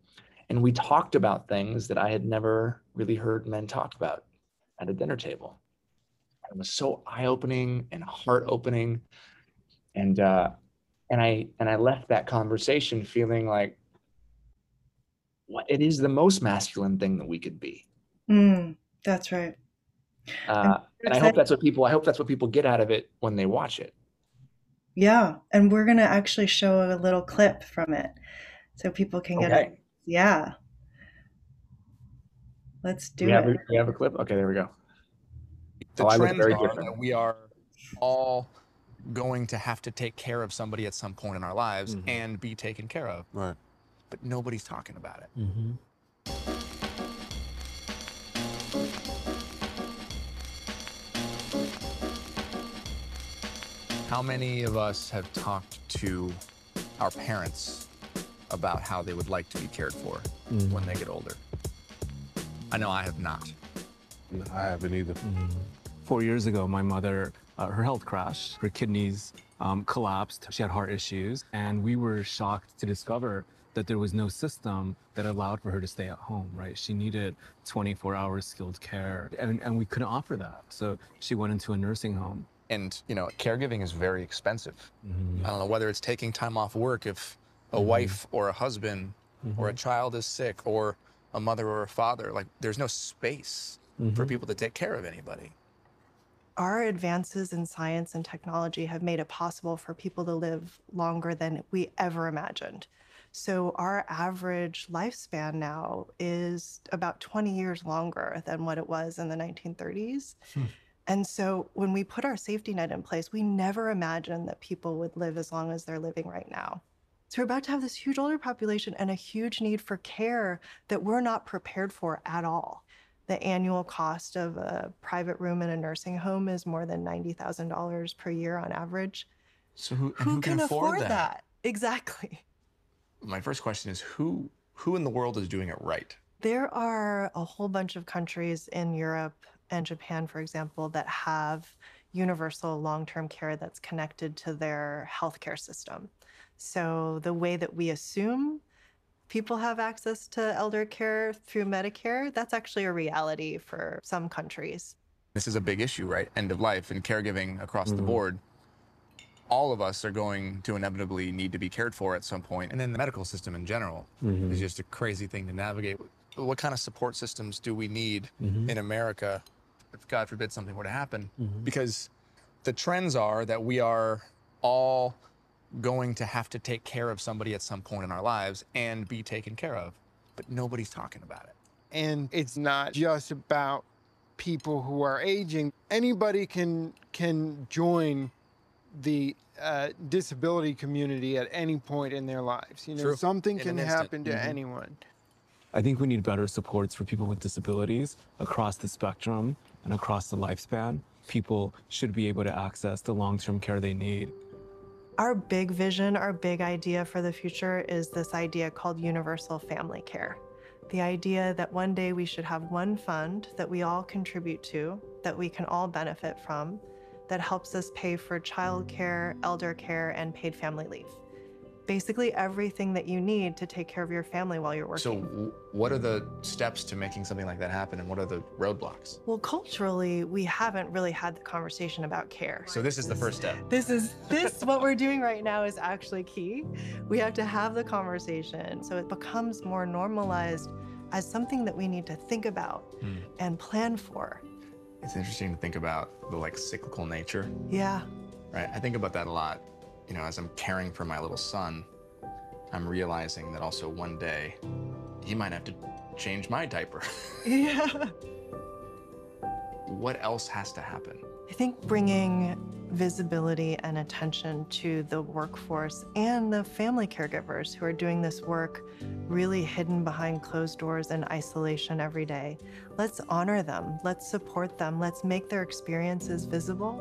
And we talked about things that I had never really heard men talk about at a dinner table. It was so eye-opening and heart-opening, and uh, and I and I left that conversation feeling like what it is the most masculine thing that we could be. Mm, that's right. Uh, and I hope that's what people I hope that's what people get out of it when they watch it. Yeah, and we're gonna actually show a little clip from it so people can get okay. it. Yeah. Let's do we it. Have a, we have a clip. Okay, there we go. The oh, trends are different. that we are all going to have to take care of somebody at some point in our lives mm-hmm. and be taken care of. Right. But nobody's talking about it. How many of us have talked to our parents about how they would like to be cared for mm-hmm. when they get older? I know I have not. I haven't either. Mm-hmm. Four years ago, my mother uh, her health crashed. Her kidneys um, collapsed. She had heart issues. And we were shocked to discover that there was no system that allowed for her to stay at home, right? She needed 24 hour skilled care and, and we couldn't offer that. So she went into a nursing home. And, you know, caregiving is very expensive. Mm-hmm. I don't know whether it's taking time off work if a Mhm. wife or a husband or a child is sick or a mother or a father. Like, there's no space for Mhm. people to take care of anybody. Our advances in science and technology have made it possible for people to live longer than we ever imagined. So, our average lifespan now is about 20 years longer than what it was in the 1930s. Hmm. And so, when we put our safety net in place, we never imagined that people would live as long as they're living right now. So, we're about to have this huge older population and a huge need for care that we're not prepared for at all. The annual cost of a private room in a nursing home is more than $90,000 per year on average. So who, Who, who can, afford, that? Exactly. My first question is who who in the world is doing it right? There are a whole bunch of countries in Europe and Japan, for example, that have universal long term care that's connected to their healthcare system. So the way that we assume people have access to elder care through Medicare, that's actually a reality for some countries. This is a big issue, right? End of life and caregiving across the board. All of us are going to inevitably need to be cared for at some point. And then the medical system in general Mhm. is just a crazy thing to navigate. What kind of support systems do we need Mhm. in America if, God forbid, something were to happen? Mhm. Because the trends are that we are all going to have to take care of somebody at some point in our lives and be taken care of, but nobody's talking about it. and it's not just about people who are aging anybody can can join the uh, disability community at any point in their lives you know True. something In can happen to Mhm. anyone I think we need better supports for people with disabilities across the spectrum and across the lifespan. People should be able to access the long term care they need. Our big vision, our big idea for the future is this idea called universal family care. The idea that one day we should have one fund that we all contribute to, that we can all benefit from, that helps us pay for childcare, elder care, and paid family leave. Basically, everything that you need to take care of your family while you're working. So, w- what are the steps to making something like that happen, and what are the roadblocks? well, culturally, we haven't really had the conversation about care. So, this is the first step. This is this what we're doing right now is actually key. We have to have the conversation so it becomes more normalized as something that we need to think about Hmm. and plan for. It's interesting to think about the like cyclical nature, Yeah. right? I think about that a lot. You know, as I'm caring for my little son, I'm realizing that also one day he might have to change my diaper. Yeah. what else has to happen? I think bringing visibility and attention to the workforce and the family caregivers who are doing this work really hidden behind closed doors and isolation every day. Let's honor them, let's support them, let's make their experiences visible.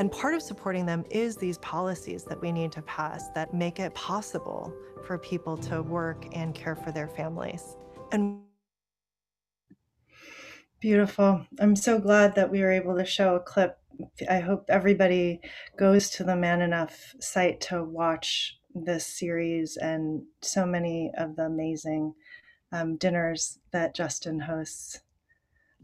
And part of supporting them is these policies that we need to pass that make it possible for people to work and care for their families. And Beautiful. I'm so glad that we were able to show a clip. I hope everybody goes to the Man Enough site to watch this series and so many of the amazing um, dinners that Justin hosts.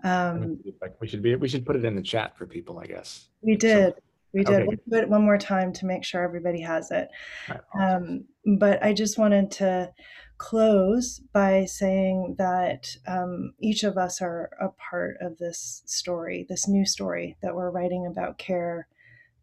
Um, we should be we should put it in the chat for people, I guess. we did. We did. Okay, We'll do it one more time to make sure everybody has it. Um, but I just wanted to close by saying that um, each of us are a part of this story, this new story that we're writing about care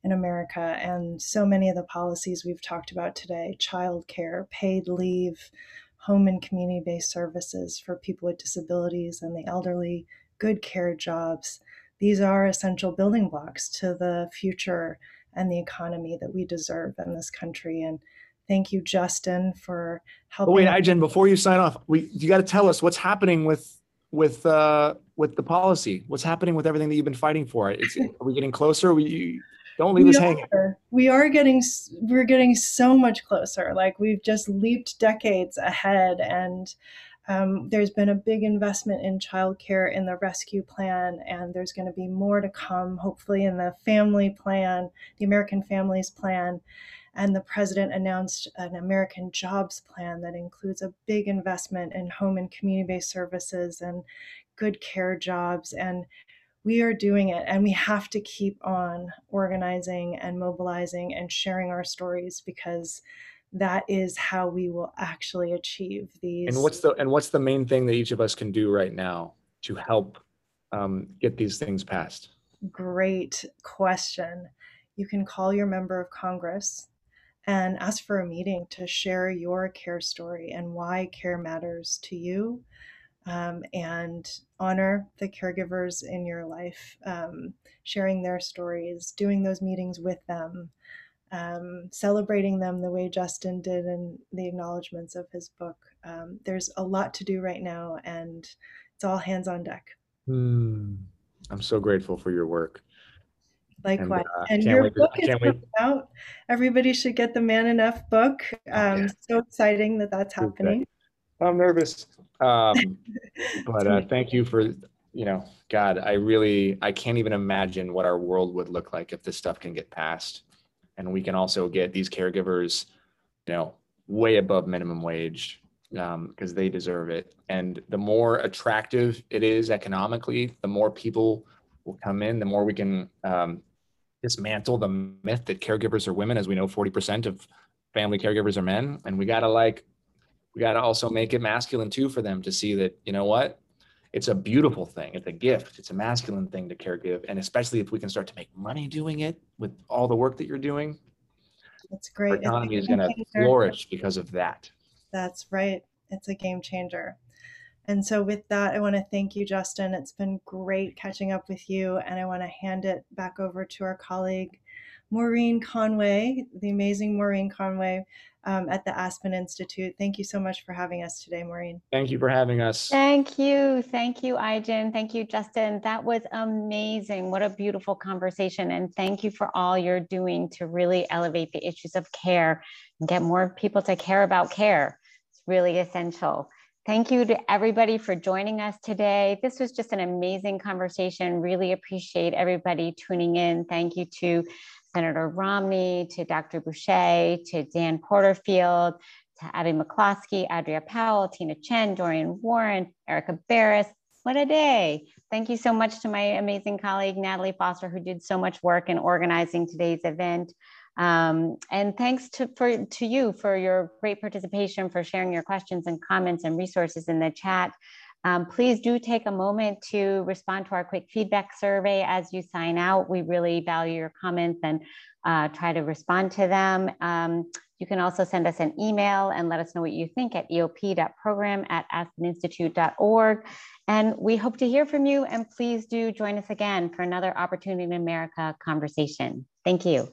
in America. And so many of the policies we've talked about today childcare, paid leave, home and community based services for people with disabilities and the elderly, good care jobs. These are essential building blocks to the future and the economy that we deserve in this country. And thank you, Justin, for Oh helping. wait, Ai-jen, before you sign off, we you got to tell us what's happening with with uh with the policy. What's happening with everything that you've been fighting for? It's, are we getting closer? We don't leave we us hanging. are. We are getting we're getting so much closer. Like we've just leaped decades ahead, and um, there's been a big investment in childcare in the rescue plan, and there's going to be more to come, hopefully, in the family plan, the American Families Plan. And the president announced an American Jobs Plan that includes a big investment in home and community based services and good care jobs. And we are doing it and we have to keep on organizing and mobilizing and sharing our stories because that is how we will actually achieve these And what's the and what's the main thing that each of us can do right now to help um, get these things passed? great question you can call your member of congress and ask for a meeting to share your care story and why care matters to you um, and honor the caregivers in your life, um, sharing their stories, doing those meetings with them, um, celebrating them the way Justin did in the acknowledgments of his book. Um, there's a lot to do right now, and it's all hands on deck. Hmm. I'm so grateful for your work. Likewise. uh, And, your to- book is wait. coming out. Everybody should get the Man Enough book. Um, So exciting that that's happening. I'm nervous. Um, but uh, thank you for, you know, God, I really, I can't even imagine what our world would look like if this stuff can get passed. And we can also get these caregivers, you know, way above minimum wage because they deserve it. And the more attractive it is economically, the more people will come in, the more we can um, dismantle the myth that caregivers are women. As we know, 40% of family caregivers are men. And we got to like, we got to also make it masculine too for them to see that you know what it's a beautiful thing it's a gift it's a masculine thing to caregive and especially if we can start to make money doing it with all the work that you're doing That's great. It's a economy is going to flourish because of that That's right. It's a game changer. And so, with that, I want to thank you, Justin. It's been great catching up with you. And I want to hand it back over to our colleague, Maureen Conway, the amazing Maureen Conway um, at the Aspen Institute. Thank you so much for having us today, Maureen. thank you for having us Thank you. Thank you, Ai-jen. Thank you, Justin. That was amazing. What a beautiful conversation. And thank you for all you're doing to really elevate the issues of care and get more people to care about care. It's really essential. Thank you to everybody for joining us today. This was just an amazing conversation. Really appreciate everybody tuning in. Thank you to Senator Romney, to Dr. Boushey, to Dan Porterfield, to Abby McCloskey, Adria Powell, Tina Tchen, Dorian Warren, Erica Beras. What a day. Thank you so much to my amazing colleague, Natalie Foster, who did so much work in organizing today's event. Um, and thanks to, for, to you for your great participation, for sharing your questions and comments and resources in the chat. Um, please do take a moment to respond to our quick feedback survey as you sign out. We really value your comments and uh, try to respond to them. Um, you can also send us an email and let us know what you think at eop.program at aspeninstitute.org. And we hope to hear from you. And please do join us again for another Opportunity in America conversation. Thank you.